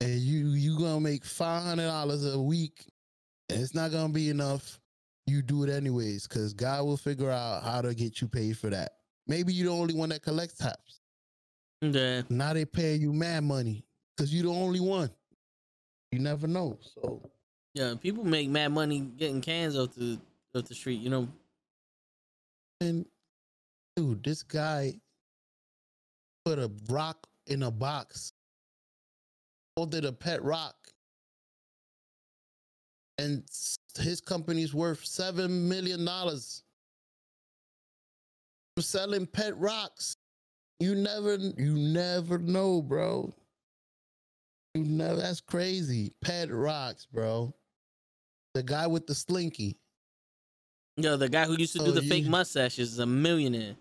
Speaker 2: and you you gonna make five hundred dollars a week and it's not gonna be enough, you do it anyways, because God will figure out how to get you paid for that. Maybe you're the only one that collects taps.
Speaker 1: Yeah.
Speaker 2: Now they pay you mad money because you're the only one. You never know. So
Speaker 1: Yeah. People make mad money getting cans off the off the street, you know.
Speaker 2: and dude, this guy put a rock in a box, called it a pet rock, and his company's worth seven million dollars. Selling pet rocks, you never, you never know, bro. You know that's crazy. Pet rocks, bro. The guy with the slinky.
Speaker 1: Yo, the guy who used to do
Speaker 2: Oh,
Speaker 1: the fake mustaches is a millionaire.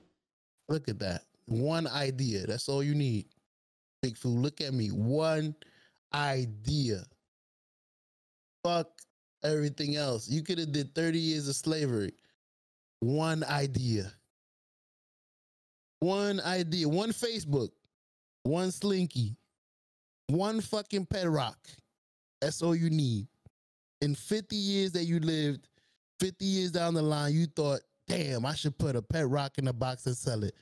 Speaker 2: Look at that. One idea. That's all you need. Big fool. Look at me. One idea. Fuck everything else. You could have did 30 years of slavery. One idea. One idea. One Facebook. One slinky. One fucking pet rock. That's all you need. In 50 years that you lived, 50 years down the line, you thought, damn, I should put a pet rock in a box and sell it.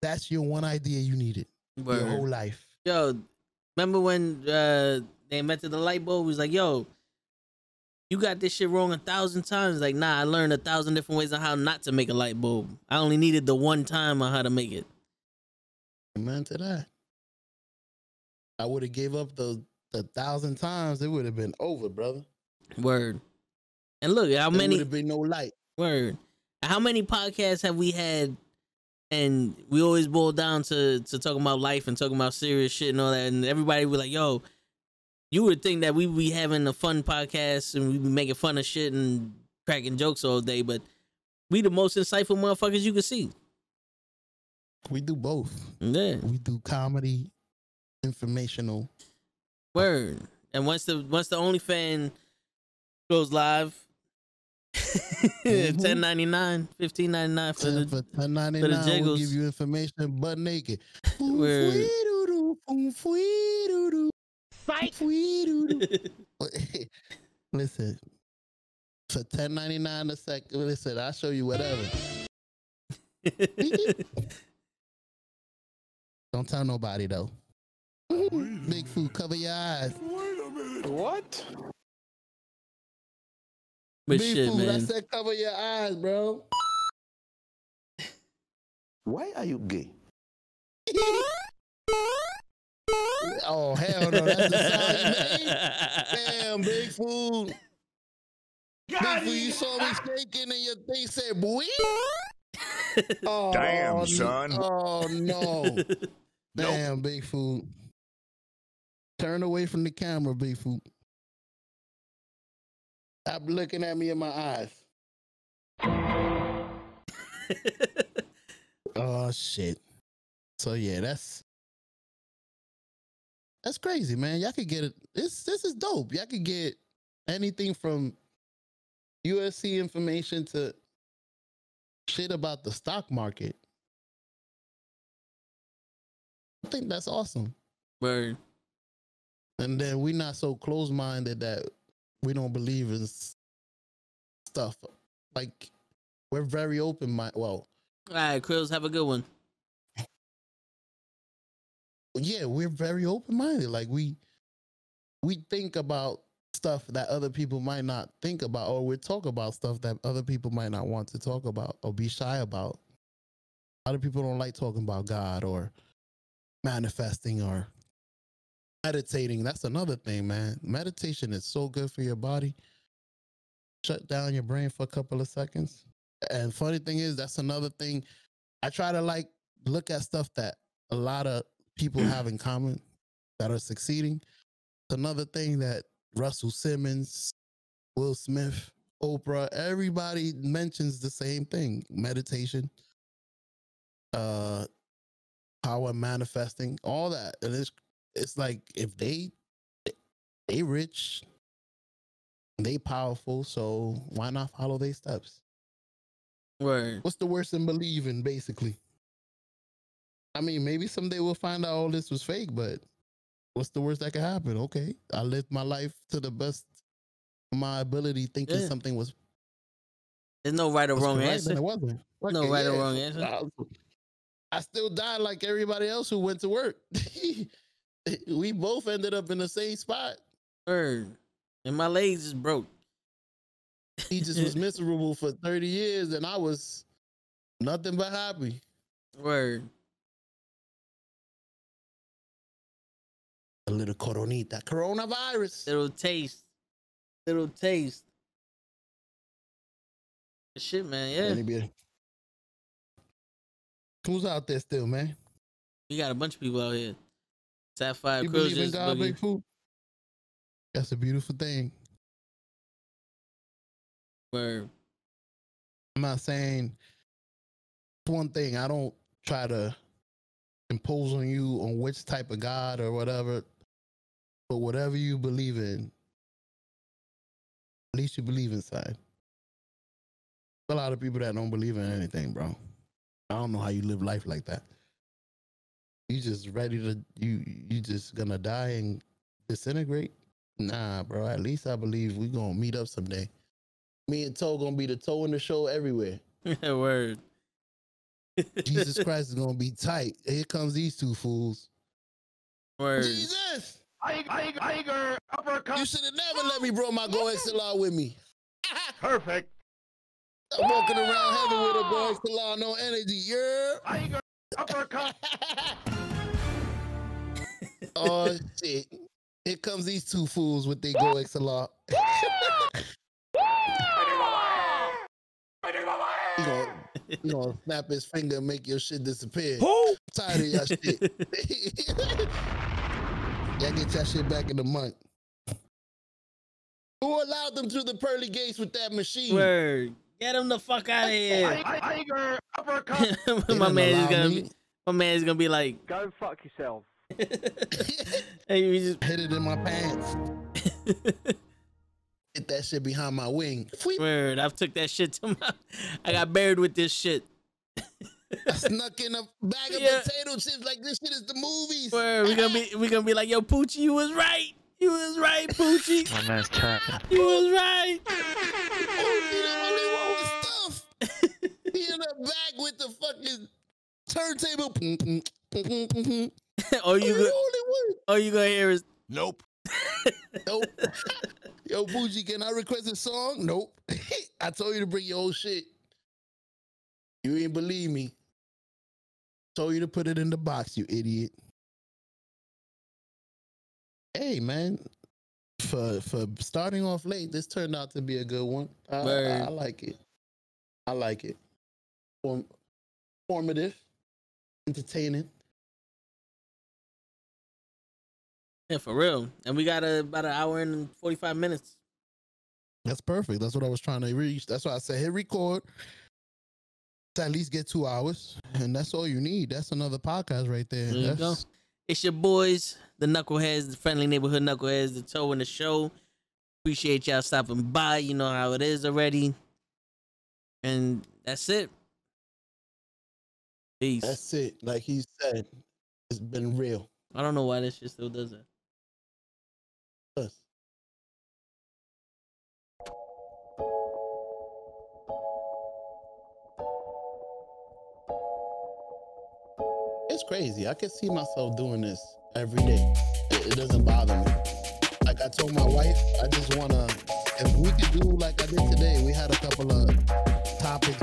Speaker 2: That's your one idea you needed your whole life.
Speaker 1: Yo, remember when uh they invented the light bulb? It was like, yo, you got this shit wrong a thousand times. Like, nah, I learned a thousand different ways on how not to make a light bulb. I only needed the one time on how to make it.
Speaker 2: Amen to that. I would have gave up the the thousand times, it would have been over, brother.
Speaker 1: Word. And look, how
Speaker 2: There
Speaker 1: many
Speaker 2: would have been no light.
Speaker 1: word? How many podcasts have we had? And we always boil down to to talking about life and talking about serious shit and all that. And everybody was like, "Yo, you would think that we be having a fun podcast and we be making fun of shit and cracking jokes all day, but we the most insightful motherfuckers you can see."
Speaker 2: We do both.
Speaker 1: Yeah,
Speaker 2: We do comedy, informational.
Speaker 1: word. And once the once the OnlyFan goes live,
Speaker 2: Mhm.
Speaker 1: ten ninety nine, fifteen ninety nine for
Speaker 2: For,
Speaker 1: the
Speaker 2: for ten ninety nine, we'll give you information butt naked.
Speaker 1: Word.
Speaker 2: Listen, for ten ninety nine a second. Listen, I'll show you whatever. Don't tell nobody though. Big food, cover your eyes.
Speaker 4: What?
Speaker 1: but
Speaker 2: Big
Speaker 1: shit,
Speaker 2: food, I said cover your eyes, bro.
Speaker 3: Why are you gay?
Speaker 2: Oh hell no, that's the sound you made. Damn, big food. Big food, you saw me shaking and your thing said boy. Oh,
Speaker 3: Damn,
Speaker 2: no.
Speaker 3: son.
Speaker 2: Oh no. Damn, big food. Turn away from the camera, big food. Stop looking at me in my eyes. Oh shit. So yeah, that's that's crazy, man. Y'all could get it. This this is dope. Y'all could get anything from USC information to shit about the stock market. I think that's awesome.
Speaker 1: Right.
Speaker 2: And then we're not so close minded that we don't believe in stuff. Like we're very open minded. Well,
Speaker 1: All right, Krills, have a good one.
Speaker 2: Yeah, we're very open minded. Like we we think about stuff that other people might not think about, or we talk about stuff that other people might not want to talk about or be shy about. Of people don't like talking about God or manifesting or meditating. That's another thing, man. Meditation is so good for your body. Shut down your brain for a couple of seconds. And funny thing is, that's another thing. I try to like look at stuff that a lot of people have in common that are succeeding. It's another thing that Russell Simmons, Will Smith, Oprah, everybody mentions the same thing meditation, uh, power manifesting, all that. And it's, it's like if they, they rich, they powerful, so why not follow their steps?
Speaker 1: Right.
Speaker 2: What's the worst in believing, basically? I mean, maybe someday we'll find out all this was fake, but what's the worst that could happen? Okay, I lived my life to the best of my ability, thinking
Speaker 1: Yeah.
Speaker 2: something was,
Speaker 1: There's no right or wrong
Speaker 2: correct,
Speaker 1: answer.
Speaker 2: it wasn't.
Speaker 1: No right or wrong answer.
Speaker 2: I, I still died like everybody else who went to work. we both ended up in the same spot.
Speaker 1: Word. And my legs is broke.
Speaker 2: He just was miserable for 30 years, and I was nothing but happy.
Speaker 1: Word.
Speaker 2: A little coronita, coronavirus.
Speaker 1: Little taste. Little taste. Shit, man. Yeah.
Speaker 2: Who's out there still, man?
Speaker 1: We got a bunch of people out here. Sapphire
Speaker 2: You believe in God. Big? That's a beautiful thing.
Speaker 1: Word.
Speaker 2: I'm not saying it's one thing. I don't try to impose on you on which type of God or whatever. But whatever you believe in, At least you believe inside. A lot of people that don't believe in anything, bro. I don't know how you live life like that. You just ready to you you just gonna die and disintegrate? Nah, bro. At least I believe we gonna meet up someday. Me and Toe gonna be the toe in the show everywhere.
Speaker 1: Word.
Speaker 2: Jesus Christ is gonna be tight. Here comes these two fools.
Speaker 1: Word.
Speaker 2: Jesus!
Speaker 4: Tiger, tiger, uppercut.
Speaker 2: You should have never let me bring my Go XLR with me.
Speaker 4: Perfect.
Speaker 2: I'm walking around heaven with a Go XLR, no energy. Yeah.
Speaker 4: Tiger, uppercut.
Speaker 2: oh shit. Here comes these two fools with their Go XLR. he gonna, he gonna snap his finger and make your shit disappear.
Speaker 4: Who?
Speaker 2: tired of y'all shit. y'all get your shit back in a month. Who allowed them through the pearly gates with that machine?
Speaker 1: Word. Get him the fuck out of here.
Speaker 4: Tiger, uppercut.
Speaker 1: My
Speaker 2: didn't
Speaker 1: man is gonna
Speaker 2: me.
Speaker 1: be my man is gonna be like
Speaker 5: Go fuck yourself.
Speaker 1: hey, you just
Speaker 2: Hit it in my pants. Hit that shit behind my wing.
Speaker 1: Word, I've took that shit to my I got buried with this shit.
Speaker 2: I snuck in a bag of
Speaker 1: Yeah.
Speaker 2: potato chips like this shit is the movies.
Speaker 1: Word, we gonna be we gonna be like, yo, Poochie, you was right. You was right, Poochie.
Speaker 5: My man's trapping.
Speaker 1: You was right.
Speaker 2: Oh, he the only one with stuff. he in a bag with the fucking turntable.
Speaker 1: All
Speaker 2: You
Speaker 1: you
Speaker 2: the
Speaker 1: go,
Speaker 2: only one.
Speaker 1: all you gonna hear is
Speaker 4: Nope.
Speaker 2: Nope. Yo, Bougie, can I request a song? Nope. I told you to bring your old shit. You ain't believe me. Told you to put it in the box, you idiot. Hey, man. For for starting off late, this turned out to be a good one. I, I, I like it. I like it. Form, formative, entertaining.
Speaker 1: Yeah, for real. And we got a, about an hour and forty five minutes.
Speaker 2: That's perfect. That's what I was trying to reach. That's why I said hit record at least get two hours, and that's all you need. That's another podcast right there.
Speaker 1: There you go. It's your boys, the knuckleheads, the friendly neighborhood knuckleheads, the toe in the show. Appreciate y'all stopping by. You know how it is already. And that's it. Peace.
Speaker 2: That's it. Like he said, it's been real.
Speaker 1: I don't know why this shit still does that.
Speaker 2: crazy. I can see myself doing this every day. It, it doesn't bother me. Like I told my wife, I just wanna if we could do like I did today, we had a couple of topics